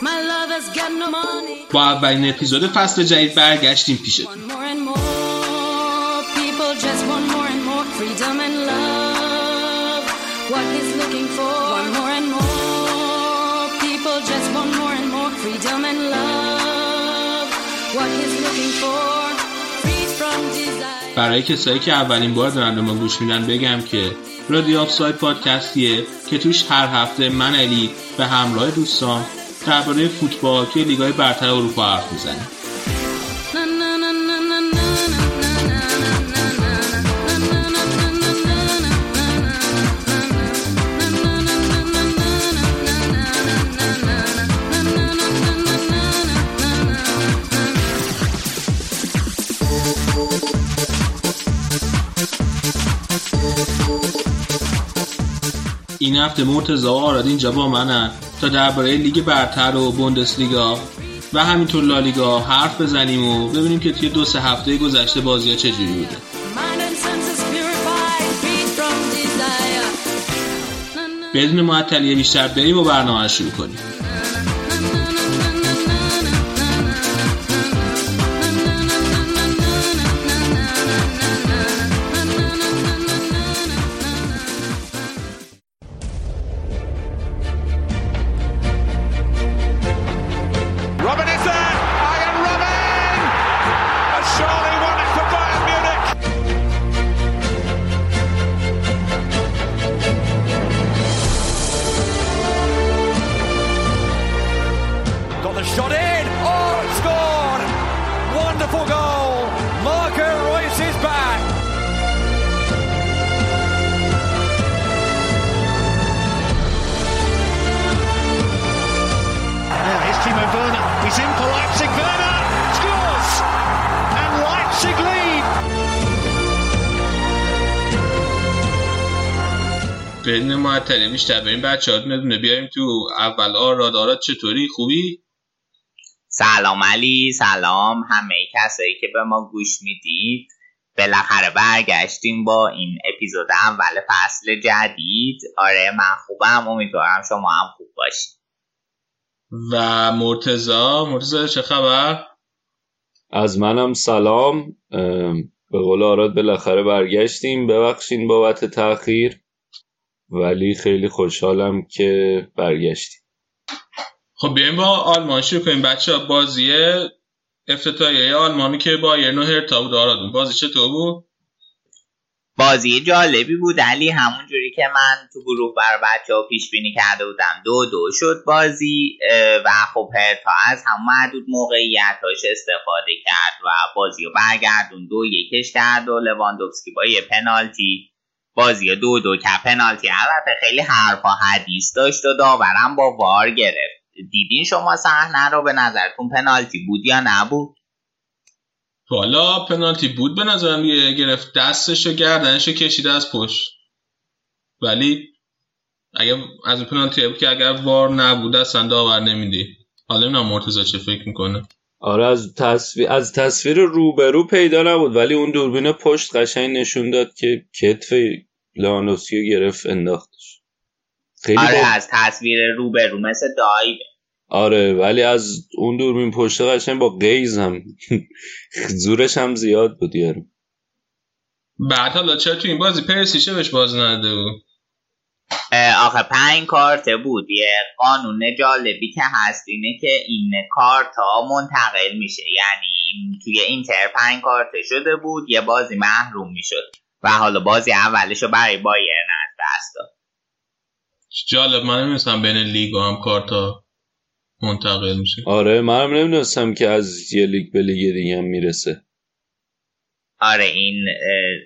My lover's got no money. با اولین اپیزود فصل جدید برگشتیم پیشتون Want more and more, people just want more and more freedom and love. What he's looking for, برای کسایی که اولین بار دارن به ما گوش میدن بگم که رادیو آفساید پادکستیه که توش هر هفته من علی به همراه دوستان درباره فوتبال توی لیگای برتر اروپا حرف می‌زنیم. این هفته مرتضی و آراد اینجا با منن تا درباره لیگ برتر و بوندسلیگا. و همینطور لالیگا حرف بزنیم و ببینیم که توی دو سه هفته گذشته بازی ها چجوری بوده. بدون معطلی بیشتر بریم و برنامه رو شروع کنیم. معطلی بیشتر بریم بچه ها دونه بیایم تو اول آراد آراد چطوری؟ خوبی؟ سلام علی سلام همه کسایی که به ما گوش می‌دید. بالاخره برگشتیم با این اپیزود اول فصل جدید. آره من خوبم امیدوارم شما هم خوب باشید. و مرتزا مرتزا چه خبر؟ از منم سلام. ام، به قول آراد بالاخره برگشتیم. ببخشین بابت تاخیر ولی خیلی خوشحالم که برگشتیم خب بیایم با آلمان. شروع کنیم بچه ها بازی افتتاحیه آلمانی که بایرن و هرتا بود آراد بازی چطور بود؟ بازی جالبی بود. علی همون جوری که من تو گروه بر بچه ها پیش بینی کرده بودم. دو دو شد بازی و خب هرتا از هم محدود موقعیتاش استفاده کرد و بازی رو برگردون دو یکش کرد و لواندوفسکی با یه پنالتی. بازی دو دو که پنالتی البته خیلی حرفا حدیث داشت و داورم با وار گرفت. دیدین شما صحنه رو به نظرتون پنالتی بود یا نبود؟ حالا پنالتی بود به نظرم یه گرفت دستش و گردنش رو کشیده از پشت. ولی اگه از اون پنالتی بود که اگر وار نبود اصلا داور نمیدی. حالا نمی‌دونم مرتضی چه فکر می‌کنه. آره از تصویر از تصویر روبرو پیدا نبود ولی اون دوربین پشت قشنگ نشون داد که کتف لانوسکی رو گرفت انداختش. خیلی آره با- از تصویر روبرو مثل دایبه. آره ولی از اون دوربین پشت قشنگ با قیز هم. زورش هم زیاد بود یارو. بعد حالا چرا تو این بازی پرسیشه بهش بازی نداده بود؟ آخه پنج کارت بود. یه قانون جالبی که هست اینه که این کارت ها منتقل میشه. یعنی این- توی اینتر پنج کارت شده بود یه بازی محروم می‌شد. و حالا بازی اولش رو برای بایرن از دست داد. جالب من نمی‌دونستم بین لیگا هم کارتا منتقل میشه. آره منم نمی‌دونستم که از یه لیگ به لیگ دیگه هم می‌رسه. آره این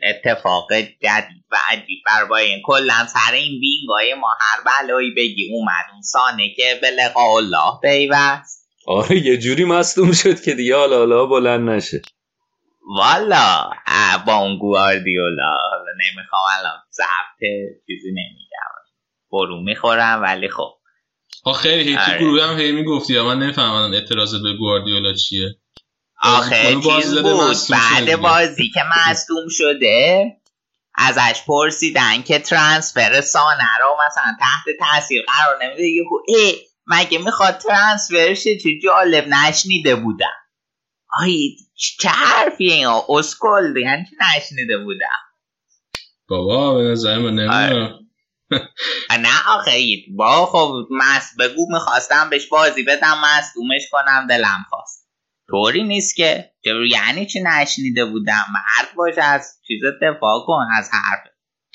اتفاق جدید و عجیب بر با این کلا سر این wing ای ما هر بلایی بگی اومد اون سانه که به لقاء الله پیوست. آره یه جوری مصدوم شد که دیگه حالا حالا بلند نشه. والا با اون گواردیولا حالا نمی‌خوام الان ضبط چیزی نمیگم. برو می‌خورم ولی خب. آخه خیلی تو آره. گروه هم هی می‌گفتی یا من نمی‌فهمم اعتراضت به گواردیولا چیه. آخه بازی چیز بود؟ بعد. بازی که مصدوم شده ازش پرسیدن که ترانسفر سانه رو مثلا تحت تاثیر قرار نمیده. یهو ای مگه می‌خواد ترانسفرش چه جالب نشنیده بودم. آی چه حرفی این اسکل چی نشنیده بودم. بابا به نظر من نمی‌دونم. نه آخه با خب مست بگو می‌خواستم بهش بازی بدم مصدومش کنم دلم خواست. طوری نیست که. یعنی چی نشنیده بودم؟ مرد باش از چیز دفاع کن از حرف.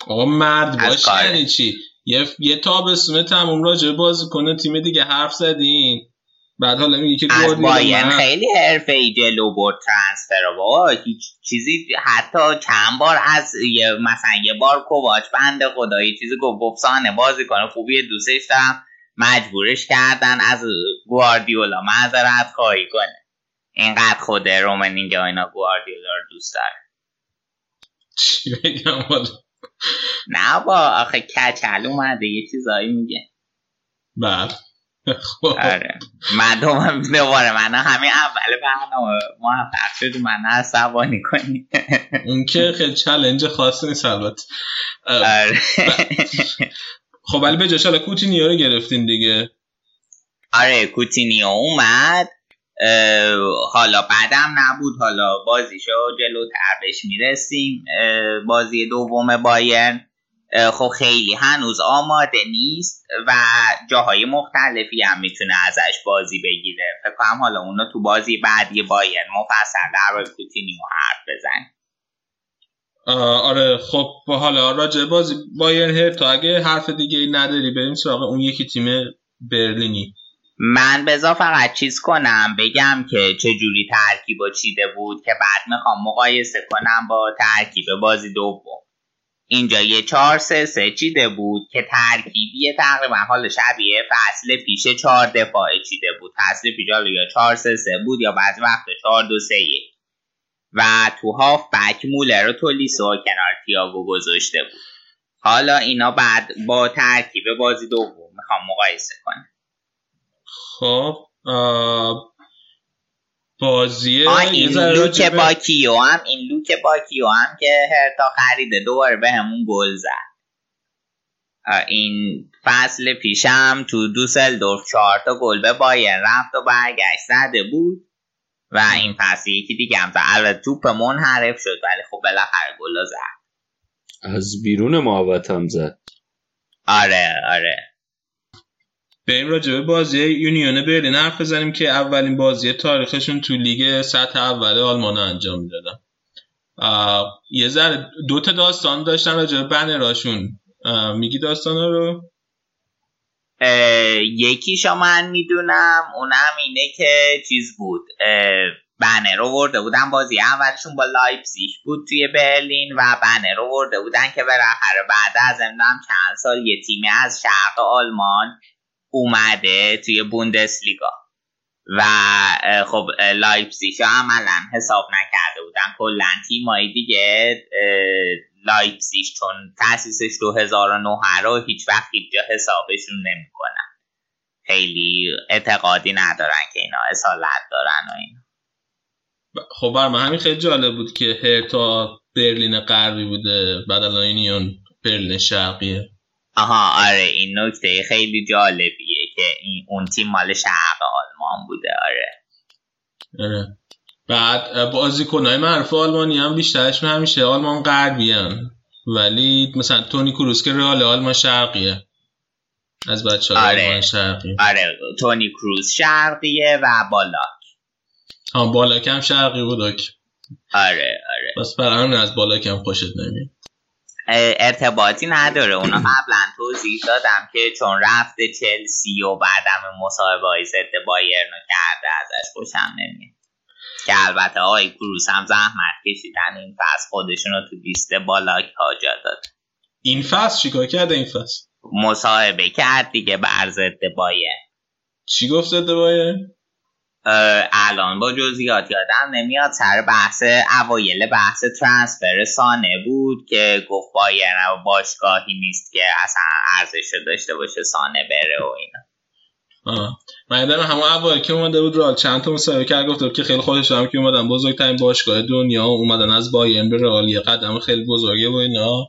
آقا مرد باش. یعنی چی؟ یه یه تابستونه تموم راجع بازی کنه تیم دیگه حرف زدین. بعد حالا میگی که از باین. خیلی حرفه ای جلو برد ترانسفر بابا هیچ چیزی حتی چند بار از یه مثلا یه بار کوواچ بنده خدا یه چیزی گفت گفت سانه بازی کنه. خوبی دوستش دارم. مجبورش کردن از گواردیولا معذرت خواهی کنه. اینقدر خود رومنینگ و اینا گواردیولا رو دوست داره. چی بگم؟ نه با آخه کچل اومده یه چیزایی میگه. خب آره. من دوباره دوباره من همین اول برنامه. موفق شد من عصبانی کنی اون که خیلی چلنج خاصی نیست البته. اه، آره. خب ولی به جاش حالا کوتینیو رو گرفتین دیگه. آره کوتینیو اومد. حالا بعدم نبود. حالا بازیشو جلوتر بهش می‌رسیم. بازی دوم بایرن. خب خیلی هنوز آماده نیست و جاهای مختلفی هم می‌تونه ازش بازی بگیره. فکر کنم حالا اونو تو بازی بعدی بایرن مفصل در کوتینیو حرف بزن آره خب حالا راجع بازی بایرن هر تا اگه حرف دیگه ای نداری بریم سراغ اون یکی تیم برلینی. من بذار فقط چیز کنم بگم که چه جوری ترکیب و چیده بود که بعد می‌خوام مقایسه کنم با ترکیب بازی دوم. اینجا یه چهار سه سه چیده بود که ترکیبی تقریبا حال شبیه فصل پیش چهار دفاعه چیده بود. فصل پیش یا چهار سه سه بود یا بعضی وقت چهار دو سه یک. و تو هاف بک مولر و تولیسو کنار تیاگو گذاشته بود. حالا اینا بعد با ترکیب بازی دوم می‌خوام مقایسه کنم. خب بازی آه یه این لوک راجع به- با کیو هم این لوک با کیو هم که هرتا خریده دوباره به همون گل زد. این فصل پیشم تو دوسلدورف چهار تا گل به بایر رفت و برگشت زده بود. و این فصل یکی دیگه هم زد. البته توپ منحرف شد ولی خب بالاخره گل زد. از بیرون محوت هم زد. آره آره. بریم راجع بازی یونیون برلین حرف بزنیم که اولین بازی تاریخشون تو لیگ سطح اول آلمان انجام می‌دادن. یه ذره دو تا داستان داشتن راجع به بنراشون. میگی داستانا رو؟ اه، یکیشو من می‌دونم اونم اینه که چیز بود. بنر رو ورده بودن. بازی اولشون با لایپزیگ بود توی برلین و بنر رو ورده بودن که بالاخره بعد از نمی‌دونم چند سال یه تیمی از شرق آلمان اومده توی بوندسلیگا. و خب رو عملا حساب نکرده بودن. کلا تیمایی دیگه اه، لایپزیگ چون تاسیسش 2009 رو هیچ وقت هیچ جا حسابشون نمی‌کنن. خیلی اعتقادی ندارن که اینا اصالت دارن و اینا. خب بر من همین خیلی جالب بود که هرتا برلین غربی بوده بعد الان یونیون برلین شرقیه. آها آره این نکته خیلی جالبیه که این اون تیم مال شرق آلمان بوده آره آره. بعد بازیکنهای معروف آلمانی هم بیشترشون همیشه آلمان غربی هم. ولی مثلا تونی کروس که رئال آلمان شرقیه از بچه های آره. آلمان شرقی آره تونی کروز شرقیه و بالا هم بالا کم شرقی بود. آره آره بس برای از بالا کم خوشت نمید ارتباطی نداره. اونا قبلا توضیح دادم که چون رفته چلسی و بعدم مصاحبه های ضد بایرن کرده ازش خوشم نمیاد. که البته آقای کروس هم زحمت کشیدن این فصل خودشون رو تو لیست بالا کاجا داد. این فصل چیکار کرده این فصل؟ مصاحبه کرد دیگه بر ضد چی گفت ضد بایر الان با جزئیات یادم نمیاد سر بحث اوایل بحث ترانسفر سانه بود که گفت بایر و باشگاهی نیست که اصلا ارزش داشته باشه سانه بره و اینا. آه. من یادم همون اول که اومده بود رال چند تا مصاحبه کرد گفت که خیلی خودش هم که اومدن بزرگترین باشگاه دنیا اومدن از بایرن به رال یه قدم خیلی بزرگه و اینا.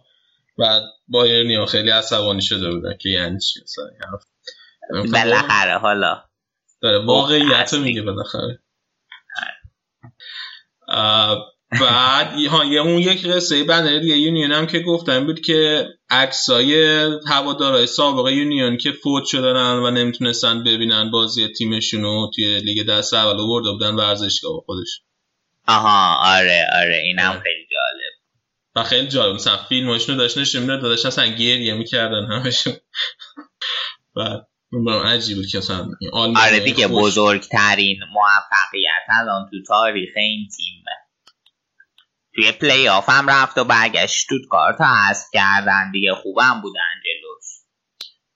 بعد بایرنیا خیلی عصبانی شده بودن که یعنی چی؟ بالاخره حالا. داره. واقعیت رو میگه بالاخره. بعد ها یه اون یک قصه بنر دیگه یونیون هم که گفتم بود که عکسای هوادارهای سابق یونیون که فوت شدن و نمی‌تونستن ببینن بازی تیمشون رو توی لیگ دست اول برده بودن ورزشگاه خودش. آها آره آره. اینم خیلی جالب. و خیلی جالب. مثلا فیلماشون رو داشت نشون می‌داد داداش اصلا گریه می‌کردن همشون. بعد برام عجیب بود که مثلا آره دیگه بزرگترین موفقیت. الان تو تاریخ این تیم. توی پلی آف هم رفت و برگشت. تو کارتا هست کردن. دیگه خوبم بودن جلوش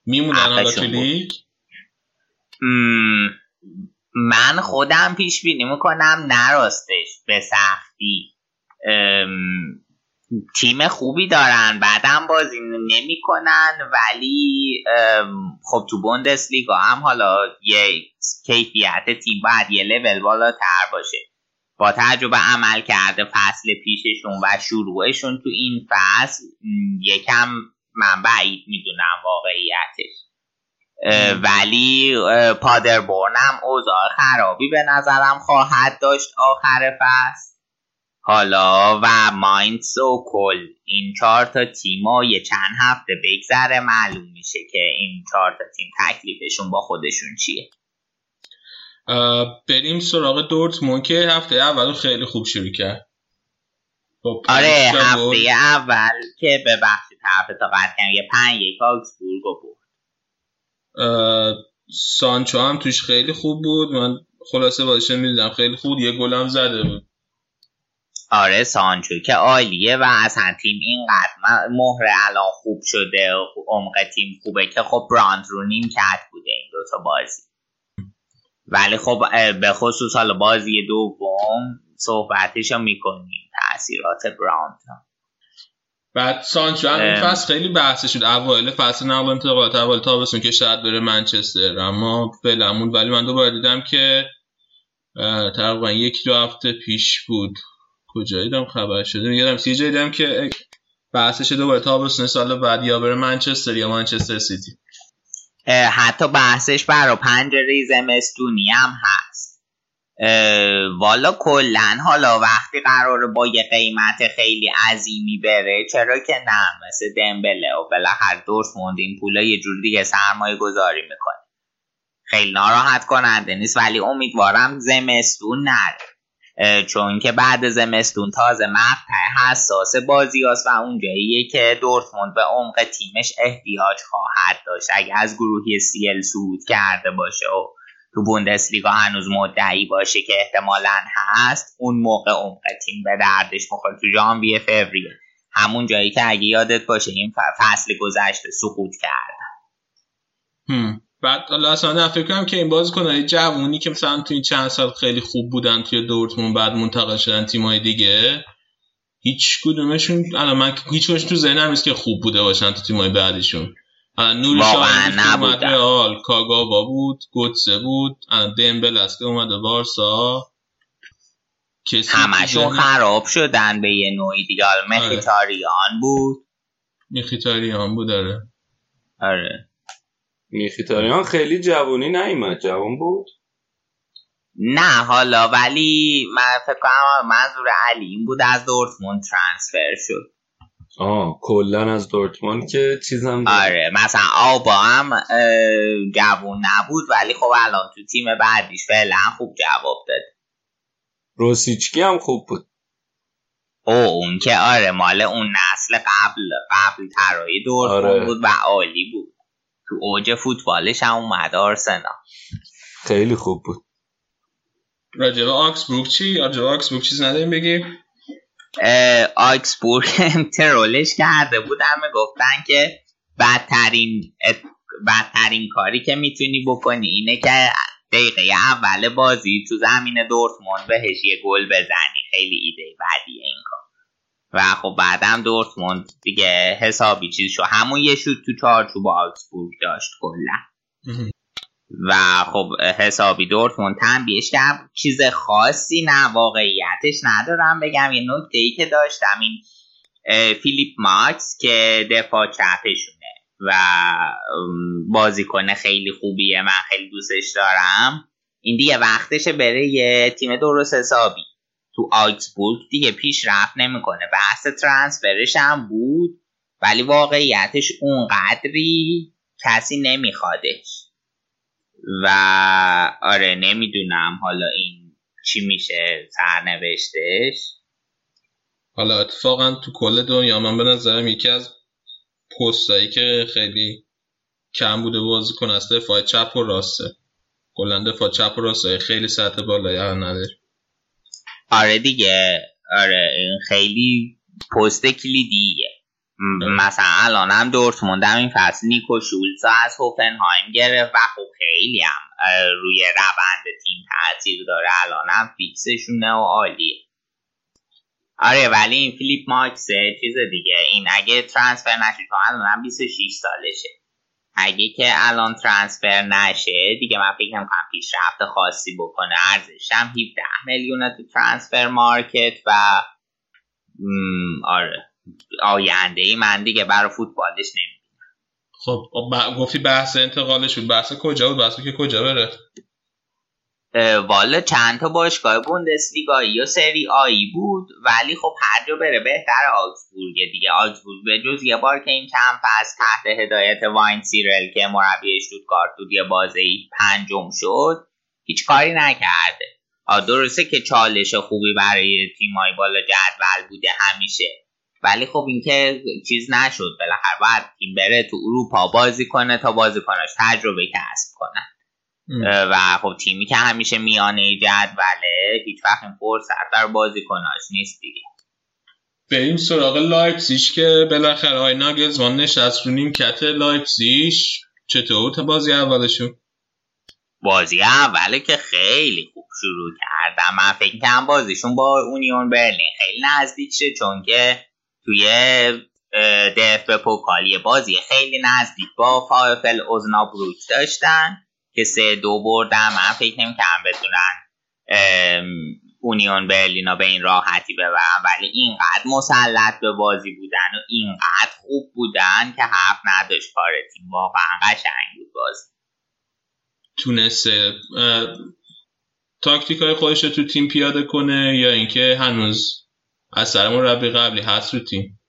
میمونن حالا تو لیگ؟ من خودم پیش بینی می‌کنم. نه راستش. به سختی. تیم خوبی دارن بعدم بازی نمی‌کنن ولی خب تو بوندس لیگا هم حالا یه کیفیت تیم باید یه لول بالاتر باشه. با تجربه عمل کرده فصل پیششون و شروعشون تو این فصل یکم من بعید می‌دونم واقعیتش. ولی پادربورنم اوضاع خرابی به نظرم خواهد داشت آخر فصل. حالا و ماینس و کل. این چهار تا تیما یه چند هفته بگذره معلوم میشه که این چهار تا تیم تکلیفشون با خودشون چیه. بریم سراغ دورتموند که هفته اول خیلی خوب شروع کرد. آره هفته اول که به بخش طرف تا قد یه پنج یک آکسبورگ بود سانچو هم توش خیلی خوب بود. من خلاصه بازش می‌دیدم خیلی خوب یه گلم زده بود. آره سانچو که عالیه و اصلا تیم اینقدر مهر الان خوب شده عمق تیم خوبه که خب براند رو نیم کت بوده این دوتا بازی. ولی خب به خصوص حالا بازی دوم صحبتش رو می‌کنیم تاثیرات براند بعد سانچو هم این فصل خیلی بحث شد اوایل فصل نقل انتقالات اول تابستون که شاید بره منچستر اما فعلا ولی من دوباره دیدم که تقریبا یک دو هفته پیش بود. کجایی دارم خبر شده؟ میگم سی جایی دیدم که بحثش دوباره تابستون سال بعد یا بره منچستر یا منچستر سیتی. حتی بحثش برا پنجره زمستونی هم هست. والا کلا حالا وقتی قراره با یه قیمت خیلی عظیمی بره چرا که نه؟ مثل دمبله و بالاخره دورتموند این پولا یه جور دیگه سرمایه گذاری می‌کنه. خیلی ناراحت کننده نیست ولی امیدوارم زمستون نره. چون که بعد زمستون تازه مقطع حساس بازی هست و اونجاییه که دورتموند به عمق تیمش احتیاج خواهد داشت. اگه از گروهی سیل سود کرده باشه و تو بوندسلیگا هنوز مدعی باشه که احتمالا هست اون موقع عمق تیم به دردش می‌خوره. تو ژانویه فوریه همون جایی که اگه یادت باشه این فصل گذشته سقوط کردن بعد حالا اصلا فکر کنم که این بازیکنای جوونی که مثلا تو این چند سال خیلی خوب بودن توی دورتموند بعد منتقل شدن تیمای دیگه هیچ کدومشون الان من هیچ کدومشون تو ذهنم نیست که خوب بوده باشن تو تیمای بعدیشون. نوری اومد رئال کاگاوا بود گوتسه بود دمبل است که اومده بارسا همشون خراب شدن به یه نوعی دیگه. مخیتاریان بود. مخیتاریان بود داره آره. میخیتاریان خیلی جوانی نیومد. جوان بود؟ نه حالا ولی من فکر کنم منظور علی این بود از دورتموند ترانسفر شد. آه کلا از دورتموند که چیزم آره مثلا آبا هم جوون نبود ولی خب الان تو تیم بعدیش فعلا خوب جواب داد. روسیچکی هم خوب بود. او اون که آره مال اون نسل قبل قبل طراحی دورتموند آره. بود و عالی بود. تو اوج فوتبالش هم اومد آرسنال. خیلی خوب بود. راجع به آکسبورگ چی؟ راجع به آکسبورگ چیز نداریم بگیم آکسبورگ ترولش کرده بودن می‌گفتن که بدترین بدترین کاری که می‌تونی بکنی اینه که دقیقه اول بازی تو زمین دورتموند بهش یه گل بزنی. خیلی ایده بدیه این کار و خب بعدم دورتموند دیگه حسابی چیز شو همون یه شوت تو چارچوب آکسبورگ داشت کلا. و خب حسابی دورتموند تنبیهش کرد چیز خاصی نه واقعیتش ندارم. بگم یه نکته ای که داشتم این فیلیپ ماکس که دفاع چپشونه و بازیکن خیلی خوبیه من خیلی دوستش دارم. این دیگه وقتشه بره یه تیم درست حسابی. تو آکسبورگ دیگه پیشرفت نمی‌کنه. بحث ترانسفرش هم بود ولی واقعیتش اونقدری کسی نمیخوادش. و آره نمی‌دونم حالا این چی میشه سرنوشتش. حالا اتفاقا تو کل دنیا من به نظرم یکی از پستایی که خیلی کم بوده بازیکن است دفاع چپ و راسته. کلا دفاع چپ و راسته. خیلی سطح بالایی نداره. آره دیگه. آره این خیلی پست کلیدیه. مثلا الان هم دورتموند هم این فصل نیکو شولز از هوفنهایم گرفت و خب خیلی هم روی روند تیم تاثیر داره. الان هم فیکسشونه و عالیه. آره ولی این فیلیپ ماکس چیز دیگه. این اگه ترانسفر نشه چون الان هم 26 سالشه. اگه که الان ترانسفر نشه دیگه من فکر نمی‌کنم پیشرفت خاصی بکنه. ارزش هم 17 میلیونه تو ترانسفر مارکت و آره. آینده ای من دیگه برای فوتبالش نمی خب ب- گفتی بحث انتقالش بود. بحث کجا بود؟ بحث که کجا بره؟ والا چند تا باشگاه بوندسلیگایی و سری آیی بود ولی خب هر جا بره بهتر آکسبورگ دیگه. آکسبورگ به جز یه بار که این کمپ از تحت هدایت واین سیرل که مربی شتوتگارت بود یه بازی پنجم شد هیچ کاری نکرده. درسته که چالش خوبی برای تیمای بالا جدول بوده همیشه. ولی خب اینکه چیز نشد. بالاخره باید تیم بره تو اروپا بازی کنه تا بازیکناش تجربه کسب کنن اه، و خب تیمی که همیشه میانه جدوله هیچ وقت این فرصت در بازیکناش نیست دیگه. بریم سراغ لایپزیش که بالاخره آقای ناگلزمان نشست رو نیمکت لایپزیش چطور تا بازی اولشون؟ بازی اوله که خیلی خوب شروع کردم. من فکر کنم بازیشون با اونیون برلین خیلی نزدیک شه چون که توی DFB-Pokal ی بازی خیلی نزدیک با VfL Osnabrück داشتن. که سه دو بردن من فکر نمی‌کنم بتونن اونیون برلینا به این راحتی ببرن. ولی اینقدر مسلط به بازی بودن و اینقدر خوب بودن که حرف نداشت کار تیم. واقعا قشنگ بود بازی. تونسته. تاکتیک های خودش رو تو تیم پیاده کنه یا اینکه هنوز از سر مربی قبلی هست رو تیم؟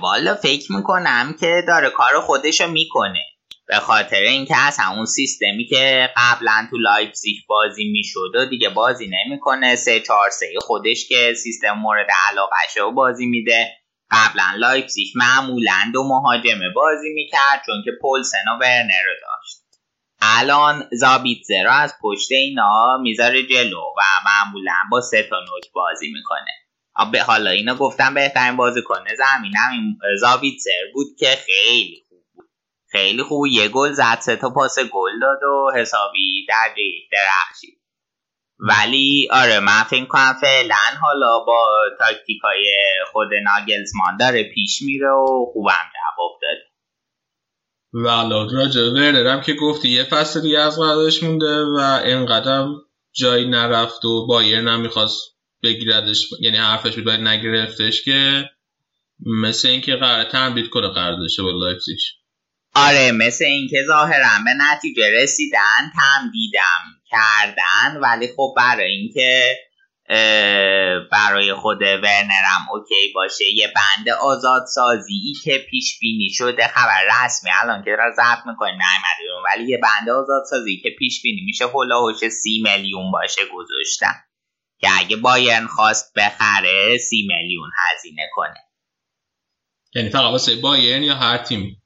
والا فکر می‌کنم که داره کار خودشو می‌کنه. به خاطر اینکه از همون سیستمی که قبلا تو لایپزیگ بازی می‌شد و دیگه بازی نمی‌کنه. سه چهار سه خودش که سیستم مورد علاقشه و بازی میده. قبلا لایپزیگ معمولا دو مهاجمه بازی می‌کرد چون که پولسن و ورنر رو داشت. الان زابیتزه رو از پشت اینا می‌ذاره جلو و معمولا با سه تا نوک بازی می‌کنه. به حالا اینا گفتم بهترین بازیکن زمینم این زابیتزر بود که خیلی خیلی خوب. یه گل زد سه تا پاس گل داد و حسابی در یک درخشید. ولی آره من فکر کنم فعلا حالا با تاکتیک های خود ناگلزمان داره پیش میره و خوبم جواب داده و حالا راجع هم که گفتی یه فصل دیگه از قراردادش مونده و اینقدر جایی نرفت و بایرن هم می‌خواست بگیردش یعنی حرفش بود نگرفتش که مثل اینکه قرار تمدید کنه قراردادش با لایپزیگ. آره مثل اینکه ظاهرا به نتیجه رسیدن تمدیدم کردن ولی خب برای اینکه برای خود ورنرم OK باشه یه بند آزاد سازی که پیش بینی شده خبر رسمی الان که داریم ضبط می‌کنیم ولی یه بند آزاد سازی که پیش بینی میشه هوش سی میلیون باشه گذاشتن. که اگه بایرن خواست بخره سی میلیون هزینه کنه. یعنی فقط واسه بایرن یا هر تیمی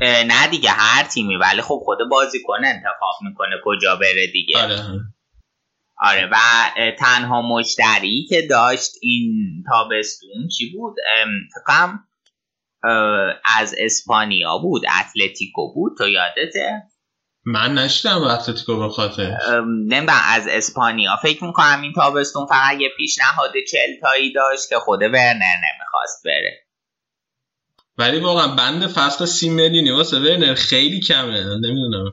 نه دیگه هر تیمی ولی خب خود بازیکن انتخاب می‌کنه کجا بره دیگه. آره. آره و تنها مشتری که داشت این تابستون چی بود؟ فکرم از اسپانیا بود اتلتیکو بود تو یادته؟ من نشیدم اتلتیکو به خاطر. نمی‌دونم از اسپانیا. فکر می‌کنم این تابستون فقط یه پیشنهاد چل تایی داشت که خود ورنر نمی‌خواست بره. ولی واقعا بند فصل سی میلیونی واسه ورنر خیلی کمه. نمی‌دونم.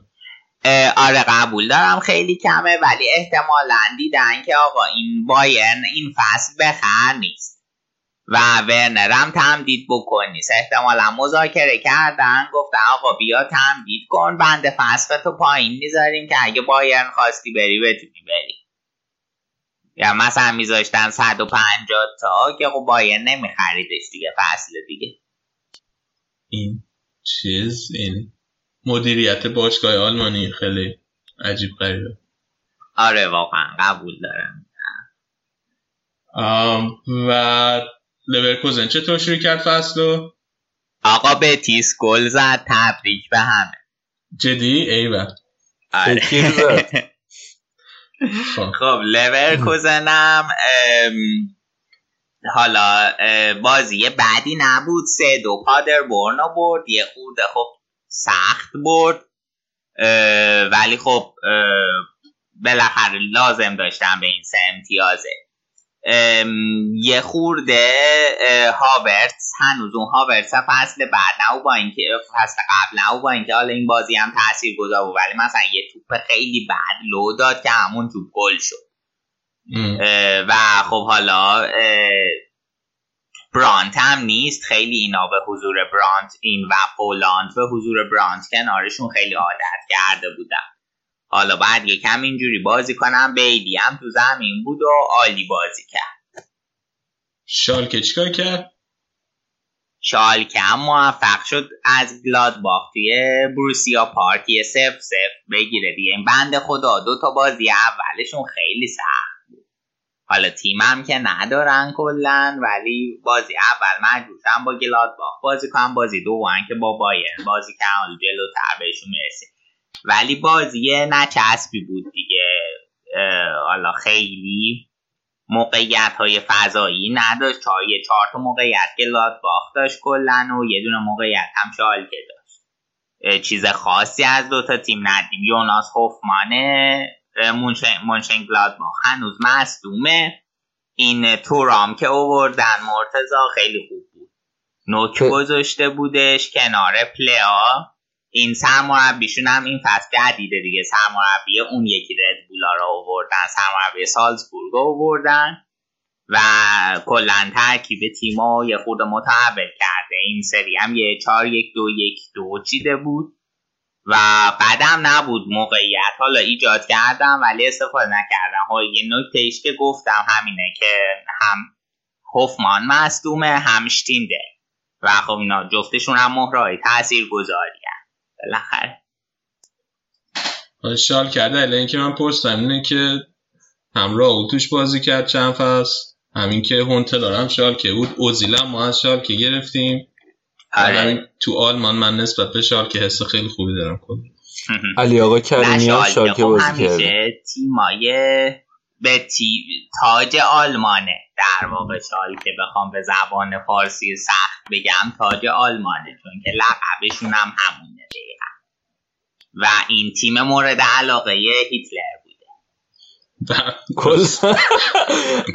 آره قبول دارم خیلی کمه ولی احتمالا دیدن که آقا این بایرن این فصل بخر نیست. و ورنر هم تمدید بکنی احتمالا مذاکره کردن. گفتن آقا بیا تمدید کن. بند فصل تو پایین می‌ذاریم که اگه بایرن خواستی بری بتونی بری. یا مثلا میذاشتن 150 تا که خب بایرن نمیخریدش دیگه فصل دیگه. این چیز این مدیریت باشگاه آلمانی خیلی عجیب غریبه. آره واقعا قبول دارم. و لورکوزن چطور شروع کرد فصلو آقا بتیس گل زد تبریک به همه. جدی؟ ایوه. آره. خب لورکوزنم حالا بازی بعدی نبود. سه دو پادر برنو برد یه خورده خب سخت برد. ولی خب بالاخره لازم داشتم به این سه امتیازه. یه خورده هاورتس هنوز اون هاورتس فصل بعد نه با اینکه فصل قبل نه با اینکه حالا این بازی هم تاثیر گذار بود. ولی مثلا یه توپ خیلی بد لو داد که همون توپ گل شد. و خب حالا برانت هم نیست. خیلی اینا به حضور برانت این و پولاند به حضور برانت کنارشون خیلی عادت کرده بودم حالا بعد یکم اینجوری بازی کنم. بیلی هم تو زمین بود و عالی بازی کرد. شالکه چیکار کرد؟ شالکه هم موفق شد از گلادباخ توی بروسیا پارکی سف سف بگیره دیگه. این بند خدا دو تا بازی اولشون خیلی سخت. حالا تیمم که ندارن کلا ولی بازی اول مجبورتم با گلادباخ بازی کنم بازی دوم که با بایرن. بازی کنم حالا جلوتر بهشون می‌رسیم. ولی بازی نچسبی بود دیگه. حالا خیلی موقعیت های فضایی نداشت. چهار یه چهار تا موقعیت گلادباخ داشت کلا و یه دونه موقعیت هم شالکه داشت. چیز خاصی از دوتا تیم ندیم. یوناس هوفمانه مونشن گلادباخ هنوز مصدومه این تورام که اووردن مرتزا خیلی خوب بود. نوک گذاشته بودش کنار پلیا. این سرمربیشون هم این فصل جدیده دیگه. سرمربی اون یکی رد بولا رو اووردن سرمربی سالزبورگ رو اووردن و کلا ترکیب تیما یه خورده متحول کرده. این سری هم یه چهار یک دو یک دو چیده بود. و بعدم نبود موقعیت. حالا ایجاد کردم ولی استفاده نکردم. ها یه نکته که گفتم همینه که هم هفمان مصدومه هم شتینده. و خب اینا جفتشون هم مهرهای تاثیر گذاری بالاخره. شال کرده اله اینکه من پرستم اینه که همراه بازی کرد چند فصل؟ همین که هونتل هم شال که بود اوزیلا ما از شال که گرفتیم. آره. تو آلمان من نسبت به شال که حس خیلی خوبی دارم کن علی آقا کریمی هم شال که بازی کرده. تیمای به تی... تاج آلمانه. در واقع شال که بخوام به زبان فارسی سخت بگم تاج آلمانه چون که لقبشون هم همونه دقیقا. و این تیم مورد علاقه هیتلر بوده.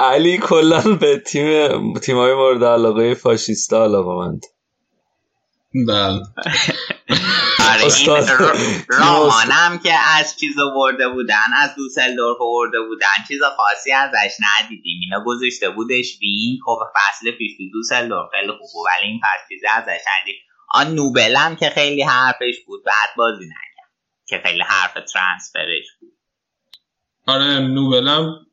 علی کلا به تیم تیمای مورد علاقه فاشیستا علاقه مند بله. آره این که از چیز ورده بودن از دوسلدورف ورده بودن چیز خاصی ازش ندیدیم. اینا گذاشته بودش وین. خب فصل پیش تو دوسلدورف خیلی خوب ولی این فصل چیز ازش ندید آن نوبلم که خیلی حرفش بود بعد بازی نکرد. که خیلی حرف ترانسفرش بود. آره نوبلم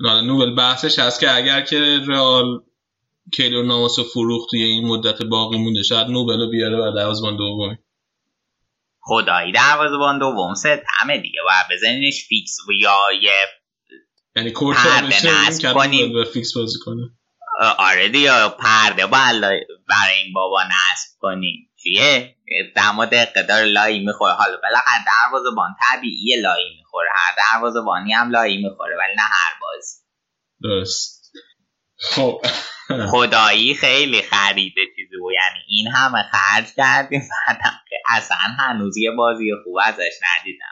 نوبل بحثش هست که اگر که رئال کیلور ناماس و فروخت توی این مدت باقی مونده. شاید نوبل بیاره و دروازبان دومی خدایی دروازبان دوم سه همه دیگه. باید بزنینش فیکس. و یا یه یعنی کورت پرده بشه نصب که کنیم. به فیکس بازی کنه. آره دیگه پرده باید برای این بابا نصب کنیم. چیه؟ دما داره لایی می‌خوره. حالا بالاخره دروازه‌بان طبیعی لایی می‌خوره. هر دروازه‌بانی هم لایی می‌خوره ولی نه هر بازی. درست. خب. خدایی خیلی خریده چیزی بود. یعنی این همه خرج کردیم. بعدم که اصلا هنوز یه بازی خوب ازش ندیدم.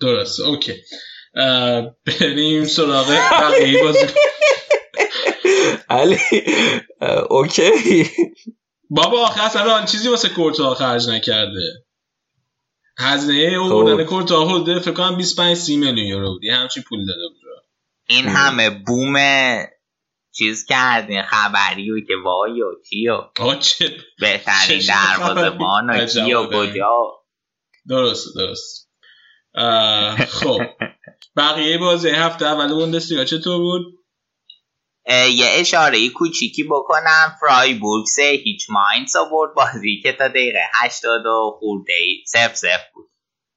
درست اوکی. بریم سراغ بقیه بازی. علی اوکی. بابا آخه اصلا ران چیزی واسه کورتا خرج نکرده. هزینه اوردن خب. کورتا حدود فکر کنم 25 30 میلیون یورو بود. یه همچین پول داده بود. این همه بوم چیز کردین خبری و که وای و چی و بهترین دروازه‌بان و کی و. کجا؟ درست درست خب. بقیه بازی هفته اول بوندسلیگا چطور بود؟ یه اشاره کوچیکی بکنم. فرایبورگ سه هیچ ماینز آورد. بازی که تا دقیقه 80 و خورده ای سف سف بود.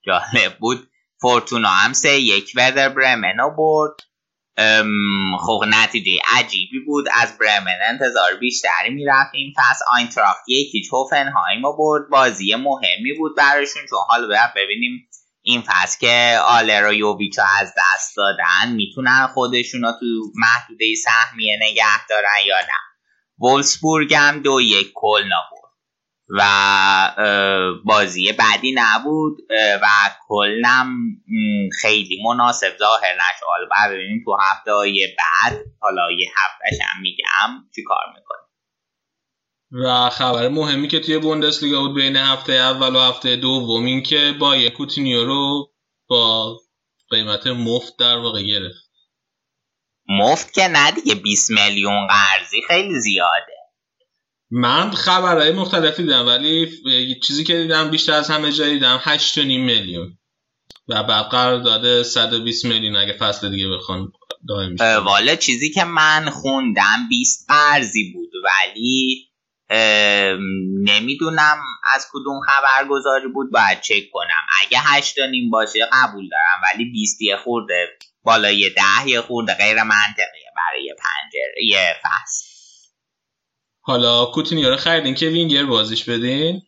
جالب بود. فورتونا هم سه یک ودر برمن آورد. خب نتیجه عجیبی بود. از برمن انتظار بیشتری می‌رفتیم. پس آینتراخت یکی هوفنهایم آورد بازی مهمی بود براشون. چون حالا باید ببینیم این فصل که آلر و از دست دادن می‌تونن خودشون تو محدوده سهمیه نگه دارن یا نه. وولسبورگ هم دو یک کلن آورد و بازی بعدی نبود و کلنم خیلی مناسب ظاهر نشد. حالا ببینیم تو هفته های بعد حالا یه هفتهش هم میگم چی کار می‌کنه و خبر مهمی که توی بوندسلیگا بود بین هفته اول و هفته دوم این که با کوتینیو رو با قیمت مفت در واقع گرفت. مفت که نه دیگه 20 میلیون قرضی خیلی زیاده. من خبرهای مختلفی دیدم ولی چیزی که دیدم بیشتر از همه جایی دیدم 8.5 میلیون. و بعد قرار داده 120 میلیون اگه فصل دیگه بخوان دائم اه، شه. والا چیزی که من خوندم 20 قرضی بود ولی نمی‌دونم از کدوم خبرگزاری بود باید چک کنم. اگه هشت نیم باشه قبول دارم ولی 20 یه خورده بالای ده یه خورده غیر منطقیه برای پنجره یه فصل. حالا کوتینیو رو خریدین که وینگر بازیش بدین؟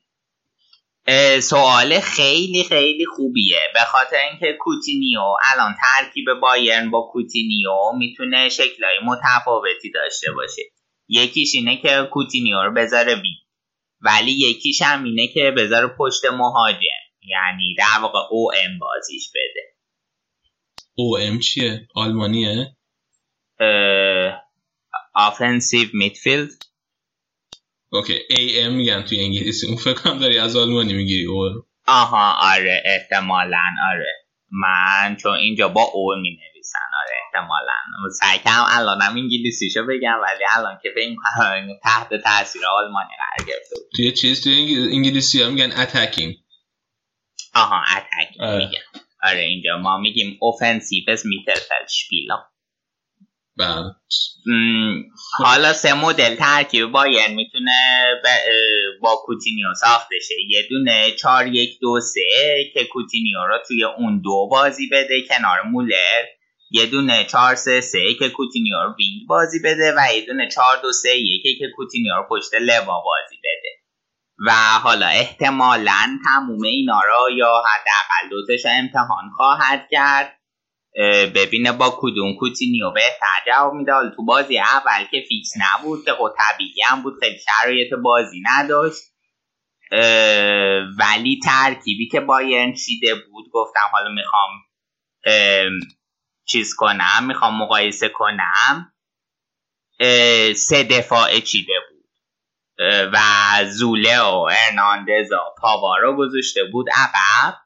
سوال خیلی خیلی خوبیه. به خاطر اینکه کوتینیو الان ترکیب بایرن با کوتینیو می‌تونه شکلهای متفاوتی داشته باشه. یکیش اینه که کوتینیو رو بذاره وی ولی یکیش هم اینه که بذاره پشت مهاجم. یعنی در واقع OM بازیش بده. OM چیه؟ آلمانیه؟ offensive midfield okay AM میگن توی انگلیسی. اون فکر کنم داری از آلمانی می‌گیری O. آها آره احتمالا آره. من چون اینجا با O می نویسن آره احتمالا. سعی کردم الانم انگلیسیشو بگم ولی الان که به این تحت تاثیر آلمانی قرار گرفته توی چیز توی انگل- انگلیسی ها میگن attacking آها attack آره. میگم آره اینجا ما میگیم offensives Mittelfeldspieler بله. حالا سه مدل ترکیب بایرن می‌تونه با کوتینیو ساخته شه یه دونه 4 1 2 3 که کوتینیو رو توی اون دو بازی بده کنار مولر. یه دونه 4 3 3 که کوتینیو رو wing بازی بده و یه دونه 4 2 3 1 که کوتینیو رو پشت لوا بازی بده. و حالا احتمالا تموم اینا رو یا حداقل دوتش امتحان خواهد کرد. ببینه با کدوم کوتینیو بهتر جواب میده تو بازی اول که فیکس نبود که خب طبیعی هم بود. خیلی شرایط بازی نداشت. ولی ترکیبی که بایرن چیده بود گفتم حالا می‌خوام ام، چیز کنم می‌خوام مقایسه کنم. سه دفاع چیده بود. و زوله و ارناندز و پاوارو گذاشته بود عقب.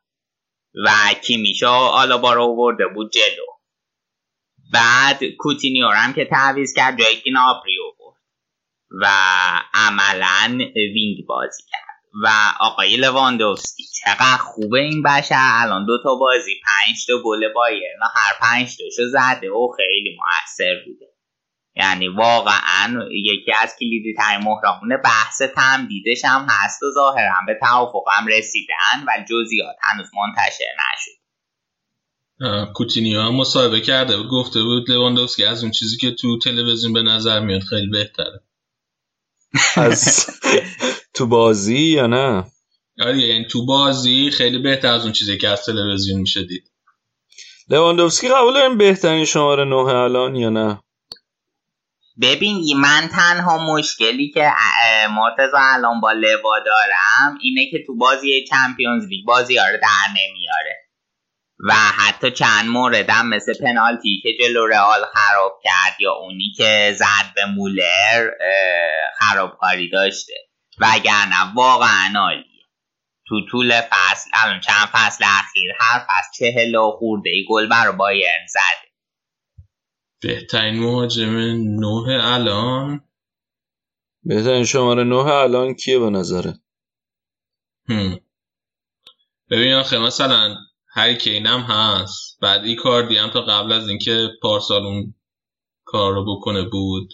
و کیمیش و آلابا رو آورده بود جلو. بعد کوتینیو هم که تعویض کرد جای گنابری آورد و عملا wing بازی کرد. و آقای لواندوفسکی چقدر خوبه این بشر. الان دو تا بازی پنج تا گل بایرن هر پنج تاشو زده و خیلی موثر بوده. یعنی واقعا یکی از کلیدی ترین مهرمون بحث تمدیدش هم هست و ظاهرا به توافق هم رسیدن و جزئیات هنوز منتشر نشد. کوتینیو هم مصاحبه کرده بود گفته بود لواندوفسکی از اون چیزی که تو تلویزیون به نظر میاد خیلی بهتره. از تو بازی یا نه؟ آره یعنی تو بازی خیلی بهتر از اون چیزی که از تلویزیون میشه دید. لواندوفسکی قبول داریم بهترین شماره نه الان یا نه؟ ببین من تنها مشکلی که مرتضا الان با لوا دارم اینه که تو بازی Champions League بازی ها رو در نمیاره و حتی چند موردم مثل پنالتی که جلو رئال خراب کرد یا اونی که زد به مولر خرابکاری داشته وگرنه واقعا عالیه. تو طول فصل الان چند فصل اخیر هر فصل چهل و خورده ای گل برای بایرن زده. بهترین مهاجم نه الان. بهترین شماره نه الان کیه به نظره؟ ببین آخه مثلا هری کین هم هست. بعد ای کاردی هم تا قبل از اینکه پارسال اون کار رو بکنه بود.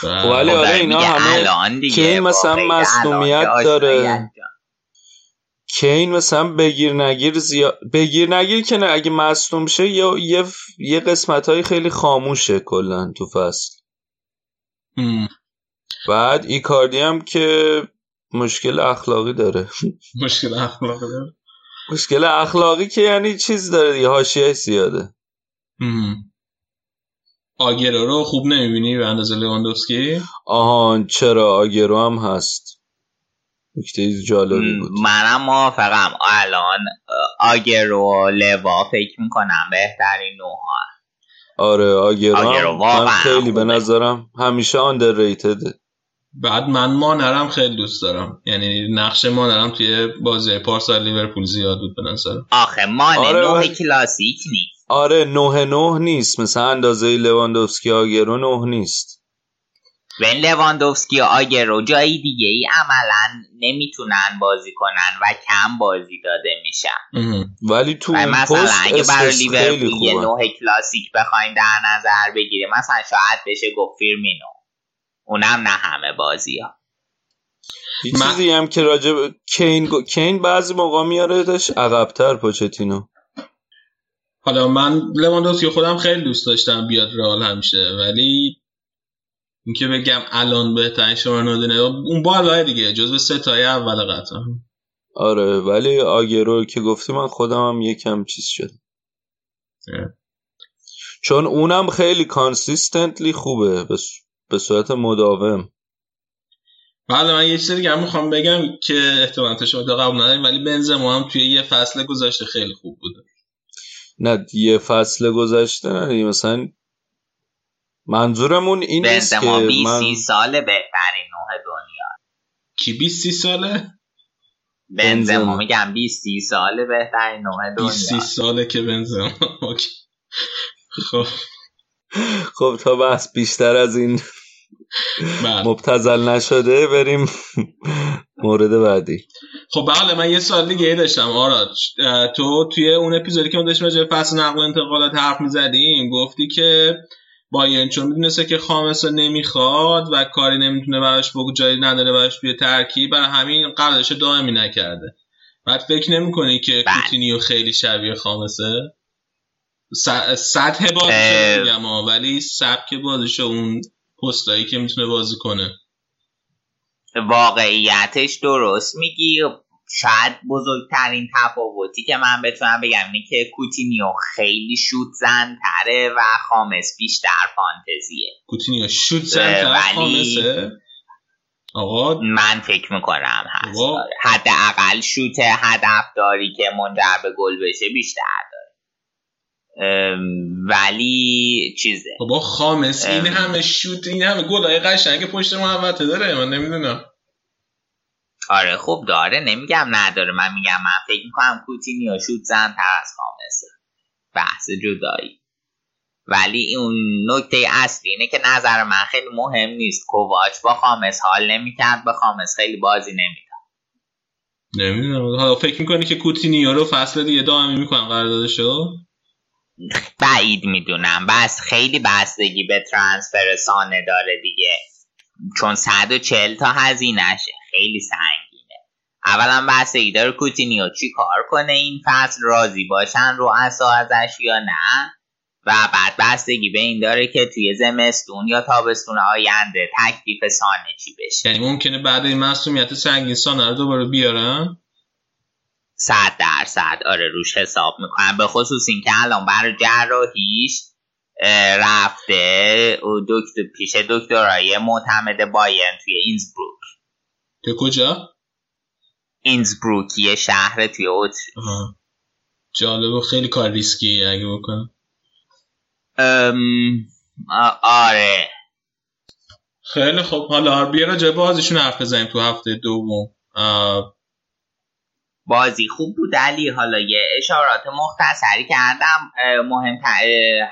خب ولی آره اینا همه کین مثلا مصنومیت داره. کین مثلا بگیر نگیر زیاد بگیر نگیر که نه اگه مصنوم شه یا یه, یه قسمت های خیلی خاموشه کلا تو فصل. بعد ایکاردی هم که مشکل اخلاقی داره. مشکل اخلاقی داره. مشکل اخلاقی که یعنی چیز داره دیگه حاشیه زیاده. آگرو رو خوب نمی‌بینی به اندازه لواندوفسکی آهان چرا؟ آگرو هم هست. نکته جالبی بود. منم موافقم. الان آگرو و لوا فکر می‌کنم بهترین نوها آره آگرو, آگرو من خیلی به نظرم همیشه underrated. بعد من مانرم خیلی دوست دارم. یعنی نقش مانرم توی بازی پارسال لیورپول زیاد بود به نظر آخه مانه آره نوه کلاسیک نیست. آره نه نه نیست. مثلا اندازه لواندوفسکی آگرو نه نیست. ون لواندوفسکی و آگرو جایی دیگه ای عملا نمی‌تونن بازی کنن و کم بازی داده میشن. ولی تو مثلا پست اگه برای لیورپول یه نوع کلاسیک بخوایم در نظر بگیریم مثلا شاید بشه گفت فیرمینو. اونم نه همه بازی ها یه من- چیزی هم که راجب کین گو- کین بعضی موقع میاردش عقبتر پوچتینو. حالا من لواندوفسکی خودم خیلی دوست داشتم بیاد رئال همیشه ولی اینکه بگم الان بهترین شماره نودنه اون بالای دیگه جزو ستای اول قطعا. آره ولی آگرو که گفتی من خودم هم یکم چیز شد اه. چون اونم خیلی کانسیستنتلی خوبه به به صورت مداوم. بله من یه چیز دیگه می‌خوام بگم که احتمالا شما تا قبول نداریم ولی بنزما هم توی یه فصل گذاشته خیلی خوب بوده. نه یه فصل گذشته نه مثلا منظورمون این نیست که بنزما 20 من 30 سال بهترین نوع دنیا. کی 20 30 ساله؟ بنزما. میگم 20 30 سال بهترین نوع 20 30 دنیا ساله که بنزما. خب. خب تا بحث بیشتر از این بله. مبتزل نشده بریم مورد بعدی. خب بله من یه سال دیگه ای داشتم. آراد تو توی اون اپیزودی که ما داشتیم راجع فصل نقل و انتقالات حرف می‌زدیم گفتی که بایرن چون می‌دونسته که خامس رو نمی‌خواد و کاری نمی‌تونه براش بگو جایی نداره براش توی ترکیب برای همین رو دائمی نکرده بعد فکر نمی‌کنی که بله. کوتینیو خیلی شبیه خامسه سطح اه. بازیشو میگم ولی سبک بازیشو اون پستایی که می‌تونه بازی کنه واقعیتش درست میگی شاید بزرگترین تفاوتی که من بتونم بگم اینه که کوتینیو خیلی شوت زن تره و خامس بیشتر فانتزیه. کوتینیو شوت زن ولی- خامسه. آقا؟ من فکر می‌کنم هست. وا. داره. حداقل شوت هدفداری که منجر به گل بشه بیشتر داره. ولی چیزه. بابا خامس این. همه شوت این همه گلای قشنگ پشت محوطه داره من نمی‌دونم. آره خوب داره. نمیگم نداره. من میگم من فکر می‌کنم کوتینیو شوت زن تر از خامسه. بحث جدایی. ولی اون نکته اصلی اینه که نظر من خیلی مهم نیست. کوواچ با خامس حال نمی‌کرد. به خامس خیلی بازی نمی‌داد. نمی‌دونم. حالا فکر می‌کنی که کوتینیو رو فصل دیگه دائمی می‌کنم قراردادشو؟ بعید می‌دونم. بس خیلی بستگی به ترانسفر سانه داره دیگه. چون 140 تا هزینهشه. خیلی سنگینه. اولا بستگی داره کوتینیو چی کار کنه این فصل؟ راضی باشن رو اصا ازش یا نه؟ و بعد بستگی به این داره که توی زمستون یا تابستون آینده تکلیف سانه چی بشه. یعنی ممکنه بعد این مسئولیت سنگین سانه رو دوباره بیارن؟ صد درصد. آره روش حساب می‌کنم. به خصوص اینکه الان برای جراحیش رفته. دکتر پیش دکترای معتمد باین توی اینزبروک. که کجا؟ اینزبروک یه شهر توی اتری. جالب و خیلی کار ریسکی اگه بکنم. آره. خیلی خب حالا بیا راجع بازیشون حرف بزنیم تو هفته دوم. بازی خوب بود. علی حالا یه اشارات مختصری کردم. مهم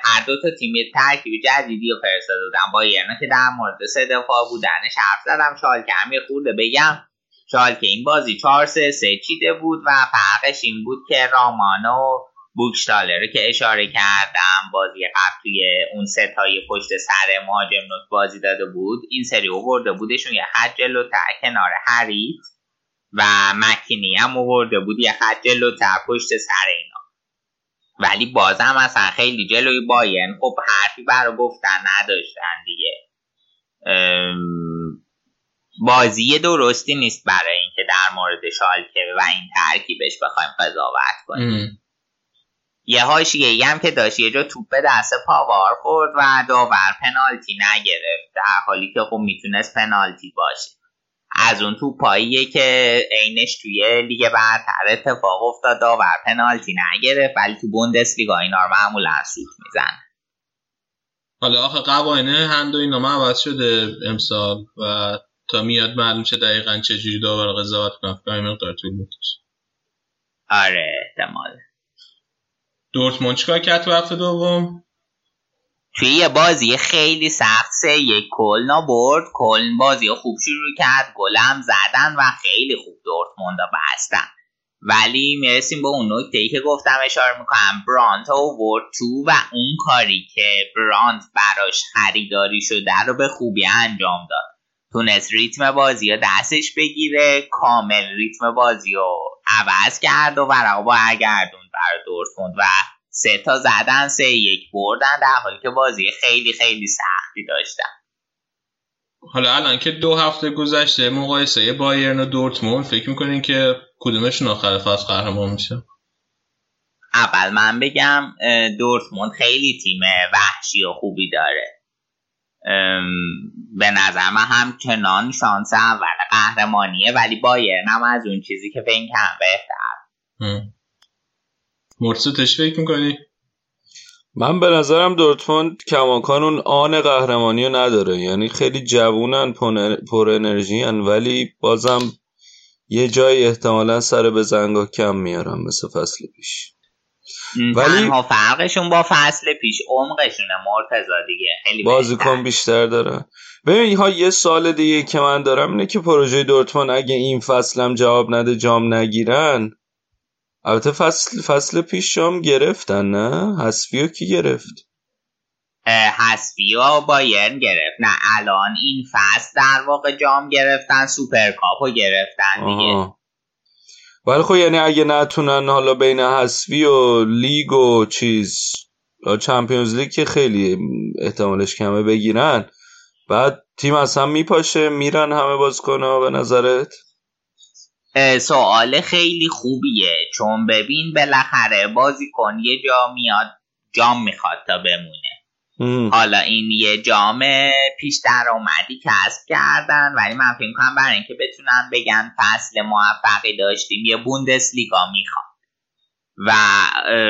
هر دو تا تیم ترکیب جدیدی رو فرستاده بودن. با یعنی که در مورد سه دفاع بودنش حرف زدم. شالکه هم خورده بگم. شالکه این بازی 4 3 3 چیده بود و فرقش این بود که رامانو بوکشتالر که اشاره کردم بازی قبل توی اون ستای پشت سر مهاجم نوت بازی داده بود. این سری اوورده بودشون. یه خط جلوتر کنار هریت و مکینی هم اوورده بود یه خط جلوتر پشت سر اینا. ولی بازم اصلا خیلی جلوی باین خب حرفی برای گفتن نداشتن دیگه. بازی درستی نیست برای اینکه در مورد شالکه و این ترکیبش بخوایم قضاوت کنیم. یه هاشیه هم که داشت یه جا توپ دست پاوار خورد و داور پنالتی نگرفت. در حالی که خب می‌تونست پنالتی باشه. از اون تو پاییه که عینش توی لیگ برتر اتفاق افتاد داور پنالتی نگرفت ولی تو بوندس لیگا اینا رو معمولا سوت میزن حالا آخه قوانین هند و اینا عوض شده امسال و تا میاد معلوم شه دقیقا چجوری داور قضاوت کنه مقدار طول آره احتمال. دورتموند چیکار کرد تو هفته دوم؟ توی یه بازی خیلی سخت سه یک کلنا برد. کلن بازی خوب شروع کرد. گلم زدن و خیلی خوب دورتموند بستن. ولی می‌رسیم به اون نکته ای که گفتم اشاره می‌کنم. برانت ورد تو و اون کاری که برانت براش خریداری شده رو به خوبی انجام داد. تونست ریتم بازی رو دستش بگیره. کامل ریتم بازی رو عوض کرد و ورقا با اگردون برای دورتموند و سه تا زدن سه یک بردن در حالی که بازی خیلی خیلی سختی داشتن. حالا الان که دو هفته گذشته مقایسه بایرن و دورتموند فکر می‌کنین که کدومشون آخر فصل قهرمان میشه اول من بگم دورتموند خیلی تیم وحشی و خوبی داره. به نظر من همچنان شانس اول قهرمانیه ولی بایرن هم از اون چیزی که فکر کنم بهتر. مرسو فکر می‌کنی؟ من به نظرم دورتموند کماکان اون آن قهرمانی رو نداره. یعنی خیلی جوونن پر انرژی ولی بازم یه جای احتمالا سر به زنگا کم میارم مثل فصل پیش. ولی تنها فرقشون با فصل پیش عمقشونه مرتضا دیگه. خیلی بازیکن بیشتر داره. ببین ها یه سال دیگه که من دارم اینه که پروژه دورتموند اگه این فصلم جواب نده جام نگیرن البته فصل فصل پیش جام گرفتن نه؟ حسفیو کی گرفت؟ حسفیو بایرن گرفت. نه الان این فصل در واقع جام گرفتن سوپرکاپو گرفتن دیگه. ولی خب یعنی اگه نتونن حالا بین حسفی و لیگ و چیز چمپیونز لیگ که خیلی احتمالش کمه بگیرن بعد تیم از هم میپاشه میرن همه باز کنه به نظرت؟ سوال خیلی خوبیه. چون ببین بالاخره بازیکن یه جا میاد جام می‌خواد تا بمونه. حالا این یه جام پیش درآمدی کسب کردن ولی من فکر کنم برای اینکه بتونن بگن فصل موفقی داشتیم یه بوندس لیگا می‌خواد و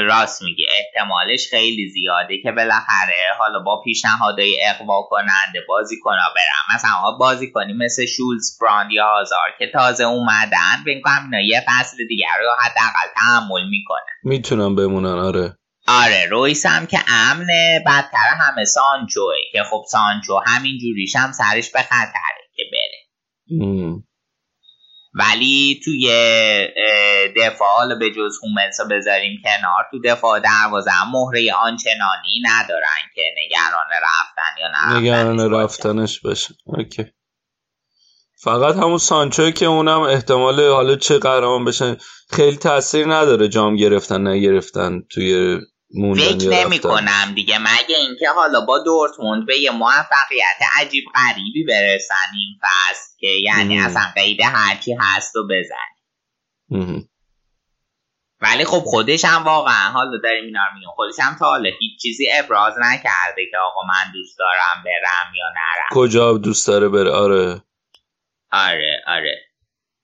راست میگه احتمالش خیلی زیاده که بالاخره حالا با پیشنهادهای اقوا کننده بازی کنا برم. مثلا بازی کنی مثل شولز براند یا هازار که تازه اومدن فکر کنم اینا یه فصل دیگر رو حداقل تحمل می‌کنن می‌تونم بمونن آره. آره رویس هم که امنه بدتر همه سانچوه که خب سانچو همین جوریش هم سرش به خطره که بره. ولی توی دفاع به جز هومنسا بذاریم کنار تو دفاع دروازه مهره آنچنانی ندارن که نگران رفتن یا نه نگران رفتنش بشه اوکی. فقط همون سانچو که اونم احتمال حالا چه قهرمان بشن خیلی تاثیر نداره جام گرفتن نگرفتن توی فکر نمی. کنم دیگه مگه اینکه حالا با دورتموند به یه موفقیت عجیب غریبی برسن این فصل که یعنی مم. اصلا قید هرچی هست و بزن. ولی خب خودش هم واقعا حالا داریم اینا رو میگم خودش هم تا حالا هیچ چیزی ابراز نکرده که آقا من دوست دارم برم یا نرم کجا دوست داره بره آره آره آره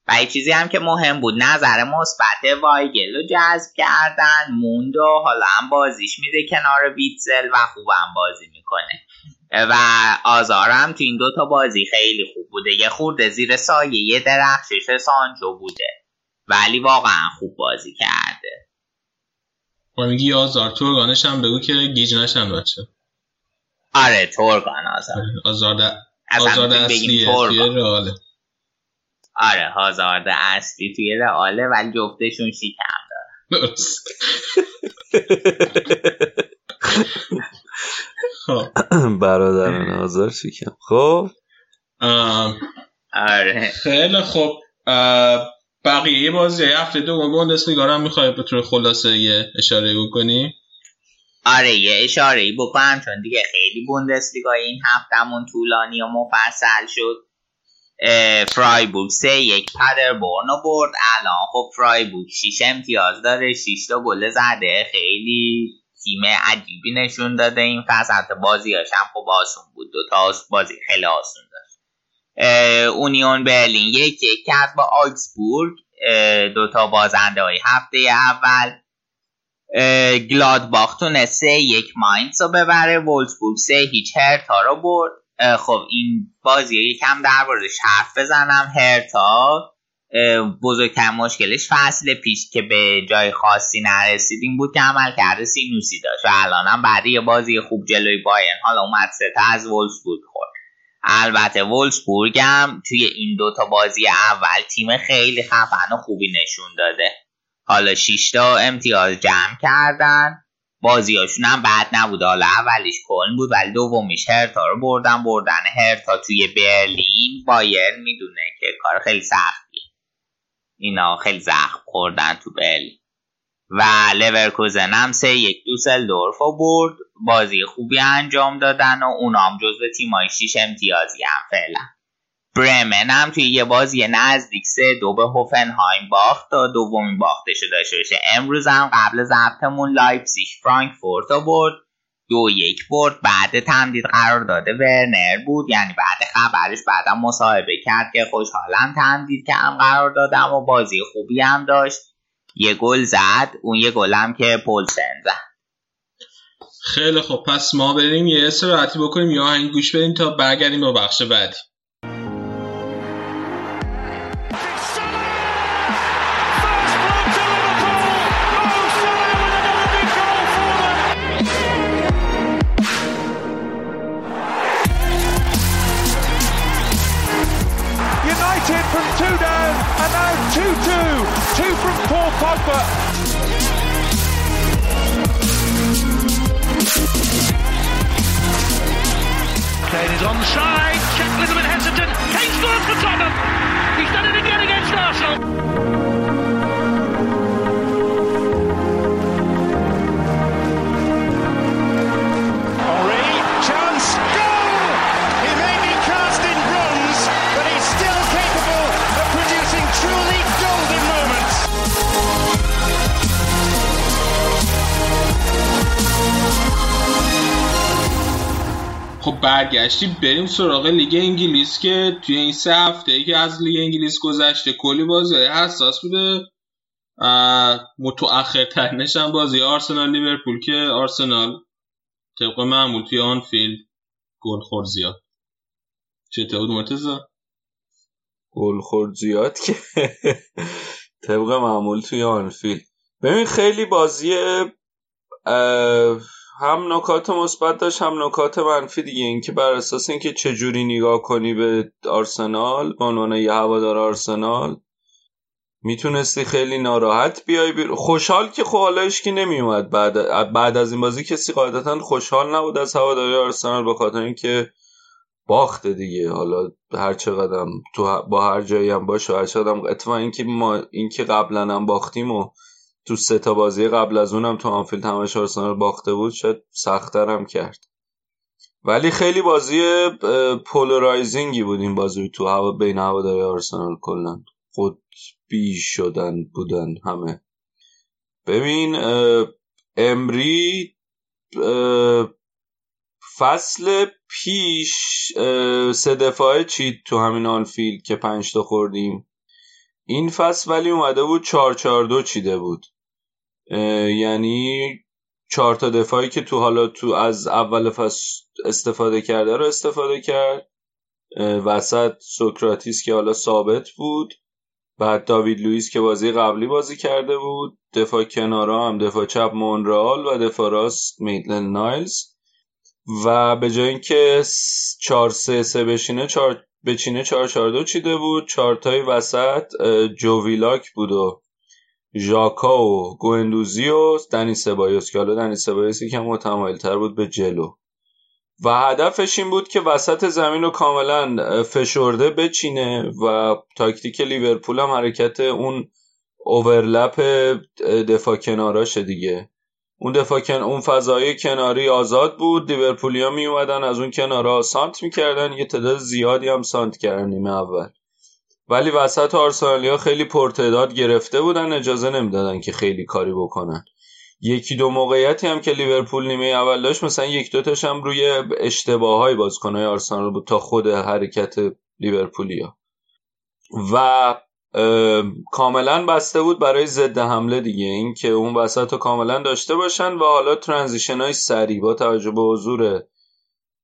و یه چیزی هم که مهم بود. نظر مثبت وایگل رو جذب کردن. موند و حالا هم بازیش میده کنار ویتزل و خوبم بازی می‌کنه. و آزارم تو این دوتا بازی خیلی خوب بوده. یه خورده زیر سایه یه درخشش سانچو بوده. ولی واقعا خوب بازی کرده. و میگی آزار. تورگانش هم بگو که گیج نشن بچه آره تورگان آزار. آزار د... اصلا آزار بگیم اصلیه توی تورگان رئاله آره هازارد اصلی توی رئاله ولی جفتشون شیکم درست. خب. برادران آزار شکم. خب؟ آره. خیلی خوب. اه، بقیه بازی هفته دوم بوندسلیگا رو هم می‌خوای به طور خلاصه یه اشاره بکنی؟ آره یه اشاره ای بکنم چون دیگه خیلی بوندسلیگا این هفتمون طولانی و مفصل شد. فرایبورگ سه یک پدربورن رو برد. الان خب فرایبورگ شیش امتیاز داره. شیش تا گل زده. خیلی تیم عجیبی نشون داده این فصل. حتی بازیاش هم خب آسون بود. دو تا بازی خیلی آسون داشت. اونیون برلین یک یک کرد با آکسبورگ دو تا بازنده های هفته اول. اه، گلادباخ تونست سه یک ماینز رو ببره. وولسبورگ سه هیچ هرتا رو برد. خب این بازی یکم در موردش حرف بزنم. هرتا بزرگترین مشکلش فصل پیش که به جای خاصی نرسید این بود که عمل کرده سینوسی داشت و الانم بعد یه بازی خوب جلوی بایرن. حالا اومد سه تا از وولسبورگ خورد. البته وولسبورگ هم توی این دوتا بازی اول تیم خیلی خفن و خوبی نشون داده. حالا 6 تا امتیاز جمع کردن. بازیاشون هم بد نبود. حالا اولیش کلن بود ولی دومیش هرتا رو بردن. بردن هرتا توی برلین. بایرن می‌دونه که کار خیلی سختیه. اینا خیلی زخم خوردن تو برلین. و لورکوزن هم سه یک دوسلدورف برد. بازی خوبی انجام دادن و اونام جزو تیمای شیش امتیازی هم فعلا. برمن. هم توی یه بازی نزدیک سه دو به هوفنهایم باخت تا دومین باختش داشته باشه. امروز هم قبل ضبطمون لایپزیگ فرانکفورت رو برد. دو یک برد. بعد تمدید قرار داده ورنر بود. یعنی بعد خبرش بعدم مصاحبه کرد که خوشحالم تمدید کردم قرار دادم و بازی خوبی هم داشت. یه گل زد. اون یه گلم که پولسن زد. خیلی خوب. پس ما بریم یه استراحتی بکنیم یا آهنگ گوش تا برگردیم با بخش بعدی. Kane is onside. Check a little bit hesitant. Kane scores for Tottenham. He's done it again against Arsenal. خب برگشتیم بریم سراغ لیگ انگلیس که توی این سه هفته ای که از لیگ انگلیس گذشته کلی بازی حساس بوده. متأخرترینش هم بازی آرسنال لیورپول که آرسنال طبق معمول توی آن فیلد گل خورد زیاد. چطور بود مرتضی؟ گل خورد زیاد که طبق معمول توی آنفیلد. ببین خیلی بازی هم نکات مثبت داشت هم نکات منفی دیگه. اینکه بر اساس اینکه چجوری نگاه کنی به آرسنال به عنوان یه هوادار آرسنال می‌تونستی خیلی ناراحت بیای بیرون. خوشحال که خب حالا هیچکی نمیومد بعد بعد از این بازی کسی قاعدتا خوشحال نبود از هواداری آرسنال به خاطر اینکه باخته دیگه. حالا هر چقدر تو با هر جایی هم باشه هر چقدر اتفاقا اینکه ما اینکه قبلا هم باختیم و تو سه تا بازی قبل از اونم تو آنفیلد همش آرسنال باخته بود شاید سختتر هم کرد. ولی خیلی بازی polarizing ی بود این بازی تو هوا بین هواداری آرسنال قطبی شده بودن همه. ببین امری فصل پیش سه دفاعه چید تو همین آنفیلد که پنج تا خوردیم. این فصل ولی اومده بود چار چار دو چیده بود. یعنی چهار تا دفاعی که تو حالا تو از اول فصل استفاده کرده رو استفاده کرد. وسط سوکراتیس که حالا ثابت بود. بعد داوید لوئیس که بازی قبلی بازی کرده بود. دفاع کنارا هم دفاع چپ مونرال و دفاع راست میدلن نایلز. و به جای اینکه 4 3 3 بشینه 4 بچینه 4 4 2 چیده بود. چهار تای وسط جوویلاک بود و ژاکا و گوندوزی و دنی سبایوس که حالا دنی سبایوس یکم متمایل تر بود به جلو. و هدفش این بود که وسط زمین رو کاملا فشرده بچینه و تاکتیک لیورپول هم حرکت اون اوورلپ دفاع کناراشه دیگه. اون دفاع کن... اون فضای کناری آزاد بود. لیورپولیا می اومدن از اون کنارا سانت می‌کردن. یه تعداد زیادی هم سانت کردن نیمه اول. ولی وسط آرسنالیا خیلی پرتعداد گرفته بودن اجازه نمی‌دادن که خیلی کاری بکنن. یکی دو موقعیتی هم که لیورپول نیمه اول داشت مثلا یک دوتاش هم روی اشتباه های بازیکنهای آرسنال بود تا خود حرکت لیورپولیا. و کاملا بسته بود برای ضد حمله دیگه. این که اون وسط رو کاملا داشته باشن و حالا ترانزیشن های سریع با توجه به حضور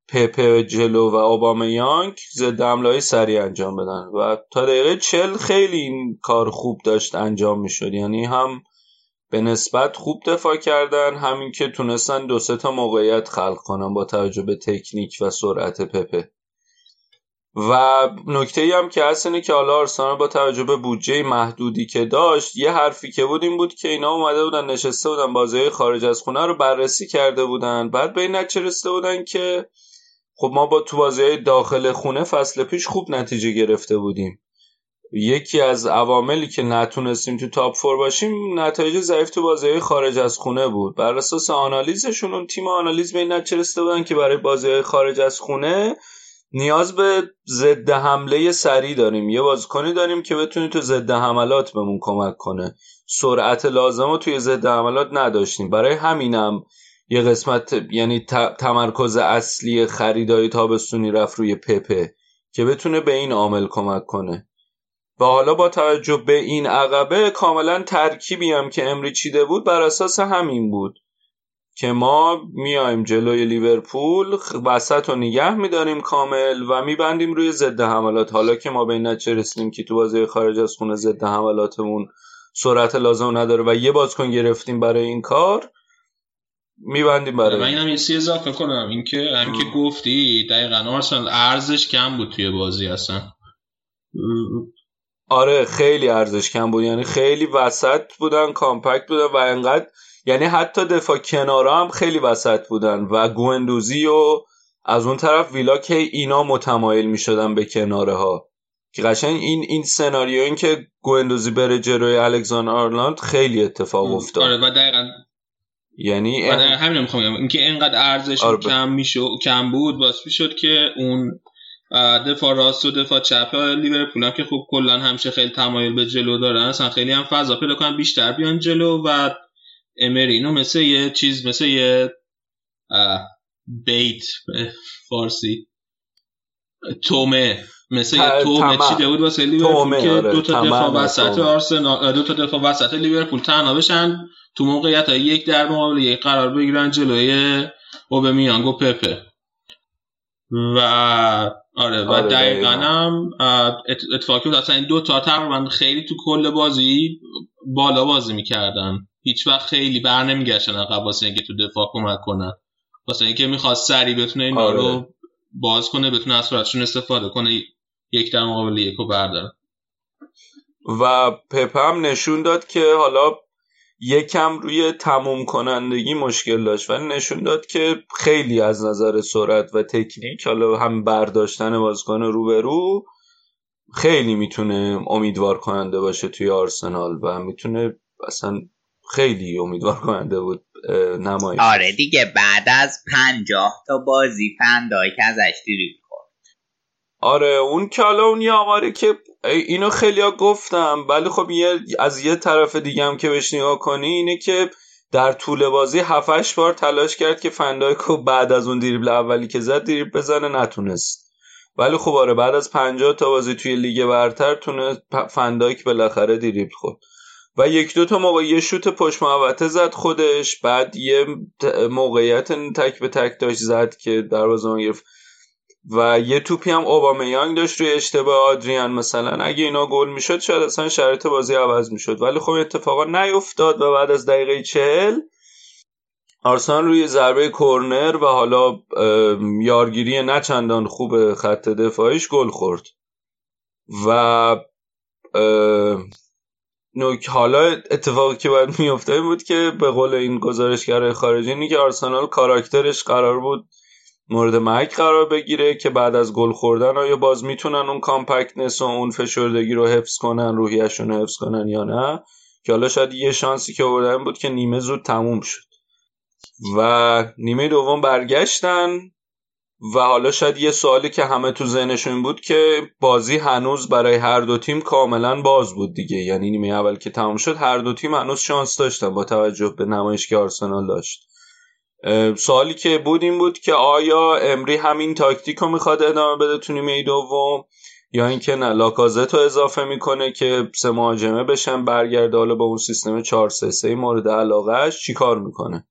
پپه جلو و اوباما یانگ ضد حمله سریع انجام بدن و تا دقیقه چل خیلی این کار خوب داشت انجام می‌شد. یعنی هم به نسبت خوب دفاع کردن همین که تونستن دو سه تا موقعیت خلق کنن با توجه به تکنیک و سرعت پپه و نکته ای هم که هست اینه که حالا آرسنال با توجه به بودجه محدودی که داشت یه حرفی که بود این بود که اینا اومده بودن نشسته بودن بازی خارج از خونه رو بررسی کرده بودن. بعد به این نتیجه بودن که خب ما با تو بازی داخل خونه فصل پیش خوب نتیجه گرفته بودیم. یکی از عواملی که نتونستیم تو تاپ فور باشیم نتایج ضعیف تو بازی خارج از خونه بود. بر اساس آنالیزشون اون تیم آنالیز به این نتیجه بودن که برای بازی خارج از خونه نیاز به ضد حمله سریع داریم. یه بازیکنی داریم که بتونه تو ضد حملات بهمون کمک کنه. سرعت لازم رو توی ضد حملات نداشتیم. برای همینم یه قسمت یعنی تمرکز اصلی خریدای تابستونی رفت روی پپه که بتونه به این عامل کمک کنه. و حالا با توجه به این عقبه کاملا ترکیبی هم که امری چیده بود بر اساس همین بود که ما میایم جلوی لیورپول وسط رو نگه میداریم کامل و میبندیم روی ضد حملات. حالا که ما به این نتیجه که تو بازی خارج از خونه ضد حملاتمون سرعت لازم نداره و یه بازیکن گرفتیم برای این کار میبندیم برای من اینم یه سی اضافه کنم اینکه هم که گفتی دقیقا. آرسنال ارزش کم بود توی بازی اصلا. آره خیلی ارزش کم بود. یعنی خیلی وسط بودن کامپکت بودن و انقدر یعنی حتی دفاع کنارا هم خیلی وسط بودن. و گوندوزی و از اون طرف ویلا که اینا متمایل می شدن به کناره ها که قشنگ این این سناریو این که گوندوزی بره جلوی الکساندر آرلند خیلی اتفاق افتاد. آره و دقیقا یعنی دقیقا همین می‌خوام بگم. اینکه اینقدر ارزش آره کم می‌شد کم بود باعث می‌شد که اون دفاع راست و دفاع چپ لیورپول هم که خوب کلا همیشه خیلی تمایل به جلو دارن اصلا خیلی هم فضا پیدا کنن بیشتر بیان جلو و امرینو مثل یه چیز مثل یه بیت فارسی. تومه مثل یه تومه چیده بود واسه لیورپول که آره، دو تا دفاع وسط. آرسنال دو تا دفاع وسط لیورپول تنها بشن. تو موقعیت های یک در مقابل یک قرار بگیرن جلوی اوبمیانگ و پپه. و آره و آره، دقیقا. هم اتفاقی بود اصلا این دو تا تقریبا خیلی تو کل بازی بالا بازی می‌کردن. هیچ وقت خیلی بر نمیگشتن عقب واسه اینکه تو دفاع کمک کنن. واسه اینکه می‌خواد سریع بتونه اینا آره. رو باز کنه بتونه از سرعتشون استفاده کنه یک در مقابل یک رو برداره. و پپ هم نشون داد که حالا یکم روی تموم کنندگی مشکل داشت ولی نشون داد که خیلی از نظر سرعت و تکنیک حالا هم برداشتن بازیکن روبرو خیلی می‌تونه امیدوار کننده باشه توی آرسنال و می‌تونه اصلا خیلی امیدوار کننده بود نمایش. آره دیگه بعد از پنجاه تا بازی فندای که ازش دیری آره اون که حالا اون یه آماره که اینو خیلی ها گفتم. ولی خب یه از یه طرف دیگه هم که بهش نگاه کنی اینه که در طول بازی هفتش بار تلاش کرد که فندایکو بعد از اون دریبل اولی که زد دریبل بزنه نتونست. ولی خب آره بعد از 50 تا بازی توی لیگ برتر تونه فندایک بالاخره دریبل خود و یک دو تا موقع یه شوت پشت محوطه زد خودش بعد یه موقعیت تک به تک داشت زد که دروازه‌بان گرفت. و یه توپی هم اوبامیانگ داشت روی اشتباه آدریان. مثلا اگه اینا گل می‌شد شاید اصلا شرط بازی عوض می‌شد. ولی خب اتفاقا نیفتاد و بعد از دقیقه چهل آرسنال روی ضربه کرنر و حالا یارگیری نه چندان خوب خط دفاعیش گل خورد. و نوک حالا اتفاقی که باید میفته بود که به قول این گزارشگر خارجی اینی که آرسنال کاراکترش قرار بود مورد مرگ قرار بگیره که بعد از گل خوردن آیا باز می‌تونن اون کامپکتنس و اون فشردگی رو حفظ کنن روحیشون رو حفظ کنن یا نه؟ که حالا شاید یه شانسی که آوردن بود که نیمه زود تموم شد. و نیمه دوم برگشتن و حالا شاید یه سوالی که همه تو ذهنشون بود که بازی هنوز برای هر دو تیم کاملا باز بود دیگه. یعنی نیمه اول که تموم شد هر دو تیم هنوز شانس داشتن با توجه به نمایش که آرسنال داشت. سوالی که بود این بود که آیا امری همین تاکتیک رو می‌خواد ادامه بده تو نیمه دوم؟ یا اینکه نه لاکازت رو اضافه می‌کنه که سه مهاجمه بشن برگرده حالا با اون سیستم 4 3 3 مورد علاقهش چیکار می‌کنه؟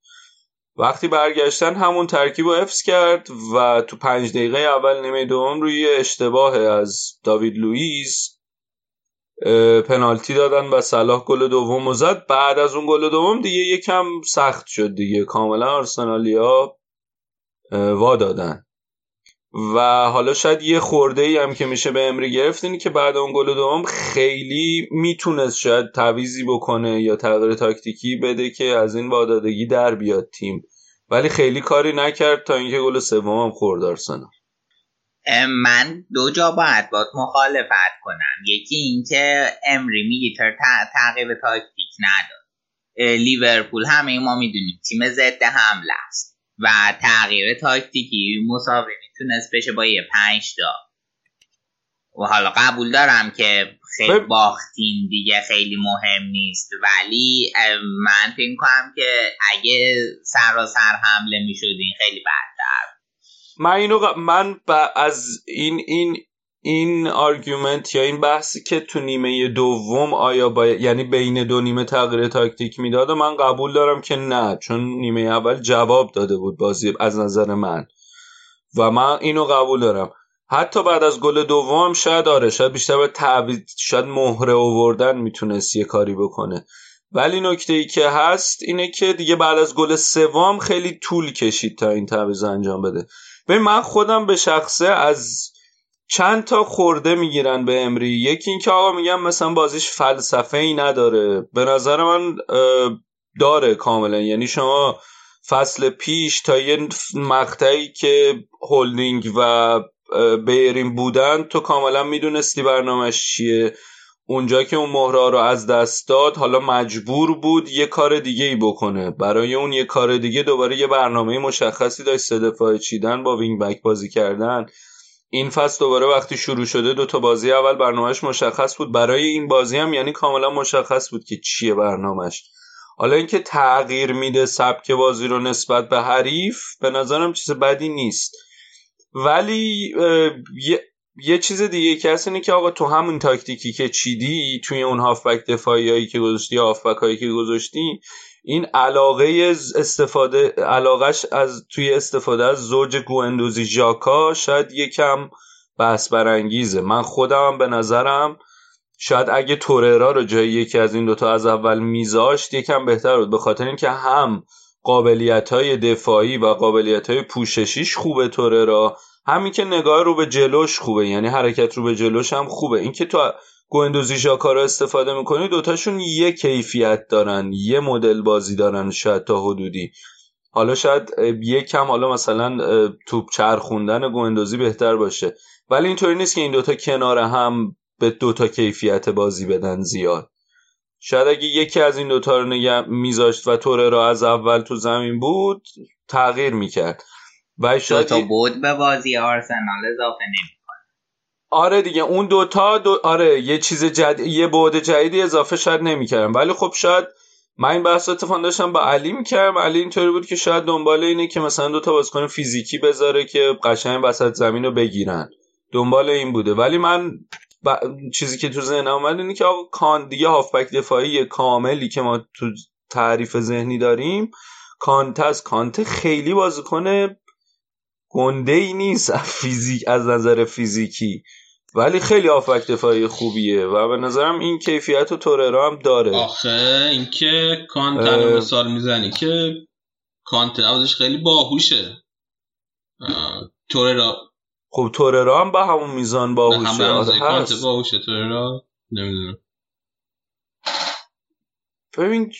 وقتی برگشتن همون ترکیب رو حفظ کرد و تو پنج دقیقه اول نیمه دوم روی اشتباه از داوید لوئیس پنالتی دادن و صلاح گل دوم زد. بعد از اون گل دوم دیگه یکم سخت شد دیگه. کاملا آرسنالیا وا دادن. و حالا شاید یه خورده ای هم که میشه به امری گرفت اینی که بعد اون گل دوم خیلی می‌تونست شاید تعویزی بکنه یا تغییر تاکتیکی بده که از این وادادگی در بیاد تیم. ولی خیلی کاری نکرد تا اینکه گل سوم هم خورد آرسنال. من دو جا باید باید مخالفت کنم. یکی اینکه امری میگه تغییر تاکتیک نداد لیورپول همه ما می‌دونیم تیم ضد حمله است. و تغییر تاکتیکی مساوی می‌تونست بشه با یه پنج تا. و حالا قبول دارم که خیلی باختین دیگه خیلی مهم نیست. ولی من فکر کنم که اگه سراسر حمله می‌شدین خیلی بدتر من اینو من از این این این argument یا این بحثی که تو نیمه دوم آیا باید یعنی بین دو نیمه تغییر تاکتیک می‌داد و من قبول دارم که نه چون نیمه اول جواب داده بود بازی از نظر من. و من اینو قبول دارم. حتی بعد از گل دوم شاید آره شاید بیشتر به تعویض شاید مهره آوردن می‌تونست یه کاری بکنه. ولی نکته ای که هست اینه که دیگه بعد از گل سوم خیلی طول کشید تا این تعویض انجام بده. به من خودم به شخصه از چند تا خورده می‌گیرن به امری. یکی اینکه آقا میگم مثلا بازیش فلسفه ای نداره. به نظر من داره کاملا. یعنی شما فصل پیش تا یه مقطعی که هولدینگ و بیرین بودن تو کاملا می‌دونستی برنامهش چیه. اونجا که اون مهره رو از دست داد حالا مجبور بود یه کار دیگه ای بکنه. برای اون یه کار دیگه دوباره یه برنامه مشخصی داشت سه چیدن با وینگ بک بازی کردن. این فصل دوباره وقتی شروع شده دو تا بازی اول برنامهش مشخص بود. برای این بازی هم یعنی کاملا مشخص بود که چیه برنامهش حالا اینکه تغییر میده سبک بازی رو نسبت به حریف به نظرم چیز بدی نیست. ولی یه چیز دیگه که هست اینه که آقا تو همون تاکتیکی که چیدی توی اون هافبک دفاعی هایی که گذاشتی هافبک هایی که گذاشتی این علاقه استفاده علاقش از توی استفاده از زوج گوندوزی ژاکا شاید یکم بحث برانگیزه. من خودم به نظرم شاید اگه توررا رو جای یکی از این دوتا از اول میذاشت یکم بهتر بود. به خاطر اینکه هم قابلیت های دفاعی و قابلیت های پوششیش خوبه توررا. همین که نگاه رو به جلوش خوبه یعنی حرکت رو به جلوش هم خوبه. اینکه تو گوندوزی ژاکا رو استفاده می‌کنی دوتاشون یه کیفیت دارن یه مدل بازی دارن شاید تا حدودی. حالا شاید یه کم حالا مثلا توپ چرخوندن گوندوزی بهتر باشه. ولی اینطوری نیست که این دوتا کنار هم به دوتا کیفیت بازی بدن زیاد. شاید اگه یکی از این دوتا رو نگه میذاشت و توره را از اول تو زمین بود تغییر می‌کرد. و شاید دوتا بود به بازی آرسنال اضافه نمی آره دیگه اون دوتا دو... آره یه چیز جد... یه بعد جدیدی اضافه شاید نمی‌کردم ولی خب شاید من این بحث اتفاق داشتم با علی می‌کردم علی اینطوری بود که شاید دنبال اینه که مثلا دوتا بازیکن فیزیکی بذاره که قشنگ وسط زمین رو بگیرن. دنبال این بوده. ولی من ب... چیزی که تو ذهنم اومد اینه که آقا کان دیگه هافبک دفاعی کاملی که ما تو تعریف ذهنی داریم کانت از کانت خیلی بازیکن گنده ای نیست فیزیک از نظر فیزیکی. ولی خیلی هافبک دفاعی خوبیه و به نظرم این کیفیت و توریرا هم داره. آخه اینکه کانت رو مثال می‌زنی که کانت عوضش خیلی باهوشه. توریرا خب توریرا هم به همون میزان باهوشه. همه آره کانت باهوشه. توررا نمی‌دونم. ببین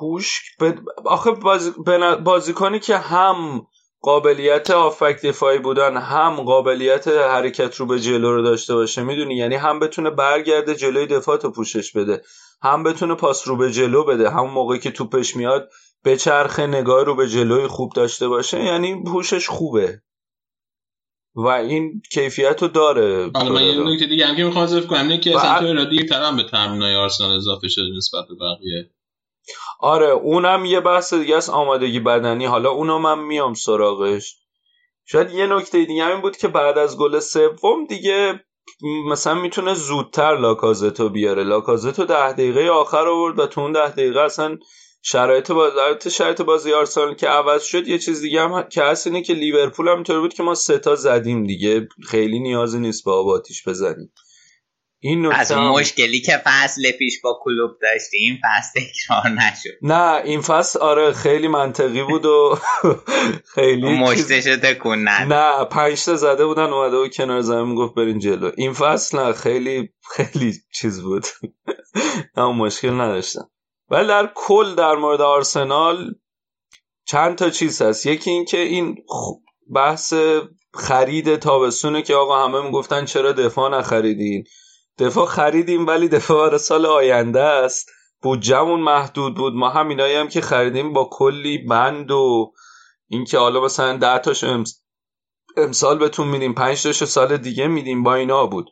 هوش ب... آخه بازی... بن- بازیکنی که هم قابلیت آفک دفاعی بودن هم قابلیت حرکت رو به جلو رو داشته باشه می‌دونی؟ یعنی هم بتونه برگرده جلوی دفاع تو پوشش بده هم بتونه پاس رو به جلو بده همون موقعی که توپش میاد به چرخه نگاه رو به جلوی خوب داشته باشه یعنی هوشش خوبه. و این کیفیت رو داره حالا من یه. نکته دیگه هم که می‌خوام اضافه کنم اینه که اصلا توررا دیگه ترم به تمرینای آرسنال اضافه شده نسبت به بقیه. آره اونم یه بحث دیگه است آمادگی بدنی. حالا اونو من میام سراغش. شاید یه نکته دیگه این بود که بعد از گل سوم دیگه مثلا می‌تونه زودتر لاکازتو بیاره. لاکازتو ده دقیقه آخر آورد و تو اون ده دقیقه اصلا شرایط باز... شرایط بازی آرسنال که عوض شد یه چیز دیگه هم که هست اینه که لیورپول هم اینطور بود که ما سه تا زدیم دیگه. خیلی نیازی نیست به آب آتیش بزنیم. این از اون هم- مشکلی که فصل پیش با کلوب داشتیم فصل تکرار نشد. نه این فصل آره خیلی منطقی بود و خیلی مشتشو تکون نه پنج تا زده بودن اومده و کنار زمین گفت برین جلو. این فصل نه خیلی خیلی چیز بود. نه مشکل نداشتم. ولی در کل در مورد آرسنال چند تا چیز هست. یکی این که این بحث خرید تابستونه که آقا همه می‌گفتن چرا دفاع نخریدین. دفاع خریدیم ولی دفاع برای سال آینده است. بودجهمون محدود بود. ما همینایی هم که خریدیم با کلی بند و اینکه حالا مثلا ده تاشو امس... امسال بهتون میدیم پنج تاشو سال دیگه میدیم با اینا بود.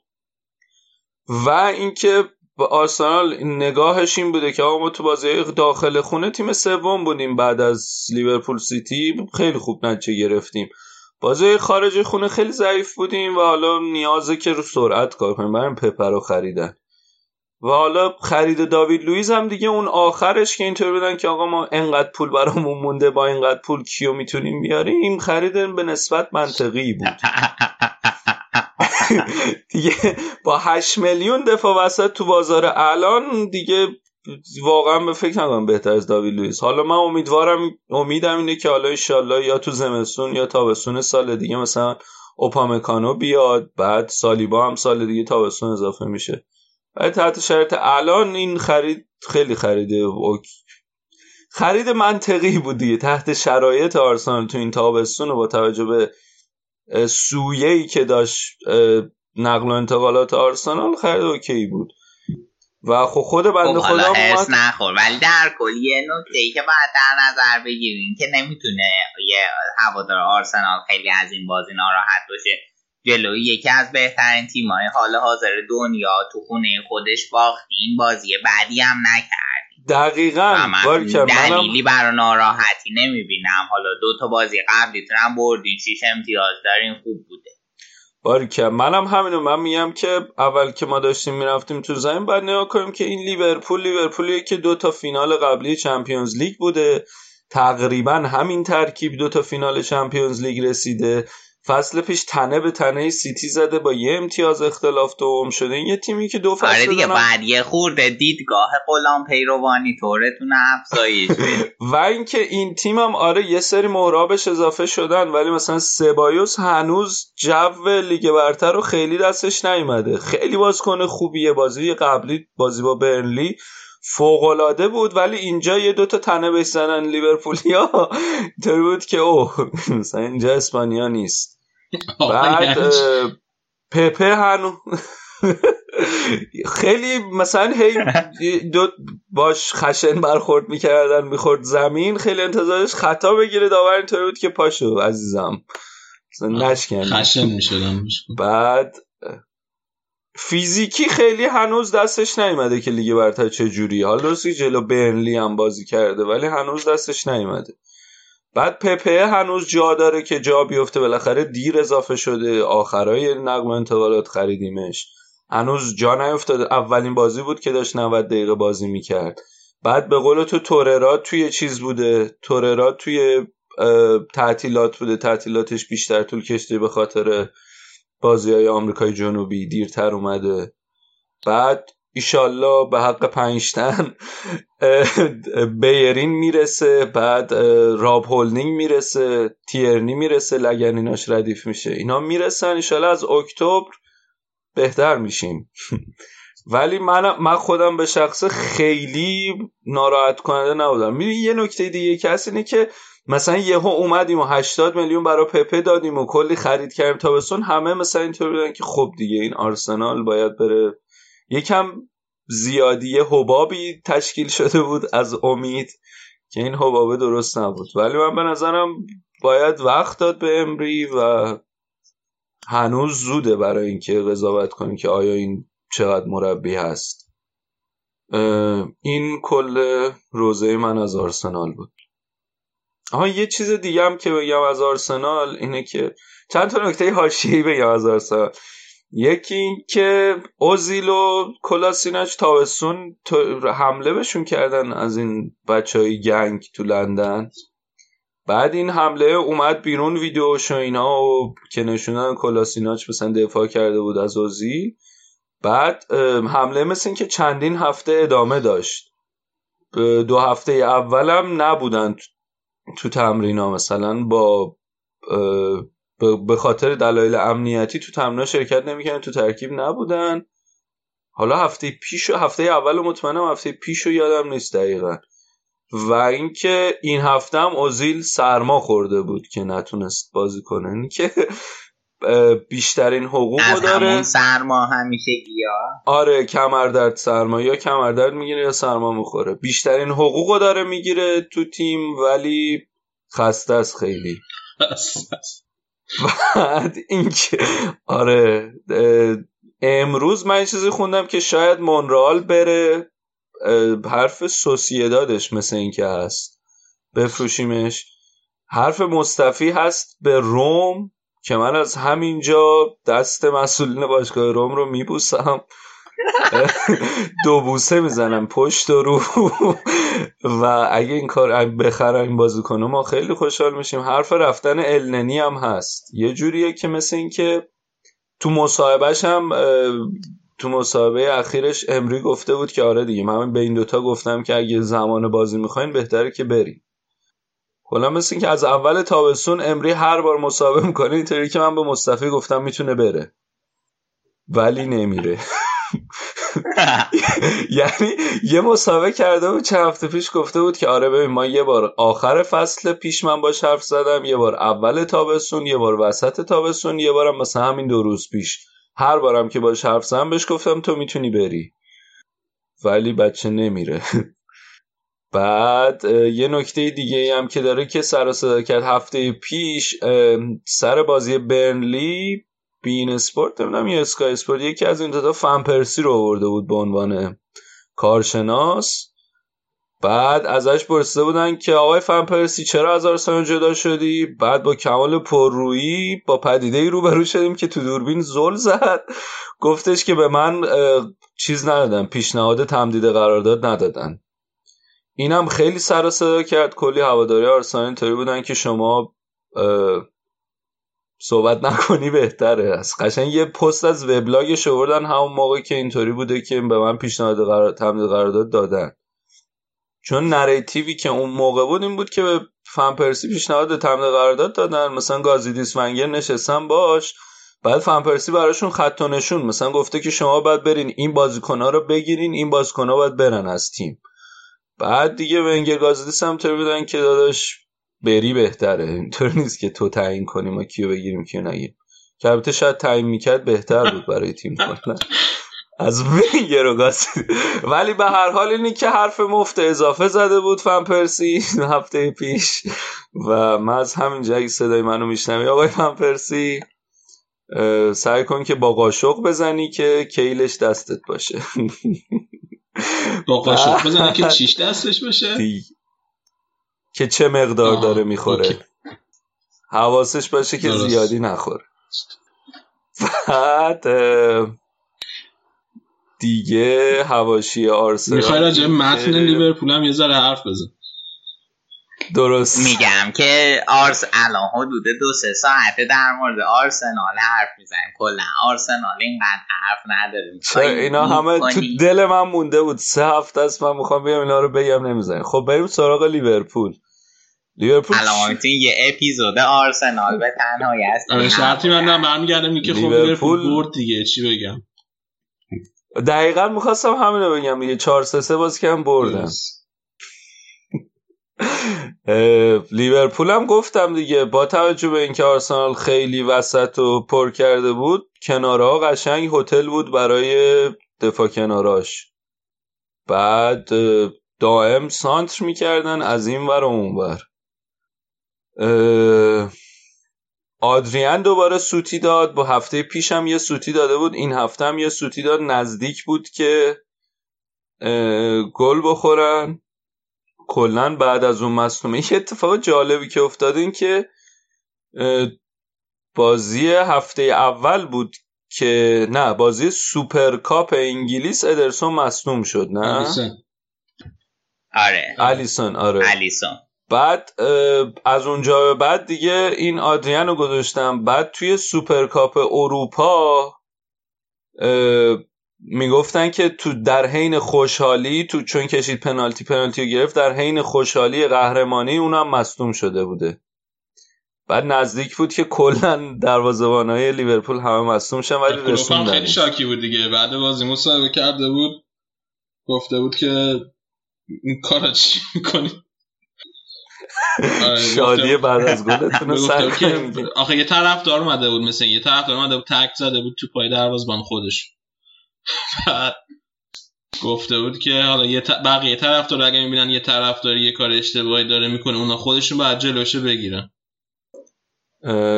و اینکه آرسنال نگاهش این بوده که آقا ما تو بازی داخل خونه تیم سوم بودیم بعد از لیورپول سیتی خیلی خوب نتیجه گرفتیم. بازی خارج خونه خیلی ضعیف بودیم و حالا نیازه که رو سرعت کار کنیم. بریم پپه رو خریدن. و حالا خرید داوید لویز هم دیگه اون آخرش که اینطور بودن که آقا ما انقدر پول برامون مونده با اینقدر پول کیو می‌تونیم بیاریم؟ خرید به نسبت منطقی بود. دیگه با 8 میلیون دفاع وسط تو بازار الان دیگه واقعا به فکر نکنم بهتر از داوید لوئیس. حالا من امیدوارم امیدم اینه که حالا انشالله یا تو زمستون یا تابستون سال دیگه مثلا اوپامکانو بیاد بعد سالیبا هم سال دیگه تابستون اضافه میشه. ولی تحت شرایط الان این خرید خیلی خریده اوک- خرید منطقی بود دیگه. تحت شرایط آرسنال تو این تابستون و با توجه به سویه‌ای که داشت نقل و انتقالات آرسنال خرید اوکی بود. و خب خود بنده خب حالا خدا اومد نخور. ولی در کل یه نکته ای که باید در نظر بگیریم که نمی‌تونه یه هوادار آرسنال خیلی از این بازی ناراحت باشه. جلوی یکی از بهترین تیم‌های حال حاضر دنیا تو خونه خودش باختی. این بازی بعدی هم نکرد دقیقا من دلیلی برای ناراحتی نمی‌بینم. حالا دو تا بازی قبلیتون هم بردین. شیش امتیاز دارین خوب بوده. باری کرد منم همینو من میگم که اول که ما داشتیم می‌رفتیم تو زمین بعد نگاه کنیم که این لیورپول لیورپولیه که دو تا فینال قبلی چمپیونز لیگ بوده. تقریبا همین ترکیب دو تا فینال Champions League رسیده. فصل پیش تنه به تنه سیتی زده با یه امتیاز اختلاف دوم شده. این یه تیمی که دو فصل آره دیگه دارن- بعد یه خورده دیدگاه غلام پیروانی طورتون افزایش و اینکه این تیم هم آره یه سری مهره بهش اضافه شدن ولی مثلا سبایوس هنوز جو لیگ برتر رو خیلی دستش نیومده. خیلی بازیکن خوبیه. بازی قبلی بازی با برنلی فوقالعاده بود ولی اینجا یه دوتا تنه بهش زنن لیورپولیا. اینطوری بود که اوه مثلا اینجا اسپانیا نیست. بعد پپه هنو خیلی مثلا هی دو باش خشن برخورد می‌کردن می‌خورد زمین خیلی انتظارش خطا بگیره. داور اینطوری بود که پاشو عزیزم. نشکن خشن می‌شدم. بعد فیزیکی خیلی هنوز دستش نیومده که لیگ برتر چه جوری. حالا درسته که جلو برنلی هم بازی کرده ولی هنوز دستش نیومده. بعد پپه هنوز جا داره که جا بیفته. بالاخره دیر اضافه شده. آخرای نقل و انتقالات خریدیمش. هنوز جا نیفتاده. اولین بازی بود که داشت 90 دقیقه بازی می‌کرد. بعد به قول تو توررات توی چیز بوده. توررات توی تعطیلات بوده. تعطیلاتش بیشتر طول کشته به خاطر بازی های آمریکای جنوبی دیرتر اومده. بعد ایشالله به حق پنجتن بیرین می‌رسه بعد راب هولنینگ می‌رسه تیرنی می‌رسه لگنیناش ردیف میشه. اینا می‌رسن ایشالله از اکتبر بهتر میشیم. ولی من من خودم به شخص خیلی ناراحت کننده نبودم. می‌دونی یه نکته دیگه هست اینه که مثلا یهو اومدیم و 80 میلیون برای پپه دادیم و کلی خرید کردیم تابستون همه مثلا اینطور بودن که خب دیگه این آرسنال باید بره. یکم زیادی حبابی تشکیل شده بود از امید که این حبابه درست نبود. ولی من به نظرم باید وقت داد به امری و هنوز زوده برای اینکه قضاوت کنیم که آیا این چقدر مربی هست. این کل روزه من از آرسنال بود. آها یه چیز دیگه هم که بگم از آرسنال اینه که چند تا نکته حاشیه‌ای بگم از آرسنال. یکی این که اوزیل و کلاسیناچ تابستون تو- حمله بهشون کردن از این بچه های گنگ تو لندن. بعد این حمله اومد بیرون ویدیوش و اینا و که نشونن کلاسیناچ مثلا دفاع کرده بود از اوزیل. بعد حمله مثل این که چندین هفته ادامه داشت. دو هفته اولم نبودن تو- تمرین ها مثلا با به خاطر دلایل امنیتی تو تمرین شرکت نمی‌کنن تو ترکیب نبودن. حالا هفته پیش و هفته اول رو مطمئنم هفته پیش رو یادم نیست دقیقا. و اینکه این هفته هم اوزیل سرما خورده بود که نتونست بازی کنه. که بیشترین حقوق رو داره همون سرما همیشه گیا آره کمردرد سرما. یا کمردرد می‌گیره یا سرما می‌خوره. بیشترین حقوق رو داره می‌گیره تو تیم ولی خسته است خیلی. بعد اینکه آره امروز من چیزی خوندم که شاید مونرال بره. حرف سوسیدادش مثل اینکه هست. بفروشیمش. حرف مصطفی هست به روم. که من از همینجا دست مسئولین باشگاه روم رو میبوسم. دو بوسه می‌زنم پشت و رو. و اگه این کار بخرن این بازیکنو ما خیلی خوشحال میشیم. حرف رفتن النی هم هست. یه جوریه که مثل این که تو مصاحبهش هم تو مصاحبه اخیرش امری گفته بود که آره دیگه من به این دوتا گفتم که اگه زمان بازی می‌خواین بهتره که بریم کلا مثل این که از اول تابستون امری هر بار مصاحبه می‌کنه اینطوری که من به مصطفی گفتم می‌تونه بره. ولی نمیره. یعنی یه مسابقه کرده بود چند هفته پیش گفته بود که آره ببین ما یه بار آخر فصل پیش من باش حرف زدم یه بار اول تابستون یه بار وسط تابستون یه بارم مثلا همین دو روز پیش. هر بارم که باش حرف زدم بهش گفتم تو می‌تونی بری. ولی بچه نمیره. بعد یه نکته دیگه ای هم که داره که سر صدا کرد هفته پیش سر بازی برنلی بین اسپورت نمی‌دونم یا اسکای اسپورت یکی از این دوتا فن پرسی رو آورده بود به عنوان کارشناس. بعد ازش پرسیده بودن که آقای فن پرسی چرا از آرسنال جدا شدی؟ بعد با کمال پررویی با پدیده ای روبرو شدیم که تو دوربین زل زد. گفتش که به من چیز ندادن پیشنهاد تمدید قرارداد ندادن. اینم خیلی سر صدا کرد. کلی هواداری آرسنال اینطوری بودن که شما صحبت نکنی بهتره. از قشنگ یه پست از وبلاگش آوردن همون موقع که اینطوری بوده که به من پیشنهاد قرار تمدید قرارداد دادن. چون نریتیوی که اون موقع بود این بود که به فن پرسی پیشنهاد تمدید قرارداد دادن. مثلا گازیدیس ونگر نشستن باش. بعد فن پرسی براشون خط و نشون. مثلا گفته که شما باید برین این بازیکن‌ها رو بگیرین این بازیکن‌ها باید برن از تیم. بعد دیگه ونگر گازیدیس هم بودن که داداش بری بهتره. اینطور نیست که تو تعیین کنی ما کیو بگیریم کیو نگیریم. که البته شاید تعیین می‌کرد بهتر بود برای تیم کلا. از ونگر و ولی به هر حال اینی که حرف مفت اضافه زده بود فن پرسی هفته پیش. و من از همین جایی صدای منو میشنمی آقای فن پرسی سعی کن که با قاشق بزنی که کیلش دستت باشه. با قاشق بزنی که چیش دستش باشه که چه مقدار داره می‌خوره. حواسش باشه که زیادی نخوره. بعد دیگه هواشی آرسنال. می‌خوای راجع متن لیورپول هم یه ذره حرف بزن. درست. میگم که آرس الان حدود دو سه ساعته در مورد آرسنال حرف می‌زنیم. کلا آرسنال اینقدر حرف نداریم اینا همه تو دل من مونده بود. سه هفته است من می‌خوام بیام اینا رو بگم نمی‌زنیم خب بریم سراغ لیورپول. لیورپول الان یه اپیزود آرسنال به تنهایی است. آره، شرطی من برمیگردم که خب لیورپول برد دیگه چی بگم؟ دقیقا می‌خواستم همینو بگم دیگه. 4 3 3 باز کم بردم. لیورپول هم گفتم دیگه با توجه به اینکه آرسنال خیلی وسط و پر کرده بود کنارها قشنگ هتل بود برای دفاع کناراش. بعد دائم سانتر می‌کردن از این ور و اون ور. آدریان دوباره سوتی داد با هفته پیش هم یه سوتی داده بود این هفته هم یه سوتی داد نزدیک بود که گل بخورن. کلا بعد از اون مصدومه یه اتفاق جالبی که افتاد این که بازی هفته اول بود که نه بازی سوپرکاپ انگلیس ادرسون مصدوم شد نه؟ آره. الیسون آره. الیسون. بعد از اونجا به بعد دیگه این آدریان رو گذاشتن. بعد توی سوپرکاپ اروپا می‌گفتن که تو در حین خوشحالی تو چون کشید پنالتی پنالتی رو گرفت در حین خوشحالی قهرمانی اونم مصدوم شده بوده. بعد نزدیک بود که کلا های لیورپول همه مصدوم شدن ولی رسوندن خیلی شاکی بود دیگه. بعد بازی مصاحبه کرده بود گفته بود که این کارا چی می‌کنی؟ آره، شادی بعد از گلتون رو سر آخه یه طرف دار اومده بود مثل یه طرف دار اومده بود تک زده بود تو پای دروازه‌بان خودش. گفته بود که حالا یه بقیه طرف داره اگه می‌بینن یه طرف داره یه کار اشتباهی داره می‌کنه اونا خودشون باید جلوشه بگیرن.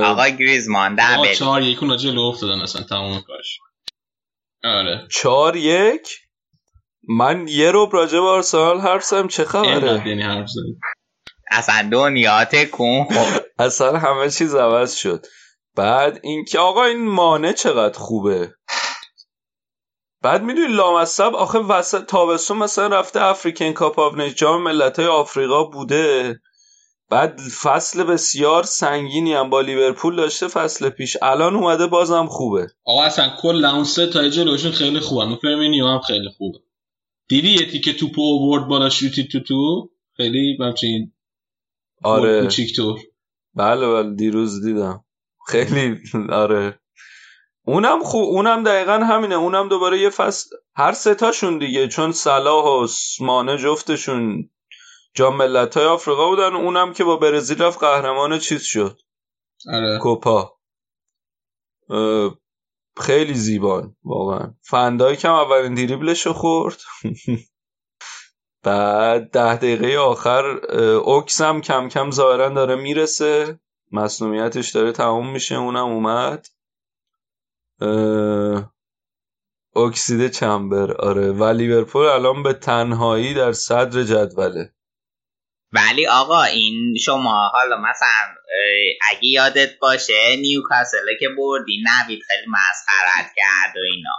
آقا گریزمان در چهار یک اونا جلو افتادن اصلا تمام کارش. آره. چهار یک؟ من یه رو راجع به آرسنال حرف زدم چه خبره؟ یعنی حرف زدم اصلا دنیا تکون اصلا همه چیز عوض شد. بعد اینکه آقا این مانع چقدر خوبه؟ بعد می‌دونی لامصب آخه وسط تابستون مثلا رفته African Cup of جام ملت های آفریقا بوده. بعد فصل بسیار سنگینی هم با لیورپول داشته فصل پیش. الان اومده بازم خوبه. آقا اصلا کل اون سه تا جلوشون خیلی خوبه فرمینیو هم خیلی خوبه. دیدی یه تیکه توپو اوورد بالا شوتی تو تو؟ خیلی همچین آره. کوچیکتور بله بله دیروز دیدم. خیلی آره. اونم خوب اونم دقیقا همینه. اونم دوباره یه فصل هر ستاشون دیگه چون صلاح و مانه جفتشون جام ملت های آفریقا بودن. اونم که با برزیل رفت قهرمان چیز شد؟ آره. کوپا. خیلی زیبان واقعا. فندایی کم اولین دیریبلش خورد. بعد ده دقیقه آخر اوکس هم کم کم ظاهرا داره می‌رسه. مسئولیتش داره تموم میشه. اونم اومد. اکسید چمبر. آره. و لیورپول الان به تنهایی در صدر جدوله. ولی آقا این شما حالا مثلا اگه یادت باشه نیوکاسل که بردی نوید خیلی مسخرت کرد و اینا.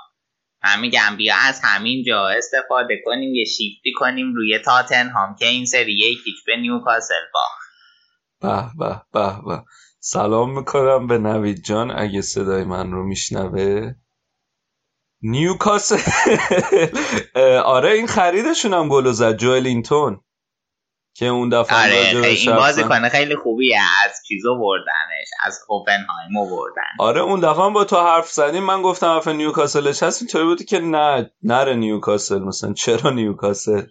من میگم بیا از همین جا استفاده کنیم یه شیفتی کنیم روی تاتن هم که این سری یکیچ به نیوکاسل باخت. به به به به. سلام می‌کنم به نوید جان اگه صدای من رو میشنوه. نیوکاسل. آره این خریدشون هم گلو زد جوئلینتون که اون دفعه آره این بازیکن خیلی خوبیه از چیزو بردنش از هوفنهایم بردن. آره اون دفعه با تو حرف زدیم من گفتم حرف نیوکاسلش هست اینطوری بودی که نه نره نیوکاسل مثلا چرا نیوکاسل؟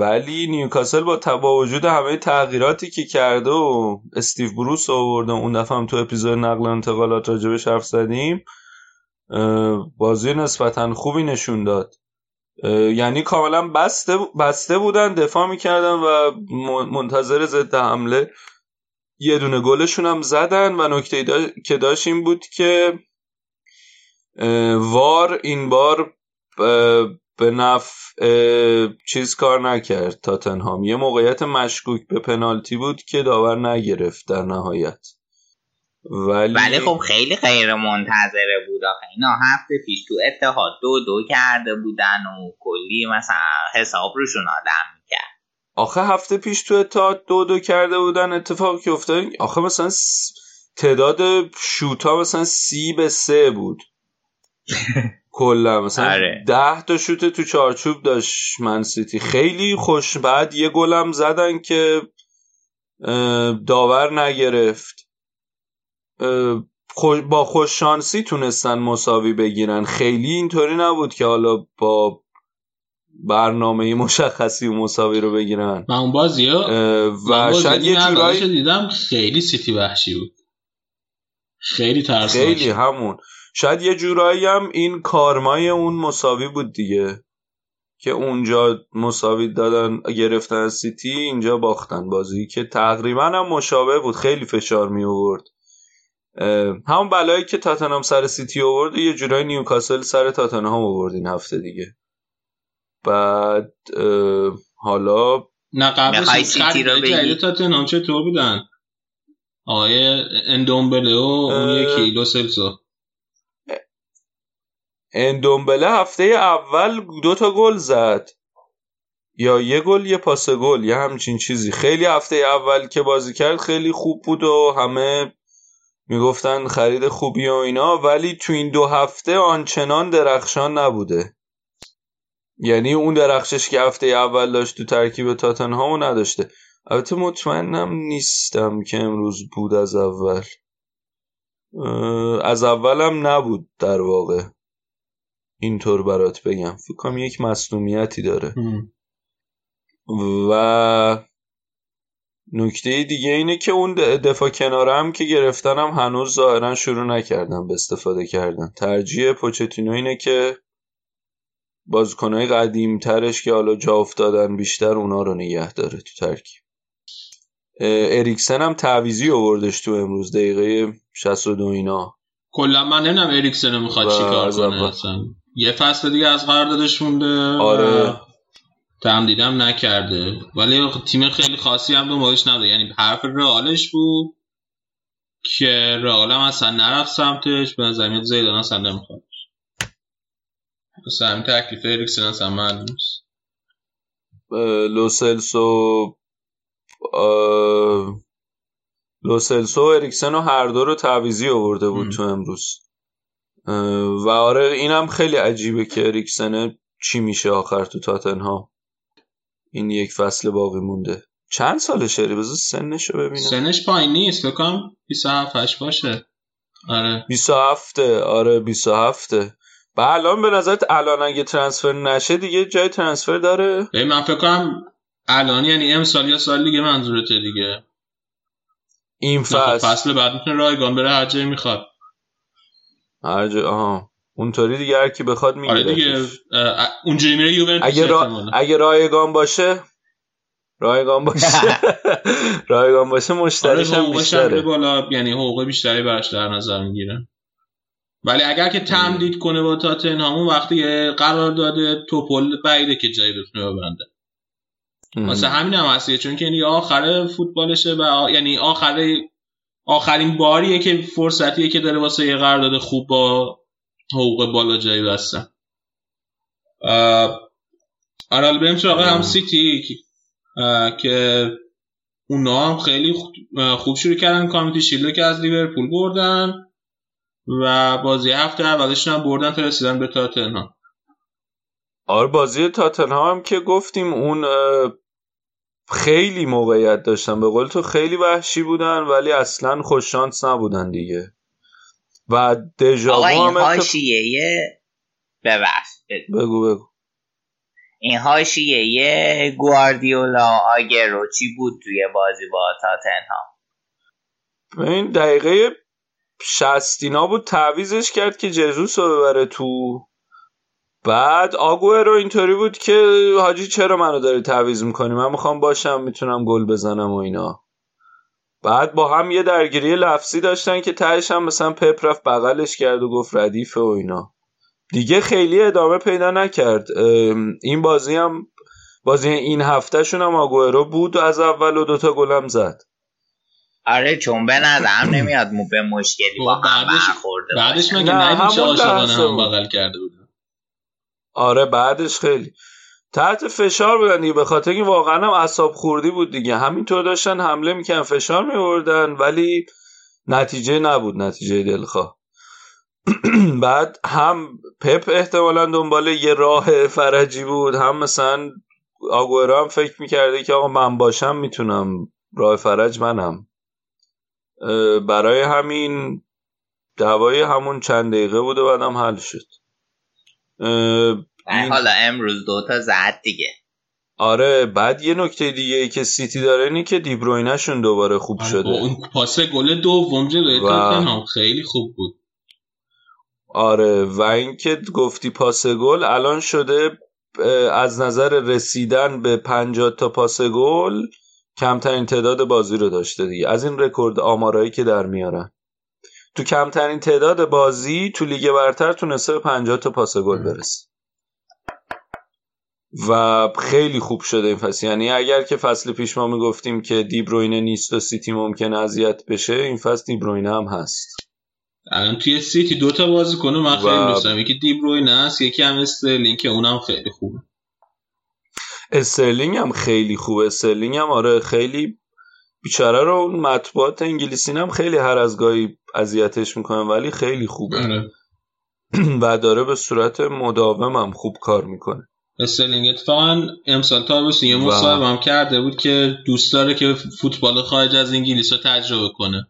ولی نیوکاسل با با وجود همه تغییراتی که کرده و استیو بروس آورده اون دفعه هم تو اپیزود نقل و انتقالات راجبش حرف زدیم بازی نسبتا خوبی نشون داد. یعنی کاملا بسته, بسته بودن دفاع می‌کردن و منتظر ضد حمله یه دونه گلشون هم زدن و نکته که داشت این بود که وار این بار به نفع چیز کار نکرد تاتنهام یه موقعیت مشکوک به پنالتی بود که داور نگرفت در نهایت. ولی ولی خب خیلی غیر منتظره بود آخه. اینا هفته پیش تو اتحاد دو دو کرده بودن و کلی مثلا حساب روشون آدم می‌کرد. آخه هفته پیش تو اتحاد دو دو کرده بودن اتفاقی که افتاد آخه مثلا تعداد شوتا مثلا سی به سه بود. کلا مثلا آره. ده تا شوت تو چارچوب داشت منسیتی خیلی خوش بعد یه گلم زدن که داور نگرفت. با خوش شانسی تونستن مساوی بگیرن. خیلی اینطوری نبود که حالا با برنامه مشخصی و مساوی رو بگیرن. من اون بازی و شاید یه جورایی دیدم خیلی سیتی وحشی بود. خیلی ترسناک خیلی همون. شاید یه جورایی هم این کارمای اون مساوی بود دیگه. که اونجا مساوی دادن گرفتن از سیتی اینجا باختن بازی که تقریبا هم مشابه بود. خیلی فشار می آورد. همون بلایی که تاتنهام سر سیتی آورد یه جورایی نیوکاسل سر تاتنهام آورد این هفته دیگه. بعد حالا نه قبل سیتی رو بگی. تاتنهام چطور بودن؟ آقای اندومبله و اون یکی لو سلسو اندومبله هفته اول دو تا گل زد. یا یه گل یه پاس گل یه همچین چیزی. خیلی هفته اول که بازی کرد خیلی خوب بود و همه می‌گفتن خرید خوبی و اینا ولی تو این دو هفته آنچنان درخشان نبوده. یعنی اون درخشش که هفته اول داشت تو ترکیب تاتنهامو نداشته. البته مطمئنم نیستم که امروز بود از اول. از اولم نبود در واقع. اینطور برات بگم. فکر کنم یک مصنومیتی داره. و نکته دیگه اینه که اون دفاع کناره هم که گرفتنم هنوز ظاهرا شروع نکردن به استفاده کردن. ترجیح پوچتینو اینه که بازیکنهای قدیم ترش که حالا جا افتادن بیشتر اونا رو نگه داره تو ترکیب. اریکسن هم تعویزی آوردش تو امروز دقیقه 62 اینا. کلا من نمی‌دونم اریکسن می‌خواد چیکار کنه اصلا. یه فصل دیگه از قراردادش مونده آره. تمدیدم نکرده. ولی تیم خیلی خاصی هم دنبالش نداره یعنی حرف رئالش بود که رئال هم اصلا نرفت سمتش به میاد زیدان اصلا نمی‌خواد. همین تکلیف اریکسن اصلا معلوم نیست. لوسلسو لوسلسو و اریکسن و هر دو رو تعویزی آورده بود تو امروز. و آره اینم خیلی عجیبه که اریکسن چی میشه آخر تو تاتنها این یک فصل باقی مونده. چند سالشه بذار سنش رو ببینم. سنش پایین نیست بکنم 27 8 باشه. آره. 27 آره 27 با الان به نظرت الان اگه ترانسفر نشه دیگه جای ترانسفر داره؟ به من فکر کنم الان یعنی امسال یا سال دیگه منظورته دیگه. این فصل. فصل بعد می‌تونه رایگان بره هر جایی می‌خواد. هر جا آها. اونطوری دیگه هر کی بخواد می‌گیره آره دیگه. اونجوری میره یوونتوس اگه را... اگه رایگان باشه رایگان باشه. رایگان باشه مشتریش آره هم بیشتره. بالا. یعنی حقوق بیشتری براش در نظر می‌گیره. ولی اگر که تمدید کنه با تاتنهام وقتی قرار داده توپل بعیده که جایی بتونه ببنده. واسه همین هم هستیه چون که یعنی آخر فوتبالشه و آ... یعنی آخر آخرین باریه که فرصتیه که داره واسه یه قرارداد خوب با حقوق بالا جایی بستن. آره بریم سراغ هم سیتی که اونا هم خیلی خوب شروع کردن. کامیتی شیلد که از لیورپول بردن و بازی هفته اولشون هم بردن تا رسیدن به تاتنهام. آره بازی تاتنهام هم که گفتیم اون خیلی موقعیت داشتن. به قول تو خیلی وحشی بودن ولی اصلا خوششانس نبودن دیگه. و دژاوو هم حاشیه ببخش. بگو بگو. این حاشیه گواردیولا آگرو. چی بود توی بازی با تاتنهام؟ این دقیقه شستینا بود تعویزش کرد که جزوس رو ببره تو بعد رو اینطوری بود که حاجی چرا منو داری تعویز می‌کنی؟ من می‌خوام باشم می‌تونم گل بزنم و اینا. بعد با هم یه درگیری لفظی داشتن که تهش هم مثلا پپ رفت بغلش کرد و گفت ردیفه و اینا. دیگه خیلی ادامه پیدا نکرد. این بازی هم بازی این هفتهشون هم آگوئرو بود و از اول و دوتا گلم زد. آره چون به نظرم نمیاد مو به مشکلی با هم برخورده بعدش مگه نه عاشقانه هم بغل کرده بود آره بعدش خیلی. تحت فشار بودن دیگه به خاطر اینکه واقعا هم اعصاب خوردی بود دیگه. همینطور داشتن حمله می‌کنن فشار میوردن ولی نتیجه نبود نتیجه دلخواه. بعد هم پپ احتمالا دنبال یه راه فرجی بود هم مثلا آگوئرو هم فکر می‌کرده که آقا من باشم می‌تونم راه فرج منم. برای همین دوای همون چند دقیقه بود و بعدم حل شد. حالا امروز دوتا زد دیگه. آره بعد یه نکته دیگه ای که سیتی داره اینه که دیبروینشون دوباره خوب آره شده. اون پاس گل دوم جلوی و... خیلی خوب بود. آره و اینکه گفتی پاس گل الان شده از نظر رسیدن به 50 تا پاس گل کمترین تعداد بازی رو داشته دیگه. از این رکورد آمارایی که در میارن. تو کمترین تعداد بازی تو لیگ برتر تونسته به 50 تا پاس گل برسه. و خیلی خوب شده این فصل. یعنی اگر که فصل پیش ما می‌گفتیم که دیبروینه نیست و سیتی ممکن اذیت بشه این فصل دیبروینه هم هست. الان توی سیتی دوتا بازی کنه من خیلی و... دوستم یکی دیبروینه است یکی هم استرلینگ که اونم خیلی خوبه. استرلینگ هم خیلی خوبه. استرلینگ هم آره خیلی بیچاره رو اون مطبوعات انگلیسی هم خیلی هر از گاهی اذیتش می‌کنن ولی خیلی خوبه. آره. و داره به صورت مداوم هم خوب کار می‌کنه. استرلینگ اتفاقا امسال تابستون یه مصاحبه هم کرده بود که دوست داره که فوتبال خارج از انگلیس رو تجربه کنه.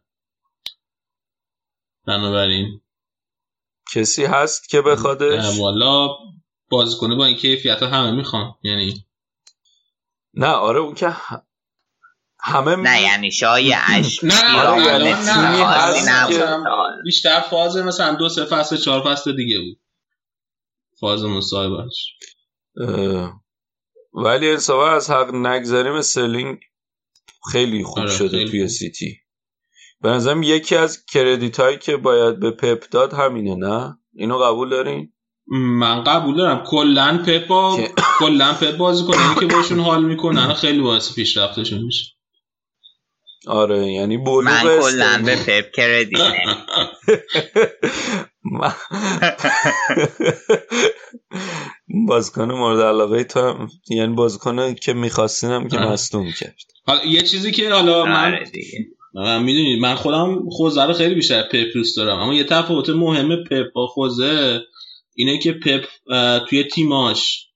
بنابراین. کسی هست که بخوادش والا کنه با این کیفیت همه می‌خوان یعنی. نه آره اون که همه نه یعنی شایعش نه آره نه بیشتر فاز مثلا دو سه فصل چهار فصل دیگه بود. فاز مصاحبهش ولی انصافا از حق نگذاریم استرلینگ خیلی خوب آره شده خیلی توی سیتی. به نظرم یکی از credit هایی که باید به پپ داد همینه نه؟ اینو قبول دارین؟ من قبول دارم. کلا پپ با کلا پپ بازی کنه. که باشون حال می‌کنن خیلی باعث پیشرفتشون میشه. آره یعنی بولو من کلا به پپ credit بازیکن مورد علاقه تا یعنی بازیکن که میخواستینم که مصدوم کرد. حالا یه چیزی که حالا من آره من می‌دونید من خودم خوزه رو خیلی بیشتر پپ دوست دارم. اما یه تفاوت مهم پپ با خوزه اینه که پپ توی تیماش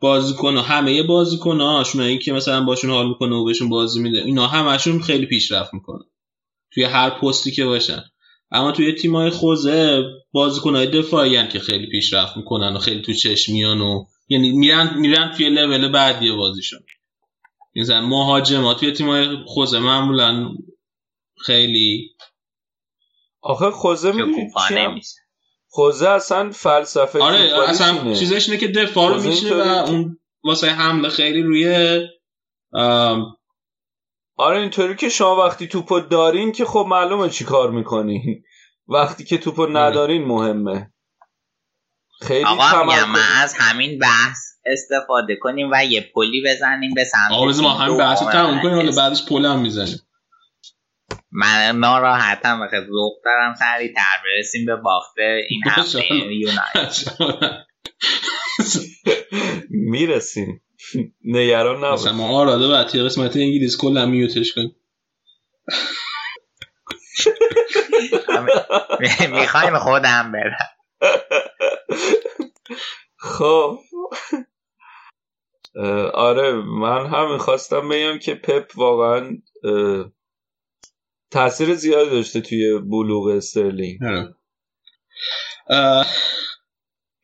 بازیکن همه بازیکناش من که مثلا باشون حال می‌کنه و بهشون بازی میده اینا همشون خیلی پیشرفت می‌کنه توی هر پستی که باشن. اما توی تیمای خوزه بازیکنهای دفاعی که خیلی پیشرفت می‌کنن و خیلی تو چشم میان و یعنی میرن میرن توی لول بعدی بازیشون. مثلا مهاجما توی تیمای خوزه معمولا خیلی آخه خوزه می‌دونی خوزه اصلا فلسفه آره اصلا چیزش اینه که دفاع رو میشینه و اون واسه حمله خیلی روی آره اینطوری که شما وقتی توپو دارین که خب معلومه چی کار می‌کنین وقتی که توپو آره. ندارین مهمه. خیلی آقا میگم از همین بحث استفاده کنیم و یه پلی بزنیم به سمت آقا ما همین بحث رو تموم کنیم ولی بعدش پل هم می‌زنیم. من ناراحتم و ذوق دارم سریع تر برسیم به باخت این هفته می‌رسیم. نگران نباش. ما آراده باید توی قسمت انگلیس کلا میوتش کنیم. می‌خوایم خودم برم. خب. آره من هم می‌خواستم بگم که پپ واقعا تاثیر زیادی داشته توی بلوغ استرلینگ آره. اه،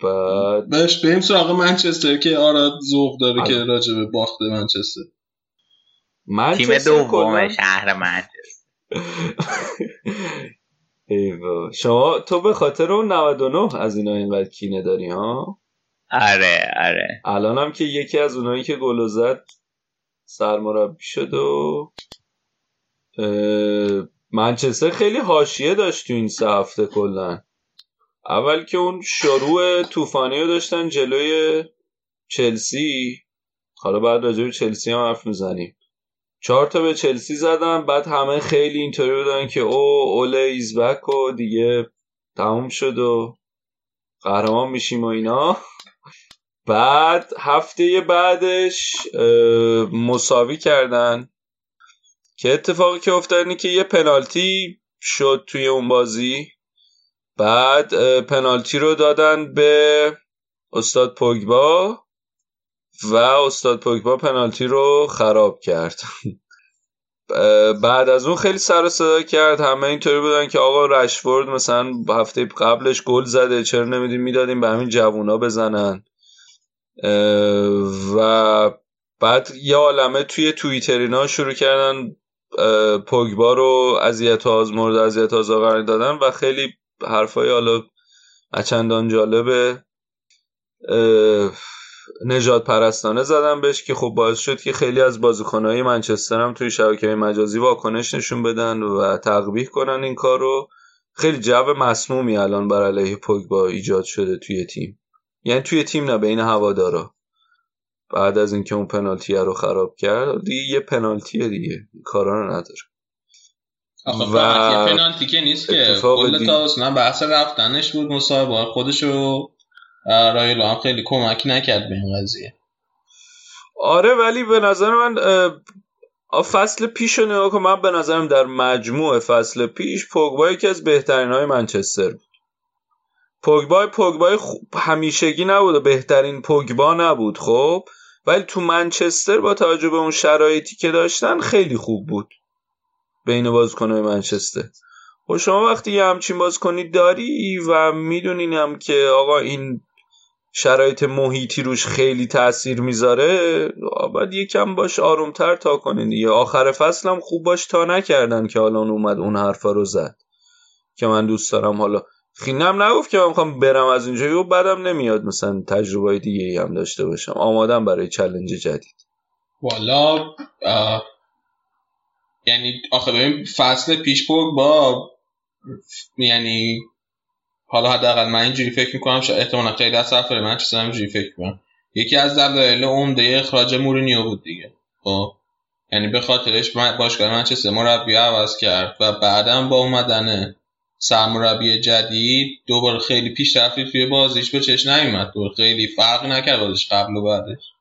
بعد بهش بریم سراغ منچستر که آراد ذوق داره که. راجع به باخت منچستر تیم منچستر دوم شهر منچستر. شما تو به خاطر اون 99 از اینا اینقدر کینه داری ها آره آره الان هم که یکی از اونایی که گل زد سرمربی شد و منچستر خیلی حاشیه داشت تو این سه هفته کلا. اول که اون شروع طوفانی رو داشتن جلوی چلسی حالا بعد راجع به چلسی هم حرف می‌زنیم. چهار تا به چلسی زدن بعد همه خیلی اینطوری بودن که او اوله ایزبک و دیگه تموم شد و قهرمان میشیم و اینا. بعد هفته بعدش مساوی کردن. که اتفاقی که افتاد اینه که یه پنالتی شد توی اون بازی. بعد پنالتی رو دادن به استاد پوگبا و استاد پوگبا پنالتی رو خراب کرد. بعد از اون خیلی سر و صدا کرد. همه اینطوری بودن که آقا رشفورد مثلا هفته قبلش گل زده چرا نمیدیم؟ می‌دادیم به همین جوونا بزنن. و بعد یه عالمه توی توییتر اینا شروع کردن پوگبا رو اذیت آز مورد اذیت آزار قرار دادن و خیلی حرفای حالا چندان جالبه. نجات پرستانه زدن بهش که خب باعث شد که خیلی از بازیکنهای منچستر هم توی شبکه مجازی واکنش نشون بدن و تقبیح کنن این کار رو خیلی جو مسمومی الان بر علیه پوگبا ایجاد شده توی تیم. یعنی توی تیم نه بین هوادارا. بعد از اینکه اون پنالتی رو خراب کرد دیگه یه پنالتیه دیگه. کارا رو نداره. آخه و یه پنالتی که نیست که. کل دیگه- تابستون بحث رفتنش بود مصاحبه. خودش رو رایلو هم خیلی کمک نکرد به این قضیه. آره ولی به نظر من فصل پیش رو نگاه من به نظرم در مجموع فصل پیش پوگبا یکی از بهترین های منچستر بود. پوگبا پوگبا همیشگی نبود و بهترین پوگبا نبود خب؟ ولی تو منچستر با توجه به اون شرایطی که داشتن خیلی خوب بود. بین بازیکنهای منچستر. خب شما وقتی یه همچین بازیکنی داری و می‌دونین هم که آقا این شرایط محیطی روش خیلی تاثیر می‌ذاره باید یکم باش آرومتر تا کنین دیگه. آخر فصل هم خوب باش تا نکردن که حالا اومد اون حرفا رو زد. که من دوست دارم حالا خینم نگفت که من می‌خوام برم از اینجا و بعدم نمیاد. مثلا تجربه دیگه ای هم داشته باشم. آمادم برای چلنج جدید. والا اه، یعنی آخه ببین فصل پیش با یعنی حالا حداقل من اینجوری فکر می‌کنم شاید احتمالا خیلی از سفر من چیزا اینجوری فکر کنم یکی از دلایل عمده اخراج مورینیو بود دیگه. خب یعنی به خاطرش من- باشگاه منچستر مربی عوض کرد و بعدم با اومدن سرمربی جدید دوباره خیلی پیشرفتی توی بازیش به چش نیومد. دوباره خیلی فرق نکرد بازیش قبل و بعدش.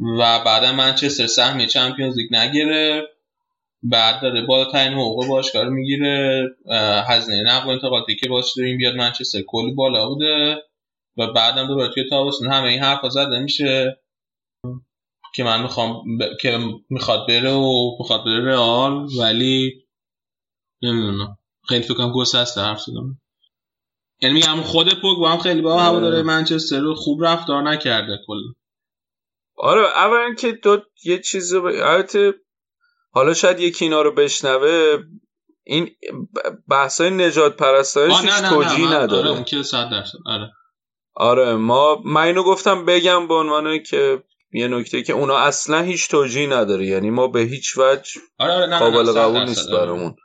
و بعدا منچستر سهمیه چمپیونز لیگ نگرفت بعد داره بالاترین حقوق باشگاه می‌گیره. هزینه نقل و انتقالاتی که باعث شده این بیاد منچستر کلی بالا بوده. و بعدم دوباره توی تابستون همه این حرفا زده میشه. که من می‌خوام ب... که می‌خواد بره و می‌خواد بره رئال ولی نمی‌دونم. خیلی فکر کنم گسسته حرف زدم. یعنی میگم خود پوگبا هم خیلی با هواداره منچستر رو خوب رفتار نکرده کلا. آره اولا که دو یه چیز البته حالا شاید یکی اینا رو بشنوه این بحثای نجات هیچ نه نه من- نداره. آره اون که 100 درصد آره. آره ما من اینو گفتم بگم به عنوان که یه نکته که اونا اصلا هیچ توجیهی نداره یعنی ما به هیچ وجه آره آره قابل صد قبول نیست آره. برامون.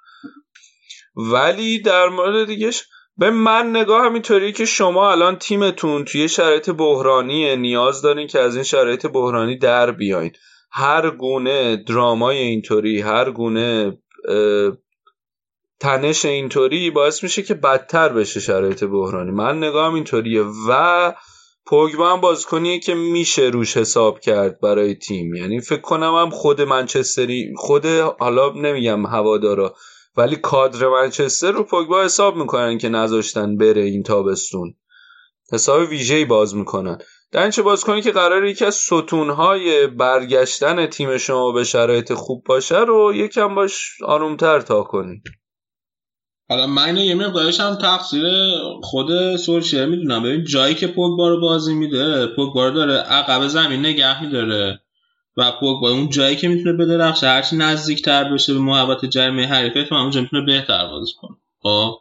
ولی در مورد دیگهش به من نگاه همینطوری که شما الان تیمتون توی شرایط بحرانیه نیاز دارین که از این شرایط بحرانی در بیاین. هر گونه درامای اینطوری هر گونه تنش اینطوری باعث میشه که بدتر بشه شرایط بحرانی. من نگاهم اینطوریه و پوگبا هم بازیکنیه که میشه روش حساب کرد برای تیم. یعنی فکر کنم هم خود منچستری خود حالا نمیگم هوادارا ولی کادر منچستر رو پوگبا حساب می‌کنن که نذاشتن بره این تابستون. حساب ویژه‌ای باز می‌کنن. در چه بازیکنی که قرار یکی از ستونهای برگشتن تیم شما به شرایط خوب باشه رو یکم باش آرومتر تا کنی. حالا من یه مقدارش هم تقصیر خود سولشر می‌دونم. ببین جایی که پوگبا رو بازی میده پوگبا رو داره عقب زمین نگه میداره. و پوگبا اون جایی که می‌تونه بدرخشه هرچی نزدیکتر بشه به محوطه جریمه حریف تو اونجا می‌تونه بهتر بازی کنه. خب؟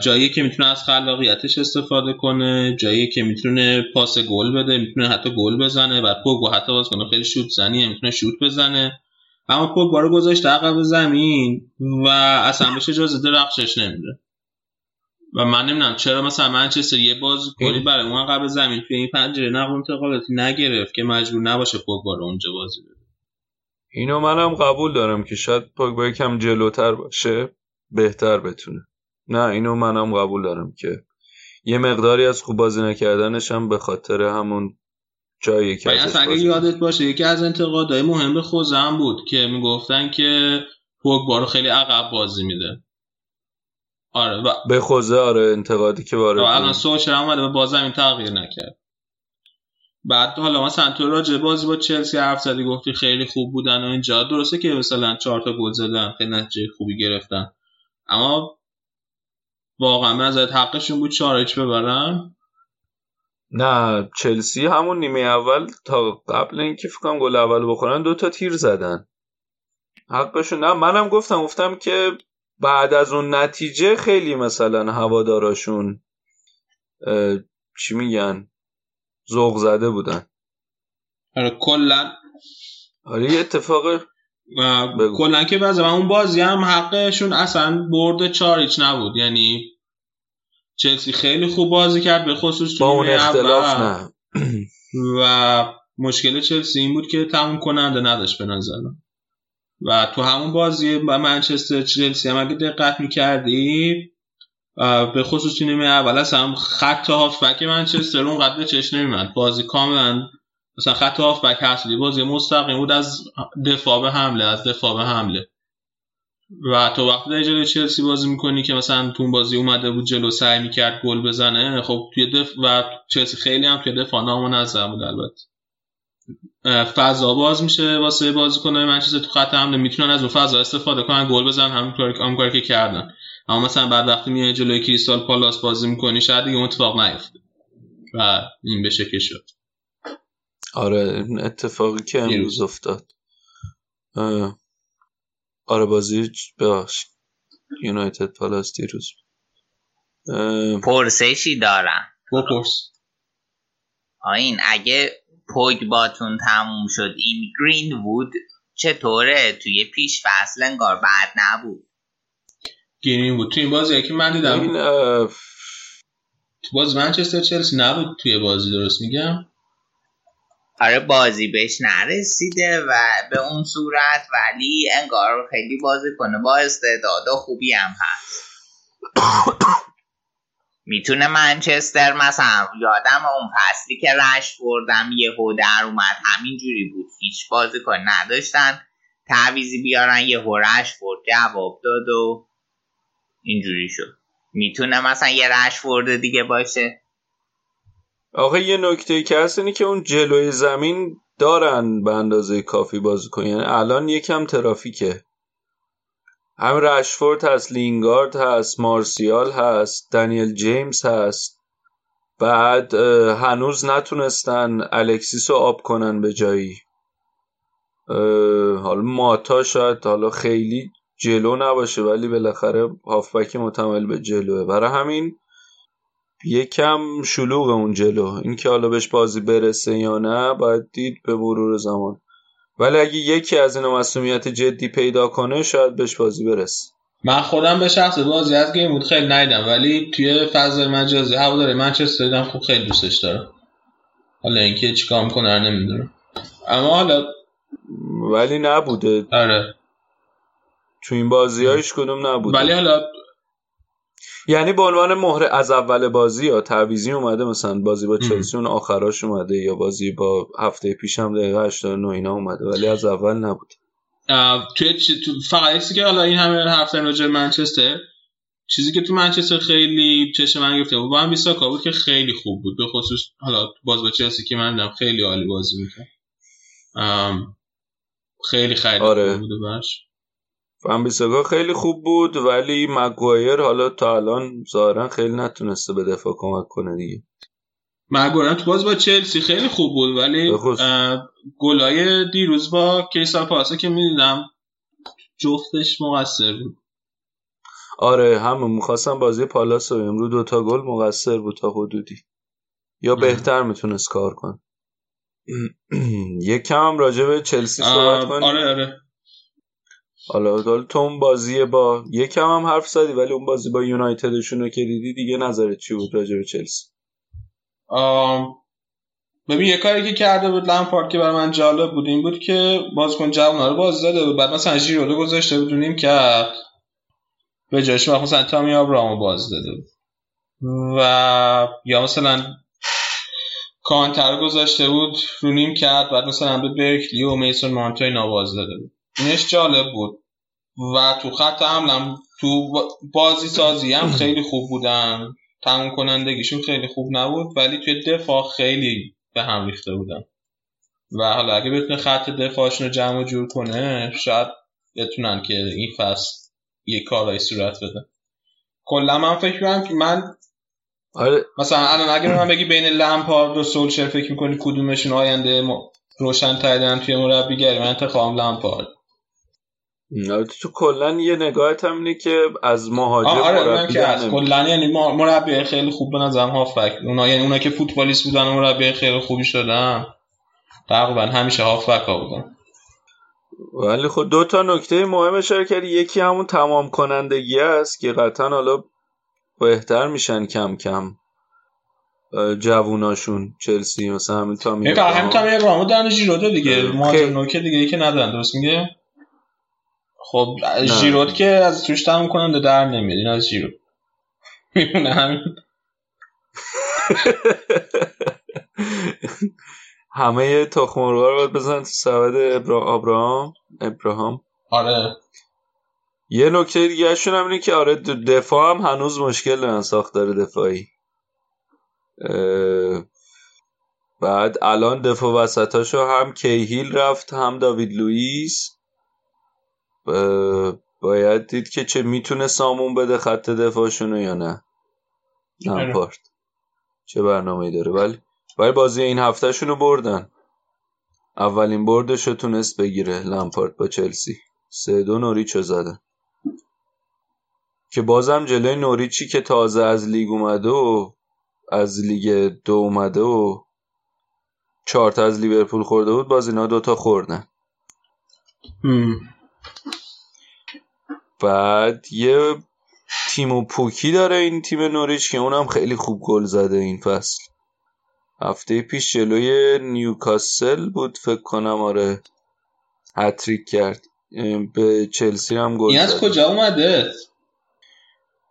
جایی که می‌تونه از خلاقیتش استفاده کنه جایی که می‌تونه پاس گل بده می‌تونه حتی گل بزنه و پوگبا حتی باز کنه خیلی شوت زنی می‌تونه شوت بزنه. اما پوگبا رو گذاشته عقب زمین و اصلا بهش اجازه درخشش نمیده. و من نمی‌دونم چرا مثلا منچستر یه بازیکنی برای اون عقب زمین توی این پنجره نقل انتقالاتی نگرفت که مجبور نباشه پوگبا رو اونجا بازی بده. اینو منم قبول دارم که شاید پوگبا یکم جلوتر باشه بهتر بتونه. نه اینو منم قبول دارم که یه مقداری از خوب بازی نکردنش هم به خاطر همون جایی که اصلا اگه یادت باشه یکی از انتقادهای مهم به خوزم بود که می‌گفتن که پوگبا رو خیلی عقب بازی میده. آره و به خوزه آره انتقادی که وارد الان سوشر اومده بازم این تغییر نکرد. بعد حالا مثلا تو راجع بازی با چلسی حرف زدی گفتی خیلی خوب بودن و اینجا درسته که مثلا چهار تا گل زدن خیلی نتیجه خوبی گرفتن. اما واقعا من ازت حقشون بود چهار ببرن؟ نه چلسی همون نیمه اول تا قبل اینکه فکرم گل اول بخورن دو تا تیر زدن. حقشون نه منم گفتم گفتم که بعد از اون نتیجه خیلی مثلا هواداراشون چی میگن؟ ذوق زده بودن. آره کلا. آره یه اتفاق کلا که بعضی اون بازی هم حقشون اصلا برد چاریچ نبود. یعنی چلسی خیلی خوب بازی کرد به خصوص با اون اختلاف نه. و مشکل چلسی این بود که تموم کننده نداشت به نظر و تو همون بازی با منچستر چلسی هم اگه دقت می‌کردی به خصوص نیمه اول هم خط هافبک منچستر اون قد چش نمیمد بازی کاملا مثلا خط هافبک هست بازی مستقیم بود از دفاع به حمله از دفاع به حمله. و تو وقتی در جلوی چلسی بازی می‌کنی که مثلا تو بازی اومده بود جلو سعی می‌کرد گل بزنه خب توی دف و چلسی خیلی هم توی دفاع نامنظم بود البته. فضا باز میشه واسه بازیکن‌های منچستر تو خط حمله می‌تونن از اون فضا استفاده کنن گل بزنن همین کاری کاری که کردن. اما مثلا بعد وقتی میای جلوی کریستال پالاس بازی می‌کنی شاید دیگه اتفاق نیفته و این بشه که شد. آره اتفاقی که امروز افتاد. آره بازی ببخش. یونایتد پالاس دیروز. پرسشی دارم. بپرس. آین اگه پوگ باتون تموم شد. این گرین وود چطوره؟ توی پیش فصل انگار بعد نبود. گرین وود توی این بازی که من دیدم. این تو باز منچستر چلسی نبود توی بازی درست میگم؟ آره بازی بهش نرسیده و به اون صورت ولی انگار خیلی بازی کنه با استعداد و خوبی هم هست. می‌تونه منچستر مثلا یادم اون فصلی که رش بردم یه در اومد. همینجوری بود. هیچ بازی کن نداشتن. تعویزی بیارن یه رش برد جواب داد و اینجوری شد. می‌تونه مثلا یه رش دیگه باشه؟ آقا یه نکته که هست اینه که اون جلوی زمین دارن به اندازه کافی بازی کن یعنی الان یکم ترافیکه. هم رشفورد هست لینگارد هست مارسیال هست دانیل جیمز هست. بعد هنوز نتونستن الکسیس رو آب کنن به جایی. حالا ماتا شاید حالا خیلی جلو نباشه ولی بالاخره هافبک متمل به جلوه. برای همین یکم شلوغ اون جلو. اینکه حالا بهش بازی برسه یا نه باید دید به مرور زمان. ولی اگه یکی از اینا مسئولیت جدی پیدا کنه شاید بهش بازی برسه. من خودم به شخص بازی از گیم بود خیلی نیدم ولی توی فضای مجازی داره. منچستر دیدم خوب خیلی دوستش دارم. حالا اینکه چیکار می‌کنه نمی‌دونم. اما حالا ولی نبوده. آره. تو این بازی هایش کدوم نبوده؟ ولی حالا یعنی به عنوان مهره از اول بازی یا تعویزی اومده مثلا بازی با چلسی اون آخراش اومده یا بازی با هفته پیش هم دقیقه 89 اینا اومده ولی از اول نبود. توی تو فقط چیزی که حالا این همه حرف راجع منچستر چیزی که تو منچستر خیلی چشم من گرفته بود با هم بیساکا بود که خیلی خوب بود به خصوص حالا باز با چلسی که من خیلی عالی بازی می‌کرد خیلی خیلی آره. خوب بوده باش فنبیساکا خیلی خوب بود ولی مگوایر حالا تا الان ظاهرا خیلی نتونسته به دفاع کمک کنه دیگه. مگوایر تو باز با چلسی خیلی خوب بود ولی گلای دیروز با کیسا پاسه که می‌دیدم جفتش مقصر بود. آره همون می‌خواستم بازی پالاس رو امرو دوتا گل مقصر بود تا حدودی. یا بهتر می‌تونست کار کن یک کم هم راجع به چلسی صحبت کنیم. آره آره. حالا تو اون بازی با یک کم هم حرف زدی ولی اون بازی با یونایتدشون رو که دیدی دیگه نظرت چی بود راجع به چلسی؟ آم، ببین یه کاری که کرده بود لمپارد که برای من جالب بود این بود که بازیکن جوونا رو باز داده بود. بعد مثلا ژیرو گذاشته بود دونیم کرد. به وقت مثلا تامی آبرامو باز داده بود. و یا مثلا کانتر گذاشته بود رو نیم کرد. بعد مثلا به برکلی و میسون مانتو اینا باز داده بود. اینش جالب بود. و تو خط حملم تو بازی سازی هم خیلی خوب بودن. تموم کنندگیشون خیلی خوب نبود ولی توی دفاع خیلی به هم ریخته بودن. و حالا اگه بتونه خط دفاعشون رو جمع و جور کنه شاید بتونن که این فصل یه کارهای صورت بده. کلا من فکر می‌کنم که من آره. مثلا الان اگه من بگی بین لمپارد و سولشر فکر می‌کنی کدومشون آینده. روشن تایدن توی مربیگری من انتخابم لمپارد. تو کلا یه نگاهت هم اینه که از مهاجم آره مربی که نمیاد. کلا یعنی مربی خیلی خوب به نظرم هافبک. اونا یعنی اونا که فوتبالیست بودن و مربی خیلی خوبی شدن. تقریبا همیشه هافبک ها بودن. ولی خب دو تا نکته مهم اشاره کردی یکی همون تمام کنندگی است که قطعا حالا بهتر میشن کم کم. جووناشون چلسی مثلا همین تامی یه همین تامی ابراهامو دارن ژیرودو دیگه. خیلی. مهاجم نوکه دیگه ای که ندارن. درست میگه؟ خب ژیرود که از توش تموم کننده در نمیاد. این از ژیرود میمونه همین. همه تخم مرغا رو باید بزنن تو سبد ابرا... ابراهام؟ ابراهام؟ آره. یه نکته دیگه شون هم اینه که آره دفاع هم هنوز مشکل دارن ساختار دفاعی. اه، بعد الان دفاع وسطاشو هم کیهیل رفت هم داوید لوئیس. باید دید که چه می‌تونه سامون بده خط دفاعشونو یا نه. لمپارد چه برنامه داره. ولی ولی بازی این هفتهشون رو بردن. اولین بردش رو تونست بگیره لمپارد با چلسی. سه دو نوریچ رو زدن. که بازم جلوی نوریچی که تازه از لیگ اومده و از لیگ دو اومده و چهار تا از لیورپول خورده بود باز اینا دوتا خوردن. بعد یه تیم و پوکی داره این تیم نوریچ که اونم خیلی خوب گل زده این فصل. هفته پیش جلوی نیوکاسل بود فکر کنم آره. هتریک کرد. به چلسی هم گل این از کجا اومده؟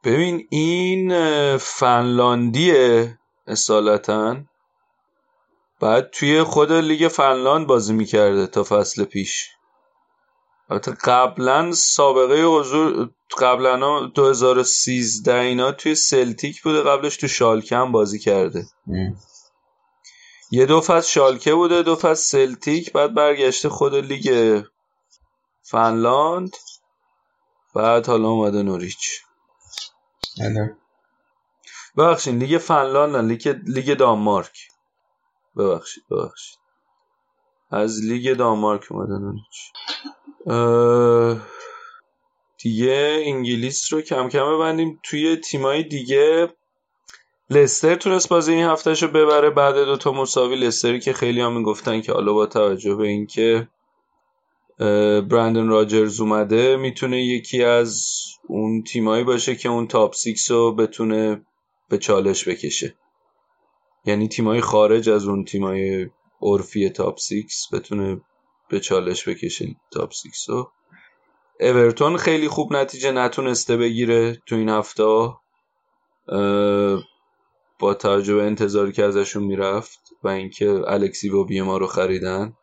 ببین این فنلاندیه اصالتا. بعد توی خود لیگ فنلاند بازی می‌کرده تا فصل پیش. البته قبلا سابقه حضور قبلا 2013 اینا توی سلتیک بوده قبلش تو شالکه هم بازی کرده. یه دو فصل شالکه بوده دو فصل سلتیک بعد برگشته خود لیگ فنلاند بعد حالا اومده نوریچ. آره. ببخشید لیگ فنلاند لیگ لیگ دانمارک. ببخشید ببخشید. از لیگ دانمارک اومده نوریچ. دیگه انگلیس رو کم کم ببندیم. توی تیمای دیگه لستر تونست بازی این هفتهشو ببره. بعد دوتا مساوی لستری که خیلی هم می‌گفتن که حالا با توجه به اینکه برندن راجرز اومده می‌تونه یکی از اون تیمایی باشه که اون top six رو بتونه به چالش بکشه. یعنی تیمای خارج از اون تیمای عرفی top six بتونه به چالش بکشه top six رو. اورتون خیلی خوب نتیجه نتونسته بگیره تو این هفته. با توجه به انتظاری که ازشون می‌رفت و اینکه الکسی و بیما رو خریدن.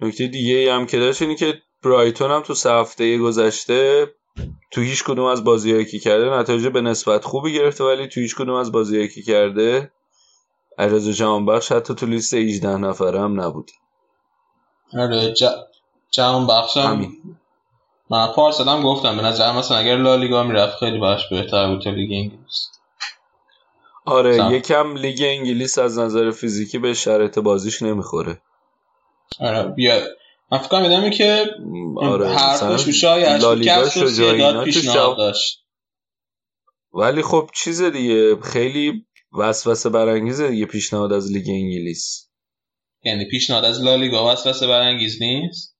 نکته دیگه هم که داشت اینی که برایتون هم تو سه هفته گذشته تو هیچ کدوم از بازیهایی که کرده نتایج به نسبت خوبی گرفته ولی تو هیچ کدوم از بازیهایی که کرده عرض جهان بخش حتی تو لیست 18 نفره هم نبود آره جهان بخش هم من پارسال هم گفتم به نظر مثلا اگر لالیگا می‌رفت خیلی باش بهتر بود تا لیگ انگلیس. آره سم. یکم لیگ انگلیس از نظر فیزیکی به شرط بازیش نمی‌خوره. آره بیا. من فکر کنم که آره هر خصوصای لالیگاش رو پیشنهاد داشت. ولی خب چیز دیگه خیلی وسوسه برانگیزه دیگه پیشنهاد از لیگ انگلیس. یعنی پیشنهاد از لالیگا وسوسه برانگیز نیست؟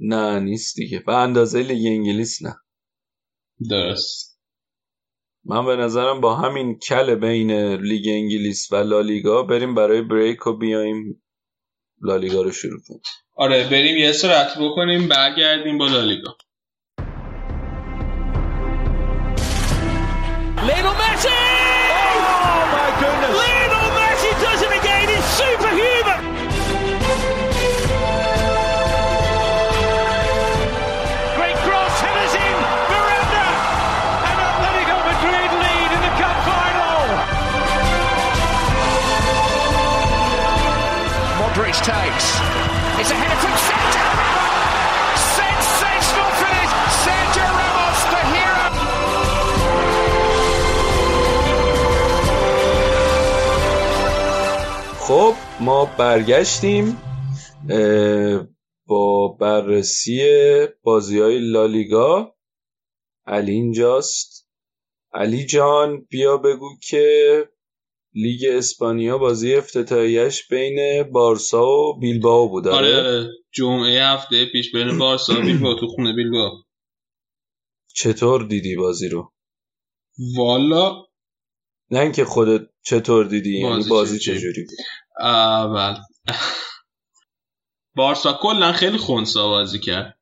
نه نیست دیگه. به اندازه لیگ انگلیس نه. درست. من به نظرم با همین کل بین لیگ انگلیس و لالیگا بریم برای بریک و بیایم لالیگا رو شروع کنیم. آره بریم یه سرعت بکنیم برگردیم با لالیگا. takes. It's a header from Sergio Ramos. Sensational finish. Sergio Ramos, the hero. خب ما برگشتیم با بررسی بازی های لالیگا علی اینجاست علی جان بیا بگو که لیگ اسپانیا بازی افتتاحیش بین بارسا و بیلباو بود آره, آره جمعه هفته پیش بین بارسا و بیلباو تو خونه بیلباو چطور دیدی بازی رو؟ والا؟ نه اینکه خودت چطور دیدی یعنی بازی, بازی چجوری بود؟ اول. بارسا کلا خیلی خونسا بازی کرد.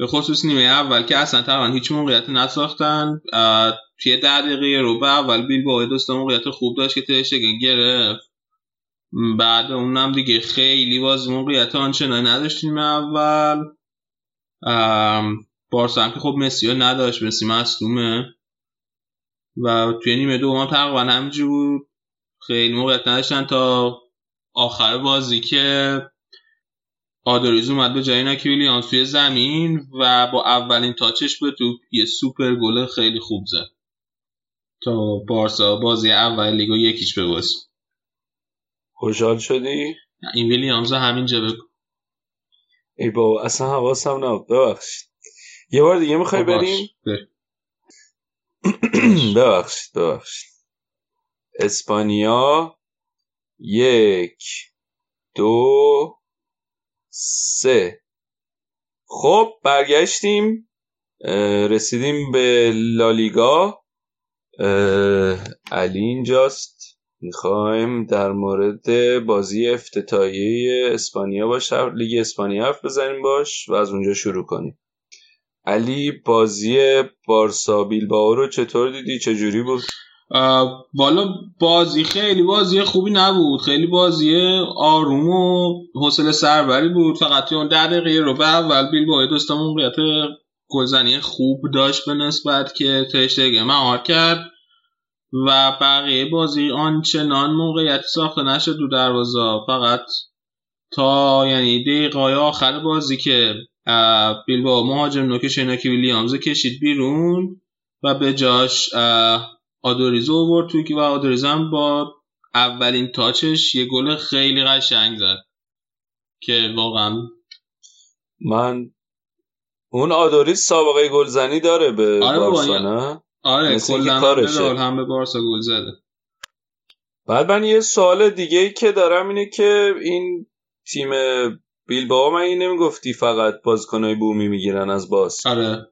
به خصوص نیمه اول که اصلا تقریبا هیچ موقعیت نساختن. توی ده دقیقه رو اول بیل با دوست موقعیت خوب داشت که تشگن گرفت. بعد اونم دیگه خیلی باز موقعیت آنچنانی نداشتیم اول. بارسا هم که خب مسی ها نداشت مسی مصدومه و توی نیمه دوم تقریبا همینجور بود. خیلی موقعیت نداشتن تا آخر بازی که آدوریز اومد به جای ناکی ویلیامز توی زمین و با اولین تاچش به تو یه سوپر گل خیلی خوب زد. تا بارسا بازی اول لیگو یکیش بباز خوشحال شدی؟ این ویلیامز همینجا بگو. ای بابا اصلا حواسم نبود. ببخشید. یه بار دیگه می‌خوای خب بریم؟ ببخشید ببخشید. اسپانیا یک دو سه. خب برگشتیم. رسیدیم به لالیگا. علی اینجاست. می‌خوایم در مورد بازی افتتاحیه اسپانیا باش لیگ اسپانیا حرف بزنیم باش و از اونجا شروع کنیم. علی بازی بارسا بیلبائو رو چطور دیدی؟ چجوری بود؟ والا بازی خیلی بازی خوبی نبود. خیلی بازی آروم و حوصله سربری بود. فقط اون ده دقیقه رو اول بیل باید دوستم موقعیت گلزنی خوب داشت به نسبت که تشتگه مهار کرد و بقیه بازی آنچنان موقعیت ساخته نشد دو دروازه. فقط تا یعنی دقیقه آخر بازی که بیل با مهاجم نوک شیناکی ویلیامز کشید بیرون و به جاش آدوریزو آورد توی که و آدوریزو هم با اولین تاچش یه گل خیلی قشنگ زد که واقعا من اون آدوریز سابقه گلزنی داره به آره بارسا نه آره کلا هم به بارسا گل زده. بعد من یه سوال دیگه ای که دارم اینه که این تیم بیلباو من این نمی‌گفتی فقط بازیکنای بومی می‌گیرن از باز. آره.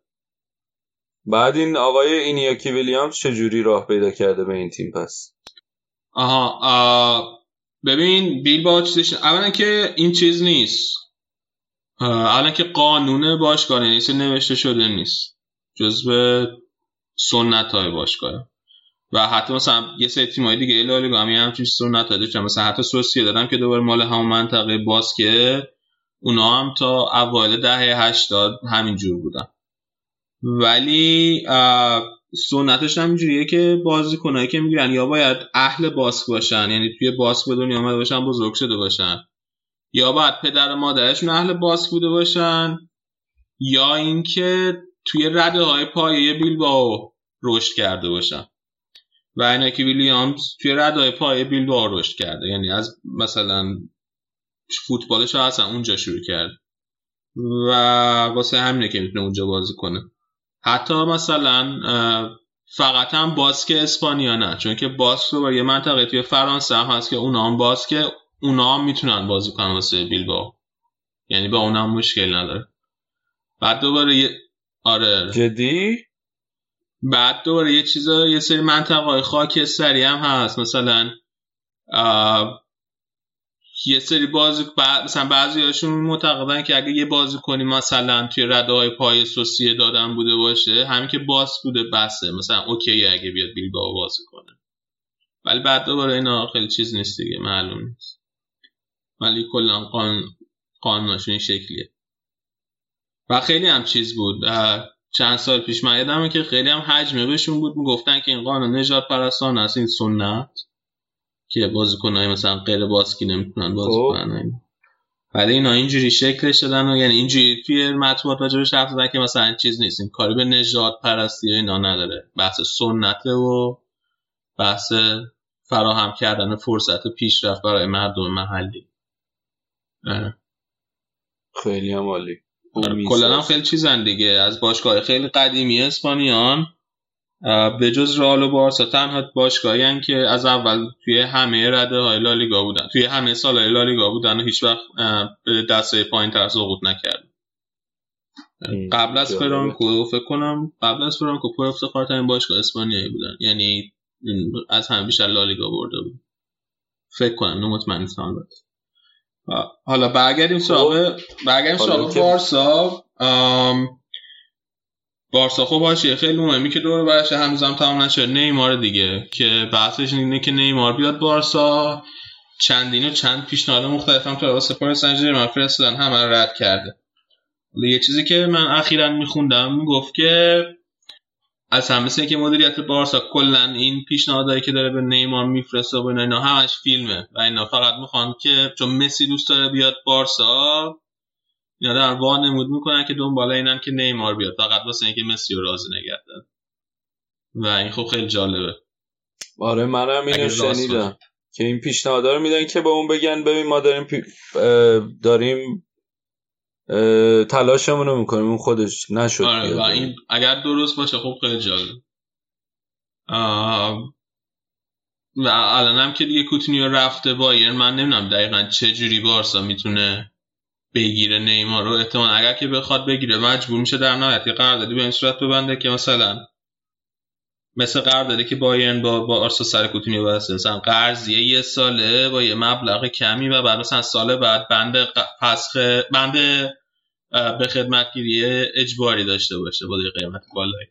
بعد این آقای اینیاکی ویلیامز چجوری راه پیدا کرده به این تیم پس؟ آها آه ببین بیل با چیزش اولا که این چیز نیست. اولا که قانون باشگاه نیست نوشته شده نیست. جزو سنت های باشگاه. و حتی مثلا یه سری تیمای دیگه لالیگا هم همچین چیزی رو نتاده مثلا حتی سوسیه دادم که دوباره مال همون منطقه باسکه اونا هم تا اوایل دهه هشتاد همینجور بودن. ولی سنتش هم اینجوریه که بازیکنایی که می‌گیرن یا باید اهل باسک باشن یعنی توی باسک به دنیا آمده باشن بزرگ شده باشن. یا باید پدر مادرشون اهل باسک بوده باشن. یا اینکه توی رده های پایه بیلباو رشد کرده باشن. و اینا که ویلیامز توی رده های پایه بیلباو رشد کرده. یعنی از مثلا فوتبالش اصلا اونجا شروع کرد. و واسه همینه که می‌تونه اونجا بازی کنه. حتی مثلا فقط هم باسک اسپانیا نه. چون که باسک رو یه منطقه توی فرانسه هم هست که اونا هم باسک اونا هم می‌تونن بازی کنن واسه بیلباو یعنی با اونا هم مشکل نداره. بعد دوباره یه آره جدی؟ بعد دوباره یه چیزا یه سری منطقه های خاکستری هم هست. مثلا یه سری بازی مثلا بعضی هاشون معتقدن که اگه یه بازی کنی مثلا توی رده های پای سوسیه دادن بوده باشه همین که باس بوده بسه. مثلا اوکی اگه بیاد با بازی کنه. ولی بعد دوباره اینا خیلی چیز نیست دیگه معلوم نیست. ولی کلا قانون قانوناشون این شکلیه. و خیلی هم چیز بود. چند سال پیش من یادمه که خیلی هم حجمه بهشون بود. می‌گفتن که این قانون نجات پرستان هست این سنت. که بازیکنای مثلا غیر باسکی نمی‌تونن بازی خب. کنن. ولی اینا اینجوری شکل شدن و یعنی اینجوری توی مطبوعات راجبش حرف زدن که مثلا چیز نیست. این کاری به نجات پرستی و اینا نداره. بحث سنته و بحث فراهم کردن فرصت پیشرفت برای مردم محلی. خیلی هم عالی. آره، کلا هم خیلی چیزن دیگه. از باشگاه خیلی قدیمی اسپانیان. به جز رئال و بارسا تنها باشگاهی که از اول توی همه رده های لالیگا بودن توی همه سال های لالیگا بودن و هیچ وقت به دسته پایین تر سقوط نکرد. قبل از فرانکو فکر کنم قبل از فرانکو پر افتخار باشگاه اسپانیایی بودن یعنی از همه بیشتر لالیگا برده بود. فکر کنم نه مطمئن نیستم حالا برگردیم سراغ برگردیم سراغ بارسا. بارسا خب باشه خیلی مهمی که دور برش هنوزم تمام نشد نیمار دیگه که بحثش اینه که نیمار بیاد بارسا. چندین و چند پیشنهاد مختلف هم تو پاریس سن فرستادن همه رد کرده. یه چیزی که من اخیرا میخوندم گفت که از هم مثل که مدیریت بارسا کلا این پیشنهادایی که داره به نیمار میفرسته و اینا همش فیلمه. و اینا فقط می‌خوان که چون مسی دوست داره بیاد بارسا اینا در وانمود می‌کنن که دنبال اینن که نیمار بیاد فقط واسه اینکه مسی رو راضی نگه و این خب خیلی جالبه. آره منم اینو شنیدم. که این پیشنهادا رو میدن که به اون بگن ببین ما داریم پی... داریم تلاشمون رو می‌کنیم. اون خودش نشد آره و این اگر درست باشه خب خیلی جالب. و الان هم که دیگه کوتینیو رفته بایر من نمی‌دونم دقیقا چه جوری بارسا می‌تونه بگیره نیمار رو. احتمال اگر که بخواد بگیره مجبور میشه در نهایت یه قراردادی به این صورت ببنده که مثلا مثل قراردادی که بایرن با با آرسا سر کوتینیو بسته مثلا قرضیه یه ساله با یه مبلغ کمی و بعد مثلا سال بعد بند پسخ بند به خدمتگیری اجباری داشته باشه با قیمت بالایی.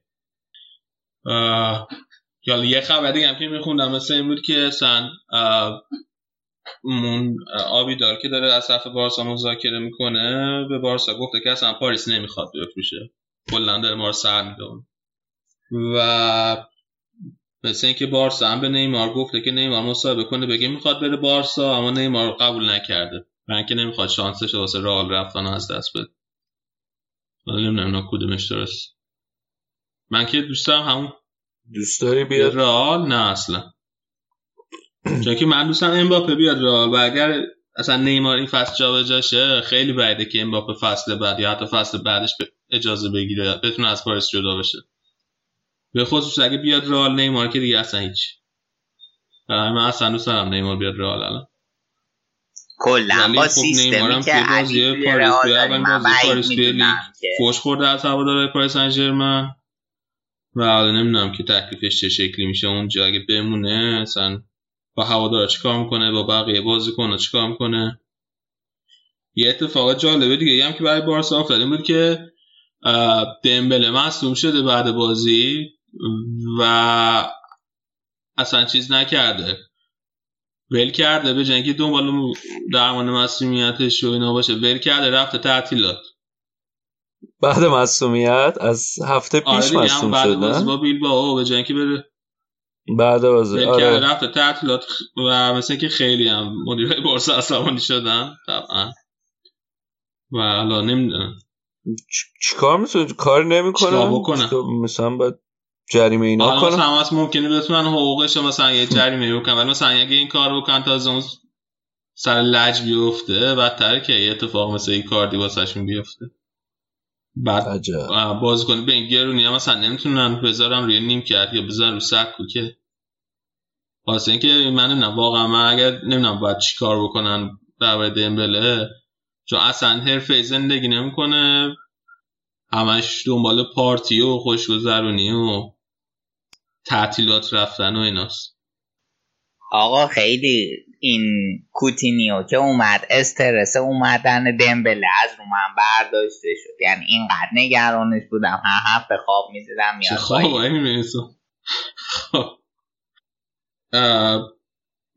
یا یه خبر دیگه هم که میخوندم مثل این بود که اصلا مون آبیدار که داره از طرف بارسا مذاکره می‌کنه به بارسا گفته که اصلا پاریس نمی‌خواد بفروشه کلا داره ما رو سر میده. و مثل اینکه بارسا هم به نیمار گفته که نیمار مصاحبه کنه بگه می‌خواد بره بارسا اما نیمار قبول نکرده. من که نمی‌خواد شانسش واسه رئال رفتن از دست بده. ولی نمی‌دونم کدومش درست. من که دوست دارم همون دوست داری بیاد؟ رئال؟ نه اصلا. چون که من دوستم امباپه بیاد رئال و اگر اصلا نیمار این فصل جابجاشه خیلی بعیده که امباپه فصل بعد یا حتی فصل بعدش اجازه بگیره بتونه از پاریس جدا بشه. به خصوص اگه بیاد رئال نیمار که دیگه اصلا هیچ. من اصلا دوست دارم نیمار بیاد رئال الان. کلا با خب سیستمی که علی پاریس فوش خورده از هوادارهای پاریس سن ژرمن و حالا نمی‌دونم که تکلیفش چه شکلی میشه. اونجا اگه بمونه اصلا با هوادار چیکار می‌کنه؟ با بقیه بازیکن چیکار می‌کنه؟ یه اتفاق جالبه دیگه هم که برای بارسا افتاده بود که دمبله مصدوم شده بعد بازی و اصلا چیز نکرده. ول کرده به جنگی دنبال درمان مسئولیتش و اینا باشه ول کرده رفته تعطیلات بعد مسئولیت از هفته پیش آره مصوم بعد شد بازی نه با بیل با به جنگی بره بعد ول آره. رفته تعطیلات و مثل که خیلی هم مدیر بورس عصبانی شدن طبعا. و حالا نمی‌دونم. چیکار می‌تونه؟ کار نمی‌کنه؟ مثلا باید جریمه اینا کنه. مثلا هست ممکنه بتونن حقوقش مثلا یه جریمه بکنن ولی مثلا اگه این کار بکنن تا اون سر لج بیفته بدتر که یه اتفاق مثل این کار واسهشون بیفته. بعد بازیکن به این گرونی هم مثلا نمی‌تونن بذارن روی نیم کرد یا بذارن رو سکو که واسه اینکه من نمی‌دونم واقعا من اگر نمی‌دونم باید چی کار بکنن درباره دمبله چون اصلا حرفه زندگی نمی‌کنه. همش دنبال پارتی و خوشگذرونی و تعطیلات رفتن و ایناست. آقا خیلی این کوتینیو که اومد استرس اومدن دمبله از رو من برداشته شد. یعنی اینقدر نگرانش بودم. هر هفته خواب میزیدم چه میاد خواب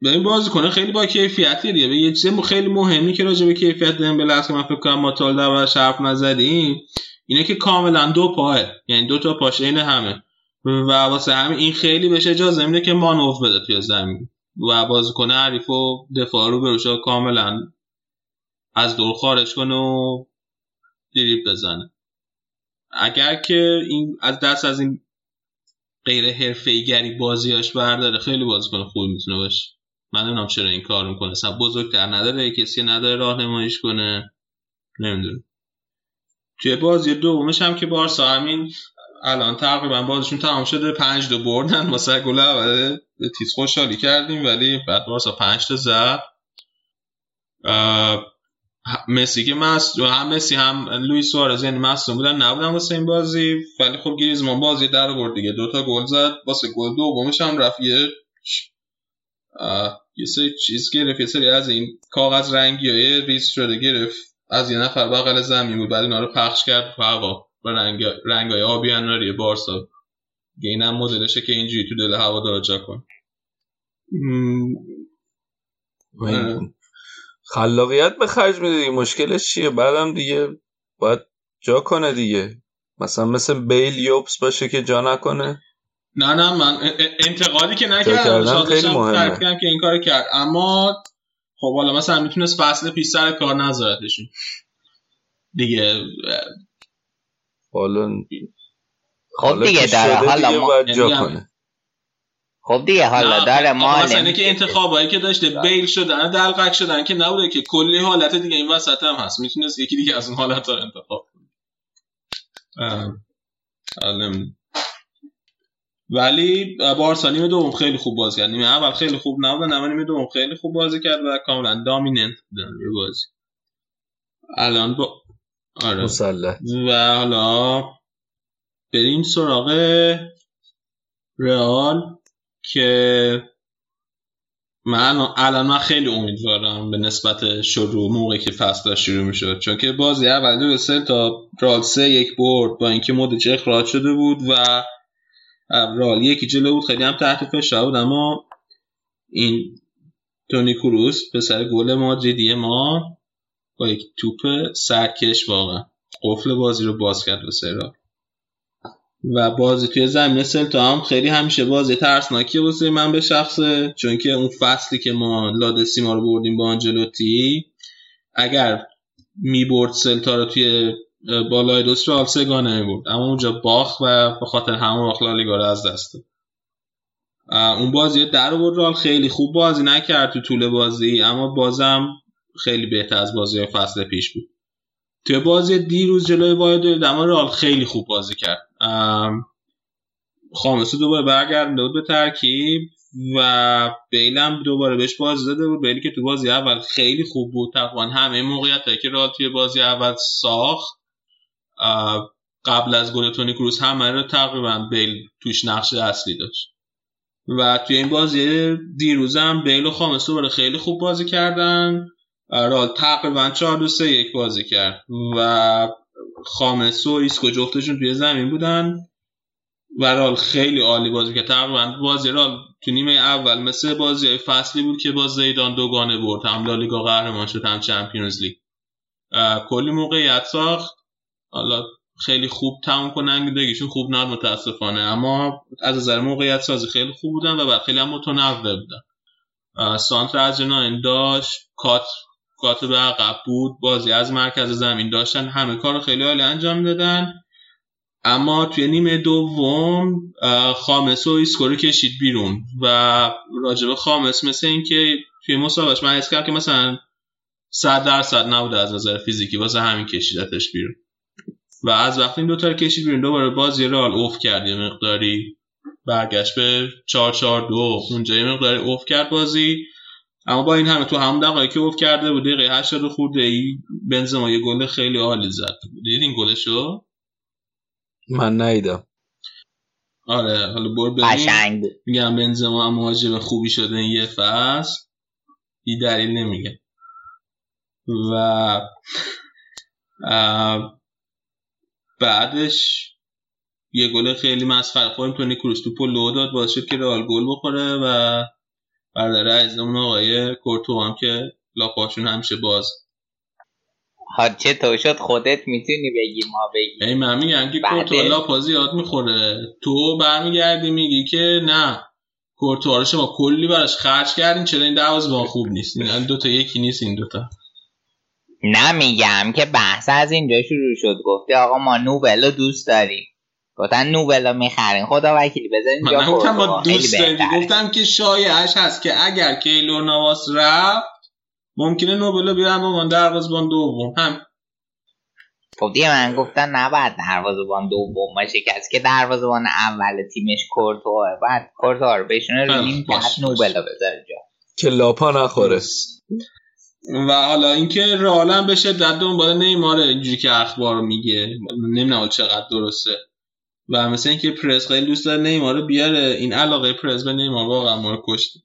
به این بازی کنه خیلی با کیفیتیه دیگه. یه چیز خیلی مهمی که راجع به کیفیت دمبله هست که من فکر کنم ما تا در حرف نزدیم اینه که کاملا دو پاه یعنی دو تا پاش عین همه. و واسه همین این خیلی بهش اجازه میده که مانور بده توی زمین. و بازیکن حریف و دفاع رو بروش کاملا از دور خارج کنه و دریب بزنه. اگر که این از دست از این غیر گری بازیاش برداره خیلی بازیکن خوبی می‌تونه باشه. من نمی‌دونم چرا این کار می‌کنه. اصلا بزرگتر نداره کسی نداره راهنماییش کنه. نمی‌دونم. توی بازی دومش هم که بارسا همین الان تقریبا بازیشون تمام شده پنج دو بردن واسه گل اول تیز خوشحالی کردیم ولی بعد بارسا پنج تا زد. مسی که هم مسی هم لوئیس سوارز یعنی مصدوم بودن نبودن واسه این بازی. ولی خب گریزمان بازی در آورد دیگه. دوتا گل زد. واسه گل دومش هم رفت یه یه سری چیز گرفت. یه سری از این کاغذ رنگی های ریز شده گرفت. از یه نفر بغل زمین بود. بعد اینا رو پخش کرد هوا. با رنگ رنگ های آبی اناری بارسا. اینم مدلشه که اینجوری تو دل هوا داره جا کن. خلاقیت به خرج میده دیگه. مشکلش چیه؟ بعدم دیگه باید جا کنه دیگه. مثلا مثل بیل یوبس باشه که جا نکنه. نه نه من انتقادی که نکردم. خیلی هم مهمه. که این کار کرد. اما خب حالا مثلا می‌تونست فصل پیش سر کار نذارتشون دیگه حالا خب حالا دیگه شده حالا ما... کنه. خب دیگه حالا نه، داره ما مثلا که انتخابایی که داشته بیل شدن دلقک شدن که نبوده که کلی حالت دیگه این وسط هم هست. می‌تونست یکی دیگه از اون حالت رو انتخاب کنه. ولی بارسا نیمه دوم خیلی خوب بازی کرد. نیمه اول خیلی خوب نبود اما نیمه دوم خیلی خوب بازی کرد و کاملا دامیننت بودن بازی. الان با آره. مسلح. و حالا بریم سراغ رئال که من الان من خیلی امیدوارم به نسبت شروع موقعی که فصل داشت شروع می‌شد. چون که بازی اول دو سه تا رال سه یک برد با اینکه مدچ اخراج شده بود و رال یکی جلو بود. خیلی هم تحت فشار بود اما این تونی کروس پسر گل مادریدی ما با یک توپ سرکش واقعا. قفل بازی رو باز کرد به سرا و بازی توی زمین سلتا هم خیلی همیشه بازی ترسناکیه واسه من به شخصه چون که اون فصلی که ما لاد سیما رو بردیم با آنجلوتی اگر می‌برد سلتا رو توی بالای دوست رو سگانه می‌برد. اما اونجا باخ و به خاطر همون باخت لالیگا رو از دست اون بازی در رال خیلی خوب بازی نکرد تو طول بازی اما بازم خیلی بهتر از بازی فصل پیش بود. توی بازی دیروز جلوی وایدولید اما رال خیلی خوب بازی کرد. خامسو دوباره برگردنده بود به ترکیب و بیلم دوباره بهش بازی داده بود. بیلی که تو بازی اول خیلی خوب بود. تقریبا همه موقعیت که رال توی بازی اول ساخت قبل از گل تونی کروس همه رو تقریبا بیل توش نقش اصلی داشت. و توی این بازی دیروزم بیل و خامسو دوباره خیلی خوب بازی کردن. رال تقریبا 4 2 3 1 بازی کرد و خامس و ایسکو جفتشون توی زمین بودن و رال خیلی عالی بازی کرد تقریبا بازی رال تو نیمه اول مثل بازی فصلی بود که با زیدان دوگانه برد هم لالیگا قهرمان شد هم چمپیونز لیگ. کلی موقعیت ساخت. حالا خیلی خوب تموم کنندگیشون خوب نبود متاسفانه. اما از نظر موقعیت سازی خیلی خوب بودن و خیلی هم متنوع بودن. سانتر داشت کات cut به عقب بود بازی از مرکز زمین داشتن همه کار خیلی عالی انجام دادن. اما توی نیمه دوم خامس و ایسکورو کشید بیرون و راجب خامس مثل اینکه توی مسابقش من حس که مثلا صد درصد نبوده از نظر فیزیکی واسه همین کشیدتش بیرون. و از وقتی این دوتا رو کشید بیرون دوباره بازی رال اوف کرد یه مقداری برگشت به 4 4 2 اونجا یه مقداری اوف کرد بازی. اما با این همه تو هم دقایقی که اوف کرده بود دقیقه 80 خورده ای بنزما یه گل خیلی عالی زد. دیدین این گلشو؟ من نیدم آره حالا برو قشنگ. ببین میگم بنزما هم مهاجم خوبی شده این یه فصل. بی دلیل نمیگه. و بعدش یه گل خیلی مسخره. خوریم تونی کروس تو لو داد باعث شد که رئال گل بخوره و برادر عزیزمون آقای کورتو هم که لاپاشون همیشه باز. ها چطور شد خودت می‌تونی بگی ما بگی ای من میگم که؟ کورتو لاپا زیاد می‌خوره. تو برمیگردی میگی که نه کورتو رو شما کلی براش خرج کردین چرا این دروازه‌بان خوب نیست؟ این دو تا یکی نیست این دوتا نه میگم که بحث از اینجا شروع شد. گفتی آقا ما نوبلو دوست داریم. گفتن نوبلو می‌خرین خدا وکیلی بذارین من جا نگفتم با دوست. گفتم که شایعش هست که اگر کیلور نواس رفت ممکنه نوبلو بیارن به عنوان دروازه‌بان دوم. هم. خب دیگه من گفتن نباید دروازه‌بان دوم باشه. کسی که دروازه‌بان اول تیمش کورتوه بعد کورتوا رو بشونه رو نیم. نوبلو بذاره جا. که لاپا نخوره. و حالا اینکه رئال هم به شدت دنبال نیماره اینجوری که اخبار میگه. نمی‌دونم چقدر درسته. و مثل اینکه پرس خیلی دوست داره نیمار رو بیاره. این علاقه پرس به نیمار واقعا ما رو کشته.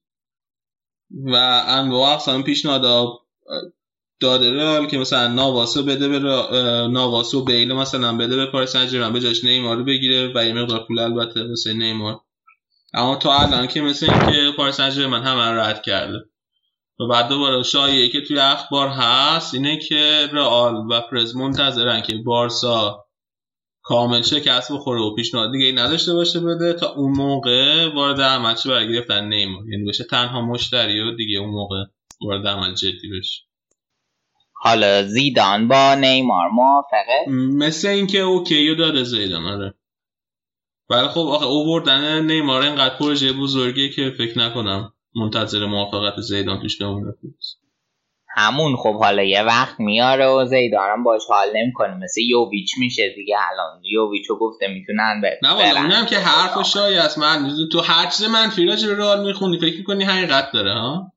و انواع اقسام پیشنهاد داده رئال که مثلا نواسو بده به نواسو بیل مثلا بده به پاریس سن به جاش نیمار رو بگیره و یه مقدار پول البته واسه نیمار. اما تا الان که مثل اینکه پاریس سن همه رو رد کرده. و بعد دوباره شایعه که توی اخبار هست اینه که رئال و پرز منتظرن که بارسا کامل شکست بخوره و پیشنهاد دیگه ای نداشته باشه بده تا اون موقع وارد عمل شه برای گرفتن نیمار. یعنی بشه تنها مشتری و دیگه اون موقع وارد عمل جدی بشه. حالا زیدان با نیمار موافقه؟ مثل اینکه اوکی رو داده زیدان آره. ولی خب آخه اووردن نیمار اینقدر پروژه بزرگیه که فکر نکنم منتظر موافقت زیدان توش بمونه. همون خب حالا یه وقت میاره و زیدانم باش حال نمی‌کنه. مثل یوویچ میشه دیگه. الان یوویچو گفته می‌تونن به نه والا. اونم که حرف و شایع است. من تو هر چیز منفی راجع به رئال می‌خونی فکر می‌کنی حقیقت داره ها؟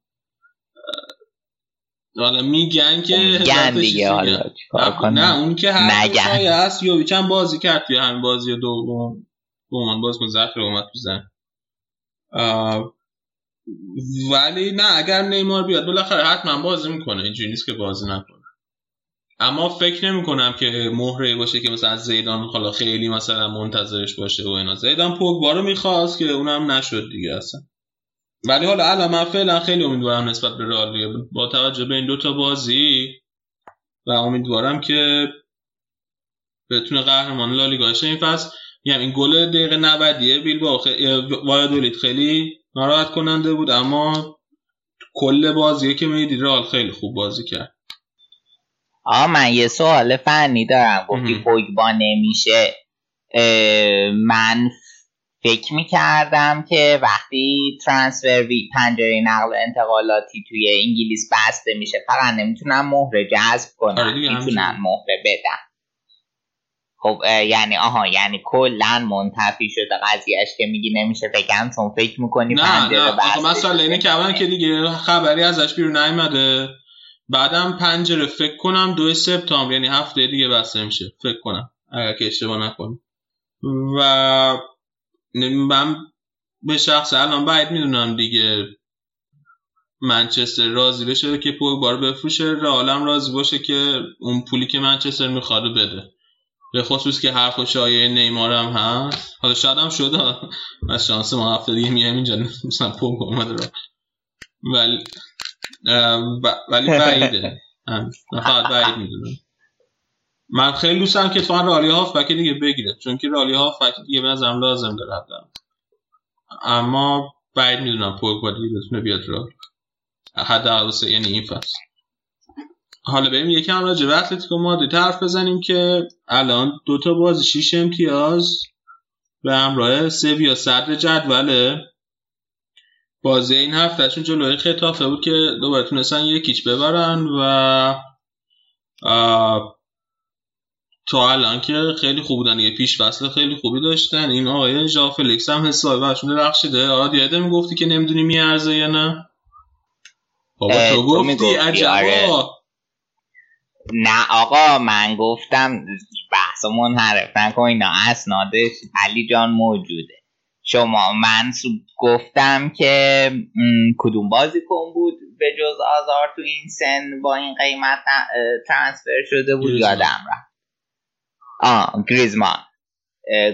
حالا میگن که میگن دیگه حالا نه, اون که. شایع است یوویچ هم بازی کرد توی همین بازی دوم. عنوان باز ذخیره اومد تو زن. ولی نه اگر نیمار بیاد بالاخره حتما بازی می‌کنه. اینجوری نیست که بازی نکنه. اما فکر نمی کنم که مهره باشه که مثلا زیدان حالا خیلی مثلا منتظرش باشه و اینا. زیدان پوگبا رو می‌خواست که اونم نشد دیگه اصلا. ولی حالا الان من فعلا خیلی امیدوارم نسبت به رئال با توجه به این دوتا بازی و امیدوارم که بتونه قهرمان لالیگا شه. این فصل یعنی این گل دقیقه 90 بیل با خیلی ناراحت کننده بود اما کل بازی که میدی رئال خیلی خوب بازی کرد. آ من یه سوال فنی دارم. گفتی. پوگبا نمیشه. من فکر می‌کردم که وقتی ترانسفر وی پنجره نقل و انتقالاتی توی انگلیس بسته میشه فقط نمی‌تونن مهره جذب آره کنن دیگه، می‌تونن همینجوری. مهره بدن خب یعنی آها یعنی کلا منتفی شده قضیهش که میگی نمیشه فکرم چون فکر می‌کنی نه نه. آخه بسته مسئله اینه که اولا که دیگه خبری ازش بیرون نیومده. بعدم پنجره فکر کنم دو سپتامبر یعنی هفته دیگه بسته میشه فکر کنم اگر که اشتباه نکنم. و من به شخص الان باید می‌دونم دیگه منچستر راضی بشه که پوگبا رو بفروشه رئال هم راضی باشه که اون پولی که منچستر می‌خواد بده. به خصوص که هر خوشای نیمار هم هست. حالا شاید هم شده. از شانس ما هفته دیگه میایم اینجا. مثلا پوک اومده رو. ولی ولی بعیده. من فقط بعید می‌دونم. من خیلی دوستم که اتفاقا رالی هاف بکی دیگه بگیره. چون که رالی هاف بکی دیگه به نظرم لازم داره اما بعید می‌دونم پوگبا دیگه بتونه بیاد رو. حد یعنی این فصل. حالا بریم یکم راجع به اتلتیکو مادرید حرف بزنیم که الان دو تا بازی 6 امتیاز به همراه سویا صدر جدوله. بازی این هفتهشون جلوی خطافه بود که دوباره تونستن یکیچ ببرن و تا الان که خیلی خوب بودن یه پیش فصل خیلی خوبی داشتن. این آقای ژا فلیکس هم حسابی برشون درخشیده. آقا یاده می‌گفتی که نمی‌دونی میارزه یا نه؟ بابا تو گفتی عجبا. آره. نه آقا من گفتم بحث منحرف نکن اینا اسنادش علی جان موجوده. شما من گفتم که کدوم بازی کن بود به جز آزار تو این سن با این قیمت ترانسفر شده بود؟ یادم رفت. آه گریزمان.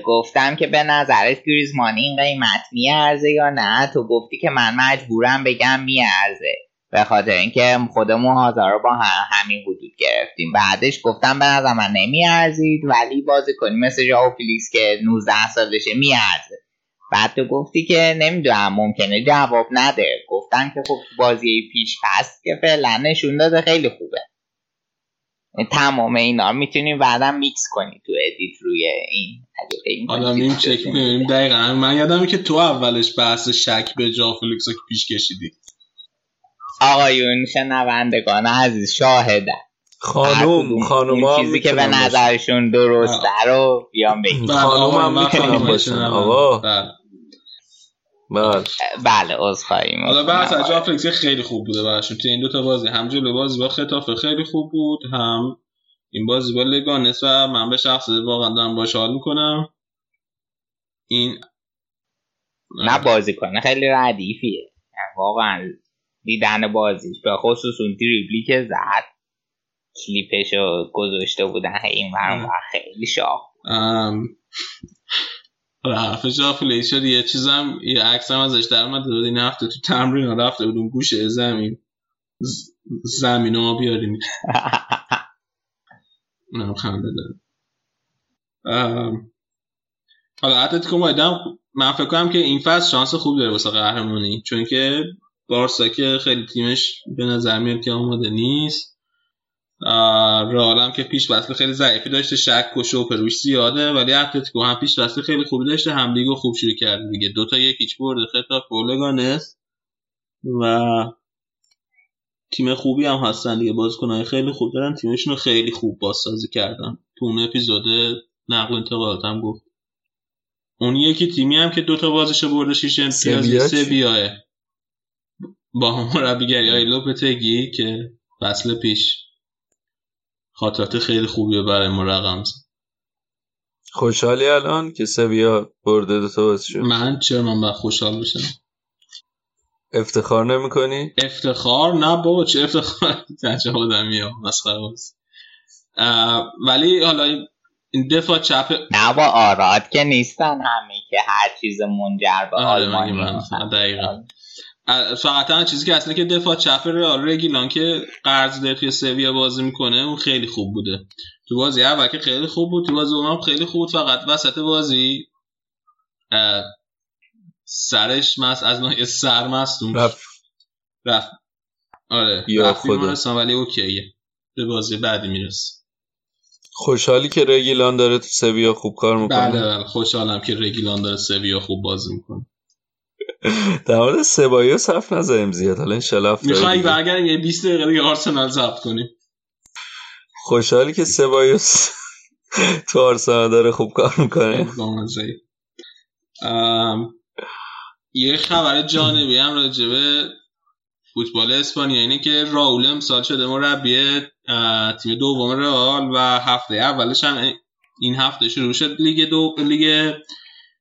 گفتم که به نظرت گریزمان این قیمت میارزه یا نه؟ تو گفتی که من مجبورم بگم میارزه. به خاطر اینکه خودمون هازارد رو با همین حدود گرفتیم. بعدش گفتم به نظر من نمیارزید ولی بازی کنیم. مثل ژائو فلیکس که 19 سالشه میارزه. بعد تو گفتی که نمی‌دونم ممکنه جواب نده. گفتم که خب بازی‌هاش هست که فعلا نشون داده خیلی خوبه. تمام اینا می‌تونیم بعدا میکس کنیم تو edit روی این حالا این چک دقیقا. من یادمه که تو اولش بحث ژائو فلیکس که پیش کشیدی. آقایون شنوندگان عزیز شاهدن خانوم خانوم هم چیزی که به نظرشون درسته رو بیان بگیم خانوم هم می‌تونم باشن آقا. بله. بله. بله عذرخواهی حالا بحث جا فلیکس خیلی خوب بوده براشون. تو این دو تا بازی هم جلو بازی با خطافه خیلی خوب بود هم این بازی با لگانس و من به شخص واقعا دارم باش حال می‌کنم. این نه بازی کنه خیلی ردیفیه. واقعا دیدن بازیش. به خصوص اون دریبلی که زد. کلیپشو گذاشته بودن. این ورم خیلی شاخ حرف جافلی شد یه چیزم یه عکسم ازش در اومده بود این هفته تو تمرین رفته بود اون گوشه زمین. زمین ها بیاریم اونم خنده داره. حالا اتلتیکو مایدم من فکر کنم که این فصل شانس خوب داره واسه قهرمانی. چون که بارسا که خیلی تیمش به نظر میاد که آماده نیست. رئال که پیش فصل خیلی ضعیفی داشته شک و شوپ روش زیاده ولی اتلتیکو هم پیش فصل خیلی خوبی داشته هم لیگو خوب شروع کرده دیگه. دو تا یکیچ برده خطاف بولگانس و تیم خوبی هم هستن دیگه بازیکنای خیلی خوب دارن. تیمشون رو خیلی خوب بازسازی کردن. تو اون اپیزود نقل انتقالات هم گفت. اون یکی تیمی هم که دوتا بازش برده شیش امتیاز سویاه با مربیگری های لوپتگی که فصل پیش خاطرات خیلی خوبی برای ما رقم خوشحالی الان که سویا برده دو تا شد. من چرا من باید خوشحال بشم؟ افتخار نمی کنی؟ افتخار؟ نه بابا چه افتخار؟ تجا آدمی ها مسخره ولی حالا این دفاع چپ نه با آراد که نیستن همه که هر چیز منجر به آلمانی دقیقا. فقط چیزی که اصلا که دفاع چپ رئال رگیلان که قرض داره توی سویا بازی می‌کنه اون خیلی خوب بوده. تو بازی اول که خیلی خوب بود تو بازی اونم خیلی خوب بود فقط وسط بازی سرش مست از نوع سر مستون رفت. رفت. آره یا خدا. ولی اوکیه. به بازی بعدی می‌رسه. خوشحالی که رگیلان داره تو سویا خوب کار می‌کنه. بله بله خوشحالم که رگیلان داره سویا خوب بازی می‌کنه. در مورد سبایوس حرف نزدیم زیاد. حالا انشالله میخوایی. برگردیم یه 20 دقیقه دیگه آرسنال ضبط کنیم خوشحالی که سبایوس تو آرسنال داره خوب کار می‌کنه. یه خبر جانبی هم راجبه فوتبال اسپانیا اینه که راول امسال شده مربی تیم دوم رئال و هفته اولش هم این هفته شروع شد. لیگ دو لیگ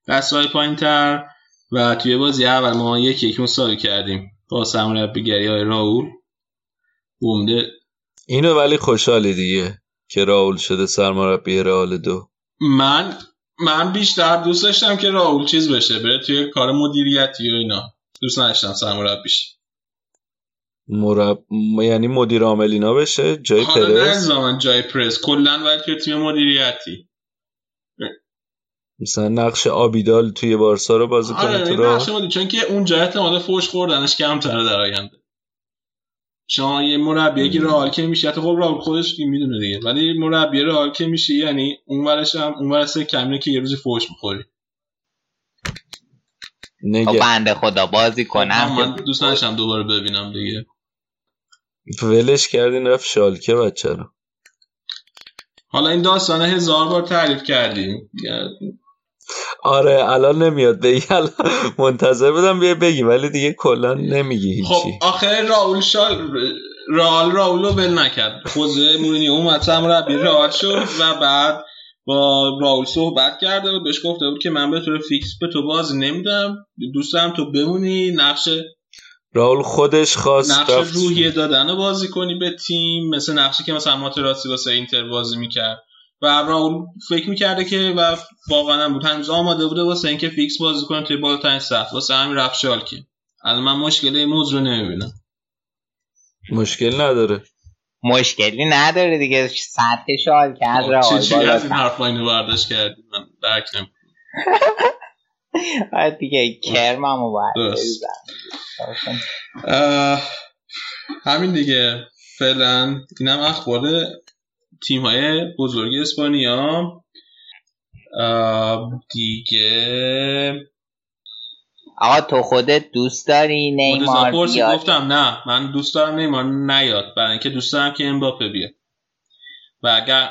دستای پایین تر و توی بازی اول ما یک یک مساوی کردیم با سرمربیگری های راول. بومده اینو ولی خوشحالی دیگه که راول شده سرمربی رئال دو. من من بیشتر دوست داشتم که راول چیز بشه بره توی کار مدیریتی و اینا. دوست نداشتم سرمربیش. مرب... یعنی مدیر عامل اینا بشه؟ جای حالا پرز نظامن جای پرس. کلا باید توی تیم مدیریتی. مثلا نقش آبیدال توی بارسا رو بازی کنه آره تو راه؟ مدیر چون که اونجا احتمال فوش خوردنش کمتره در آینده. شما یه مربی که رئال که میشه حتی خب راول خودش می‌دونه دیگه. ولی مربی رئال که میشه یعنی اون ورش هم اون ورش کمینه که یه روزی فوش می‌خوری خب نگه بنده خدا بازی کنم. من دوست نداشتم دوباره ببینم دیگه. ولش کردین رفت شالکه بچه رو. حالا این داستان هزار بار تعریف کردیم. آره الان نمیاد. بگی الان منتظر بودم بیا بگی ولی دیگه کلا نمیگی خب هیچی آخه راول شال رئال راول رو ول نکرد. خوزه مورینیو اومد سرمربی رئال شد و بعد با راول صحبت کرده و بهش گفته بود که من به طور fix به تو بازی نمیدم. دوست دارم تو بمونی. نقش راول خودش خواست نقش رفت. روحیه دادن رو بازی کنی به تیم. مثل نقشی که مثلا ماتراسی واسه اینتر بازی می‌کرد. و راول فکر می‌کرده که و واقعا بود. هنوز آماده بوده واسه اینکه fix بازی کنه توی بالاترین سطح واسه همین رفت شالکه. الان من مشکل این موضوع نمی‌بینم. مشکل نداره. مشکلی نداره دیگه. سطح شال که از چه رئال چی از این حرفا اینو برداشت کردی؟ من درک نمی‌کنم. آره دیگه کرممو باید همین دیگه. فعلا اینم اخبار تیم های بزرگ اسپانیا. دیگه آقا تو خودت دوست داری نیمار بیاد؟ گفتم نه من دوست دارم نیمار نیاد. برای اینکه دوست دارم که امباپه بیاد. و اگر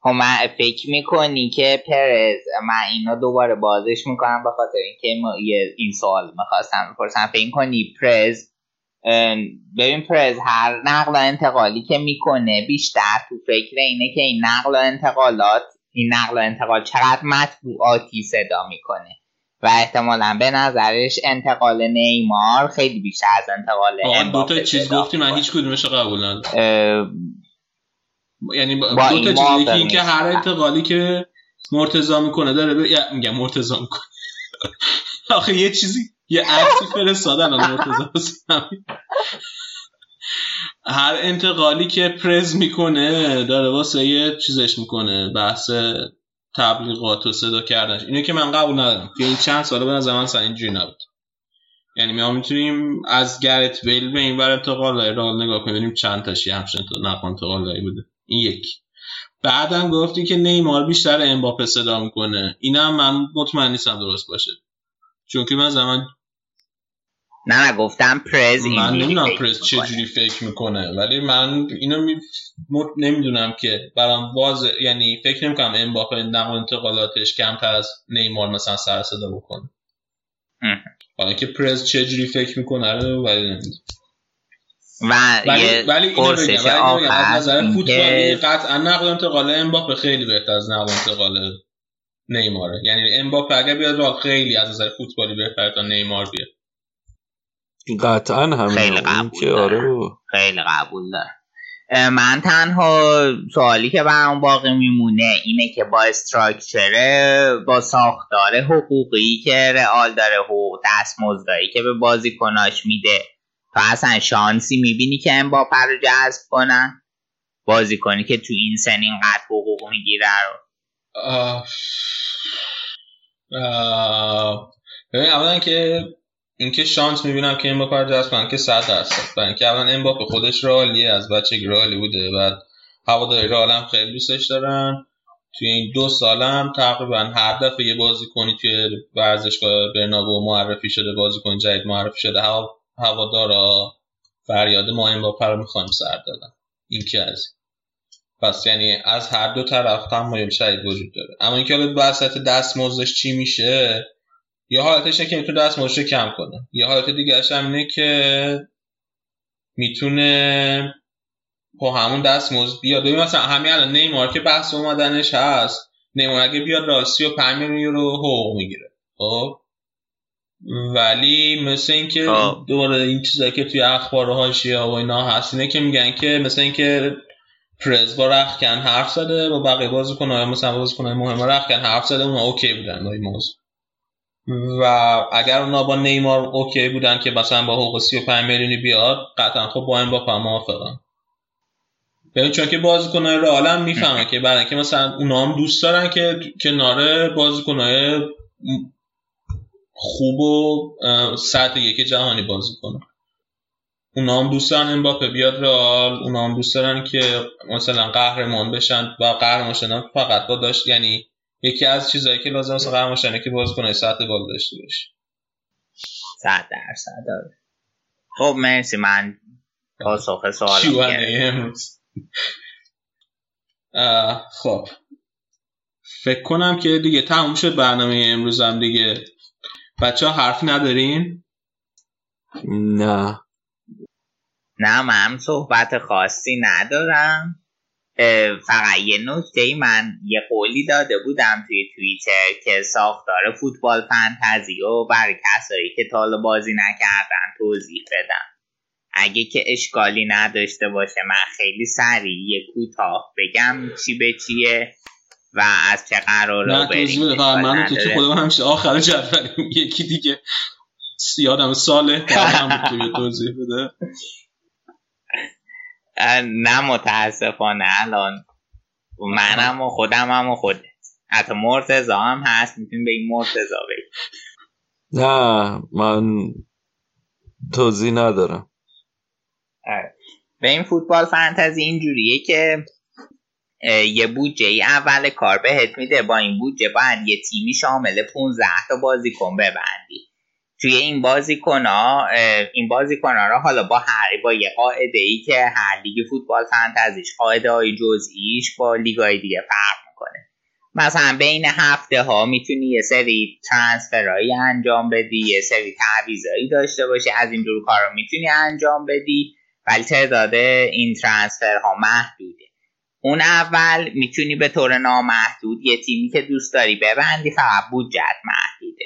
خب من فکر می‌کنی که پرز من اینو دوباره بازش می‌کنم به خاطر اینکه این سوال می‌خواستم بپرسم. فکر کنی پرز ببین پرز هر نقل و انتقالی که می‌کنه بیشتر تو فکر اینه که این نقل و انتقالات این نقل و انتقال چقدر مطبوعاتی صدا می‌کنه و احتمالا به نظرش انتقال نیمار خیلی بیشتر از انتقال آقا دو امباپه تا چیز گفتی من. هیچ کدومش قبول ندارم یعنی با با دو تا چیز موافق یکی این که. هر انتقالی که مرتضا می‌کنه داره ب... یا میگم مرتضا می‌کنه آخه یه چیزی یه عکسی فرستادن از همین. هر انتقالی که پرز می‌کنه داره واسه یه چیزش می‌کنه بحث تبلیغات و صدا کردنش. اینو که من قبول ندارم. که این چند ساله به من اصلا اینجوری نبود. یعنی ما می‌تونیم از گرت بیل به این بر انتقال رال نگاه کنیم ببینیم چند تاشی همچنین تو نقل انتقال بوده. این یک بعدم گفتی که نیمار بیشتر امباپه صدا می‌کنه. اینم من مطمئن نیستم درست باشه. چون که من زمان نه نه گفتم پرز من نمی‌دونم فکر پرس چه می‌کنه. جوری فکر می‌کنه ولی من اینو می... نمی‌دونم که برام واضح یعنی فکر نمی‌کنم امباپه نقل انتقالاتش کمتر از نیمار مثلا سر صدا بکنه. حالا که پرز چه جوری فکر می‌کنه رو ولی نمی‌دونم. و ولی ولی اینو بگم ولی از نظر فوتبالی قطعا نقل انتقال امباپه خیلی بهتر از نقل انتقال نیماره. یعنی امباپه اگر بیاد خیلی از نظر فوتبالی بهتر تا نیمار بیاد. قطعا همین خیلی قبول که دارم. آره. خیلی قبول دارم من تنها سوالی که برام باقی میمونه اینه که با استراکچر با ساختار حقوقی که رئال داره حقوق دستمزدایی که به بازیکناش میده تو اصلا شانسی می‌بینی که امباپه رو جذب کنن بازیکنی که تو این سن اینقدر حقوق می‌گیره رو آه. آه. ببین اولا که اینکه شانس می‌بینم که این با جذب کنن که 100 درصد. برای اینکه اولا امباپه خودش رالیه از بچگی رالی بوده. بعد هواداری رئال هم خیلی دوستش دارن. توی این دو سالم تقریبا هر دفعه یه بازی کنی توی ورزشگاه برنابو معرفی شده بازی کن جدید معرفی شده. هوا هوادارا فریاد ما امباپه رو می‌خوایم سر دادن. این که از. پس یعنی از هر دو طرف تمایل شدید وجود داره. اما اینکه حالا وسط دستمزدش چی میشه؟ یه حالتشه که می‌تونه دستمزدش رو کم کنه. یه حالت دیگه هم اینه که می‌تونه با همون دستمزد بیاد. ببین مثلا همین الان نیمار که بحث اومدنش هست نیمار اگه بیاد راستی و 5 میلیون یورو حقوق می‌گیره. خب؟ ولی مثل اینکه خب. دوباره این چیزایی که توی اخبار و حاشیه و اینا هست اینه که میگن که مثل اینکه پرز با رخکن حرف زده با بقیه بازیکن‌ها مثلا بازیکن‌های مهم رخکن حرف زده اونا اوکی بودن با این موضوع. و اگر اونا با نیمار اوکی بودن که مثلا با حقوق 35 میلیونی بیاد قطعا خب با این با موافقم. ببین چون که بازیکن‌های رئال هم می‌فهمن که برای که مثلا اونا هم دوست دارن که کنار بازیکن‌های خوب و سطح یک جهانی بازی کنن. اونا هم دوست دارن امباپه بیاد رئال اونا هم دوست دارن که مثلا قهرمان بشن و قهرمان شدن فقط با داشت یعنی یکی از چیزهایی که لازم است شدن که بازیکن سطح بالا داشته باشه. 100 درصد داره. خب مرسی. من پاسخ سوال امروز؟ خب. فکر کنم که دیگه تموم شد برنامه امروز هم دیگه. بچه ها حرف ندارین؟ نه. نه من صحبت خاصی ندارم. فقط یه نکته ای من یه قولی داده بودم توی توییتر که ساختار فوتبال فنتزی و برای کسایی که تال بازی نکردن توضیح بدم. اگه که اشکالی نداشته باشه من خیلی سریع یه کوتاه بگم چی به چیه و از چه قرار نه توضیح بده. فقط من تو که خودم همیشه آخر جدول یکی دیگه یادم ساله هم توضیح بده. نه متاسفانه. الان منم و خودم هم و خودت حتی مرتزا هم هست. می‌تونیم به این مرتزا بگیم. نه من توضیح ندارم. به این فوتبال فانتزی اینجوریه که یه بودجه ای اول کار بهت میده. با این بودجه باید یه تیمی شامل 15 تا بازیکن ببندی. توی این بازیکن ها این بازیکن ها رو حالا با هر با یه قاعده ای که هر لیگ فوتبال فانتزیش قاعده های جزئیش با لیگای دیگه فرق می‌کنه. مثلا بین هفته ها می‌تونی یه سری ترانسفرهایی انجام بدی یه سری تعویضایی داشته باشی از اینجور کارا می‌تونی انجام بدی ولی تعداد این ترانسفر ها محدوده. اون اول می‌تونی به طور نامحدود یه تیمی که دوست داری ببندی فقط بودجت محدوده.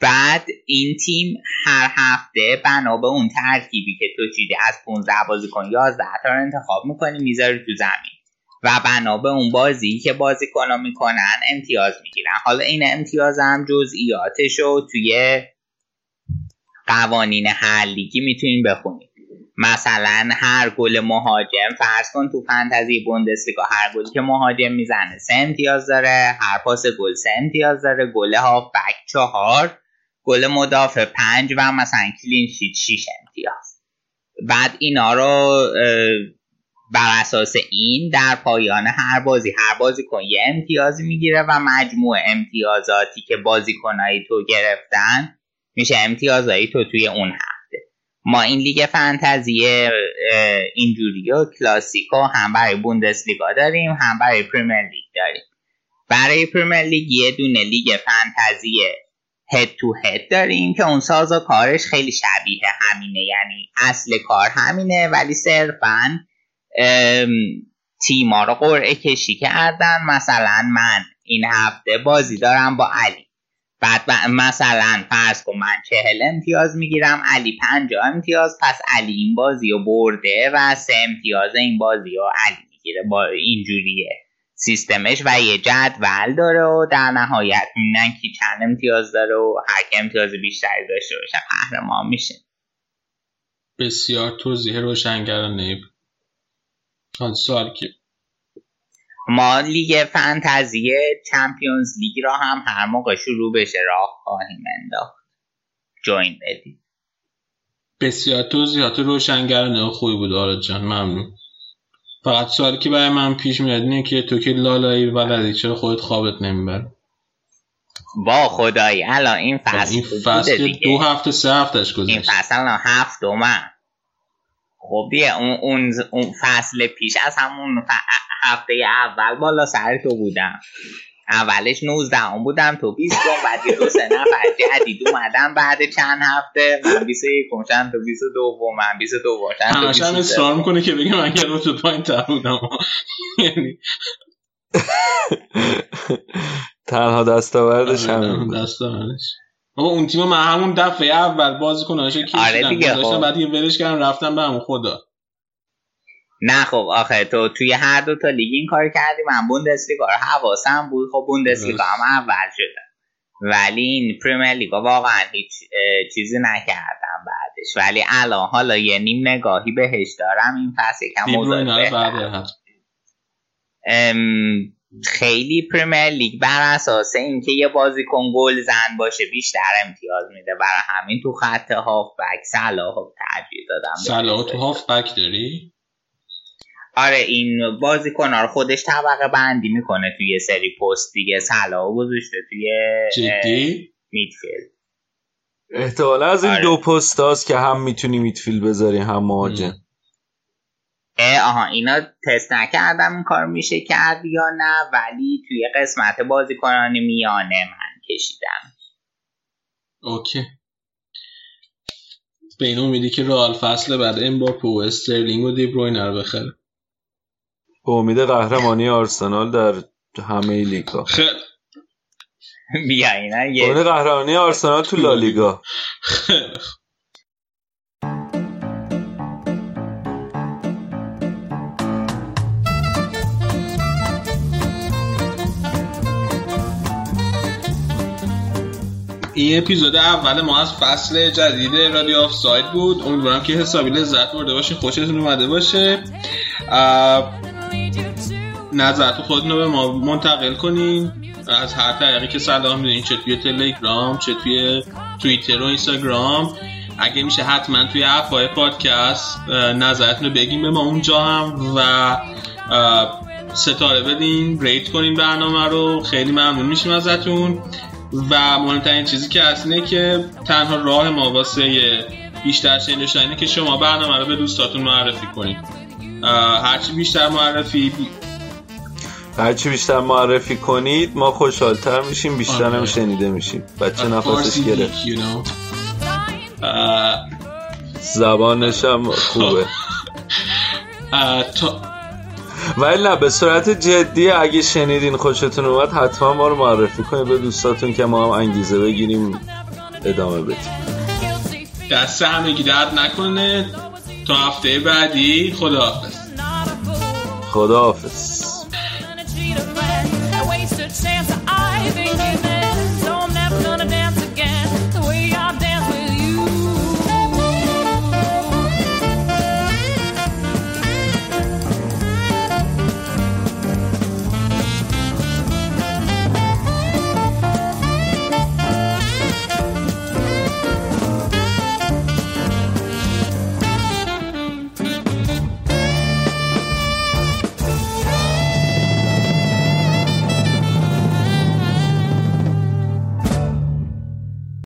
بعد این تیم هر هفته بنا به اون ترکیبی که تو چیدی از 15 بازیکن 11 تا رو انتخاب می‌کنی می‌ذاری تو زمین. و بنا به اون بازی که بازیکن می‌کنن امتیاز می‌گیرن. حالا این امتیاز هم جزئیاتش رو توی قوانین هر لیگی می‌تونین بخونید مثلا هر گل مهاجم فرض کن تو فانتزی بوندسلیگا هر گلی که مهاجم می‌زنه سه امتیاز داره هر پاس گل سه امتیاز داره گل ها بک چهار گل مدافع پنج و مثلا کلین شیت 6 امتیاز. بعد اینا رو بر اساس این در پایان هر بازی هر بازی کن یه امتیازی می‌گیره و مجموع امتیازاتی که بازیکنایی تو گرفتن میشه امتیازایی تو توی اون هفته. ما این لیگ فانتزی اینجوری و کلاسیکو هم برای بوندسلیگا داریم هم برای پریمیر لیگ داریم. برای پریمیر لیگ یه دونه لیگ فانتزی هد تو هد داریم که اون ساز و کارش خیلی شبیه همینه. یعنی اصل کار همینه ولی صرفا تیما رو قرعه کشی کردن. مثلا من این هفته بازی دارم با علی. بعد مثلا فرض کن من چهل امتیاز می‌گیرم علی پنجاه امتیاز پس علی این بازی رو برده و سه امتیاز این بازی رو علی می‌گیره. با اینجوریه. سیستمش و یه جدول داره و در نهایت می‌بینن که چند امتیاز داره و هر که امتیاز بیشتری داشته باشه قهرمان میشه. بسیار توضیح روشنگرانه بود. سوال که ما لیگ فانتزی چمپیونز لیگ را هم هر موقع شروع بشه راه خواهیم انداخت. جوین بدید. بسیار توضیحات روشنگرانه خوبی بود آراد جان. ممنون. فقط سوالی که برای من پیش میاد اینه که تو که لالایی ولدی چرا خودت خوابت نمیبر با خدایی الان این فصل این فصل دو هفته سه هفتهش گذشت این فصل الان هفت من. خب دیگه اون, اون, اون فصل پیش از همون هفته اول بالا سر تو بودم. اولش 19 هم بودم تو 20 بعد یه دو سه نفر جدید اومدن بعد چند هفته. من 21 کمشن تو 22 من 22 باشن تو 23 اصرار می‌کنه که بگم من رو تو پایین تر بودم. یعنی تنها دستاوردش آره، همین دستاوردش. بابا اون تیم من همون دفعه اول بازی کنه که آره دیگه خب. بعد یه ولش کردم رفتم به همون خدا. نه خب آخه تو توی هر دو تا لیگ این کار کردی من بوندسلیگا رو حواسم بود. خب بوندسلیگا هم اول شده ولی این پریمیر لیگا واقعا هیچ چیزی نکردم بعدش. ولی الان حالا یه نیم نگاهی بهش دارم. این پس یکم خیلی پریمیر لیگ بر اساس اینکه یه بازیکن گل زن باشه بیشتر امتیاز میده. برای همین تو خط هافبک صلاح ترجیح دادم. صلاح تو هافبک داری؟ آره این بازیکن رو خودش طبقه بندی می‌کنه توی سری پست دیگه صلاح گذاشته توی جدی؟ midfield. احتمالا از این آره. دو پست هاست که هم می‌تونی midfield بذاری هم مهاجم. آها اینا تست نکردم این کار میشه کرد یا نه ولی توی قسمت بازیکنان میانه من کشیدم. اوکی. به این امیدی که رئال فصل بعد امباپه و استرلینگ و دیبروین رو بخره. به امید قهرمانی آرسنال در همه لیگا. خیلی بیا اینا یه قهرمانی آرسنال تو لالیگا این اپیزود اول ما از فصل جدید رادیو آف ساید بود. امیدوارم که حسابی لذت برده باشین خوشتون اومده باشه. نظرت خودتون رو به ما منتقل کنین. از هر طریقی که صلاح می‌دونین چه توی تلگرام چه توی توییتر و اینستاگرام. اگه میشه حتما توی های پادکست نظرتون رو بگیم به ما اونجا هم و ستاره بدین ریت کنین برنامه رو. خیلی ممنون میشیم ازتون. و مهمترین چیزی که هست اینه که تنها راه ما واسه بیشتر شنیده اینه که شما برنامه رو به دوستاتون معرفی کنید هرچی بیشتر معرفی هرچی بیشتر معرفی کنید ما خوشحالتر میشیم بیشتر هم آره. شنیده میشیم. بچه نفسش گرفت. زبانش هم خوبه. ولی نه به صورت جدی اگه شنیدین خوشتون اومد حتما ما رو معرفی کنید. به دوستاتون که ما هم انگیزه بگیریم ادامه بدیم. دست همگی درد نکنه. تا هفته بعدی خداحافظ. خداحافظ.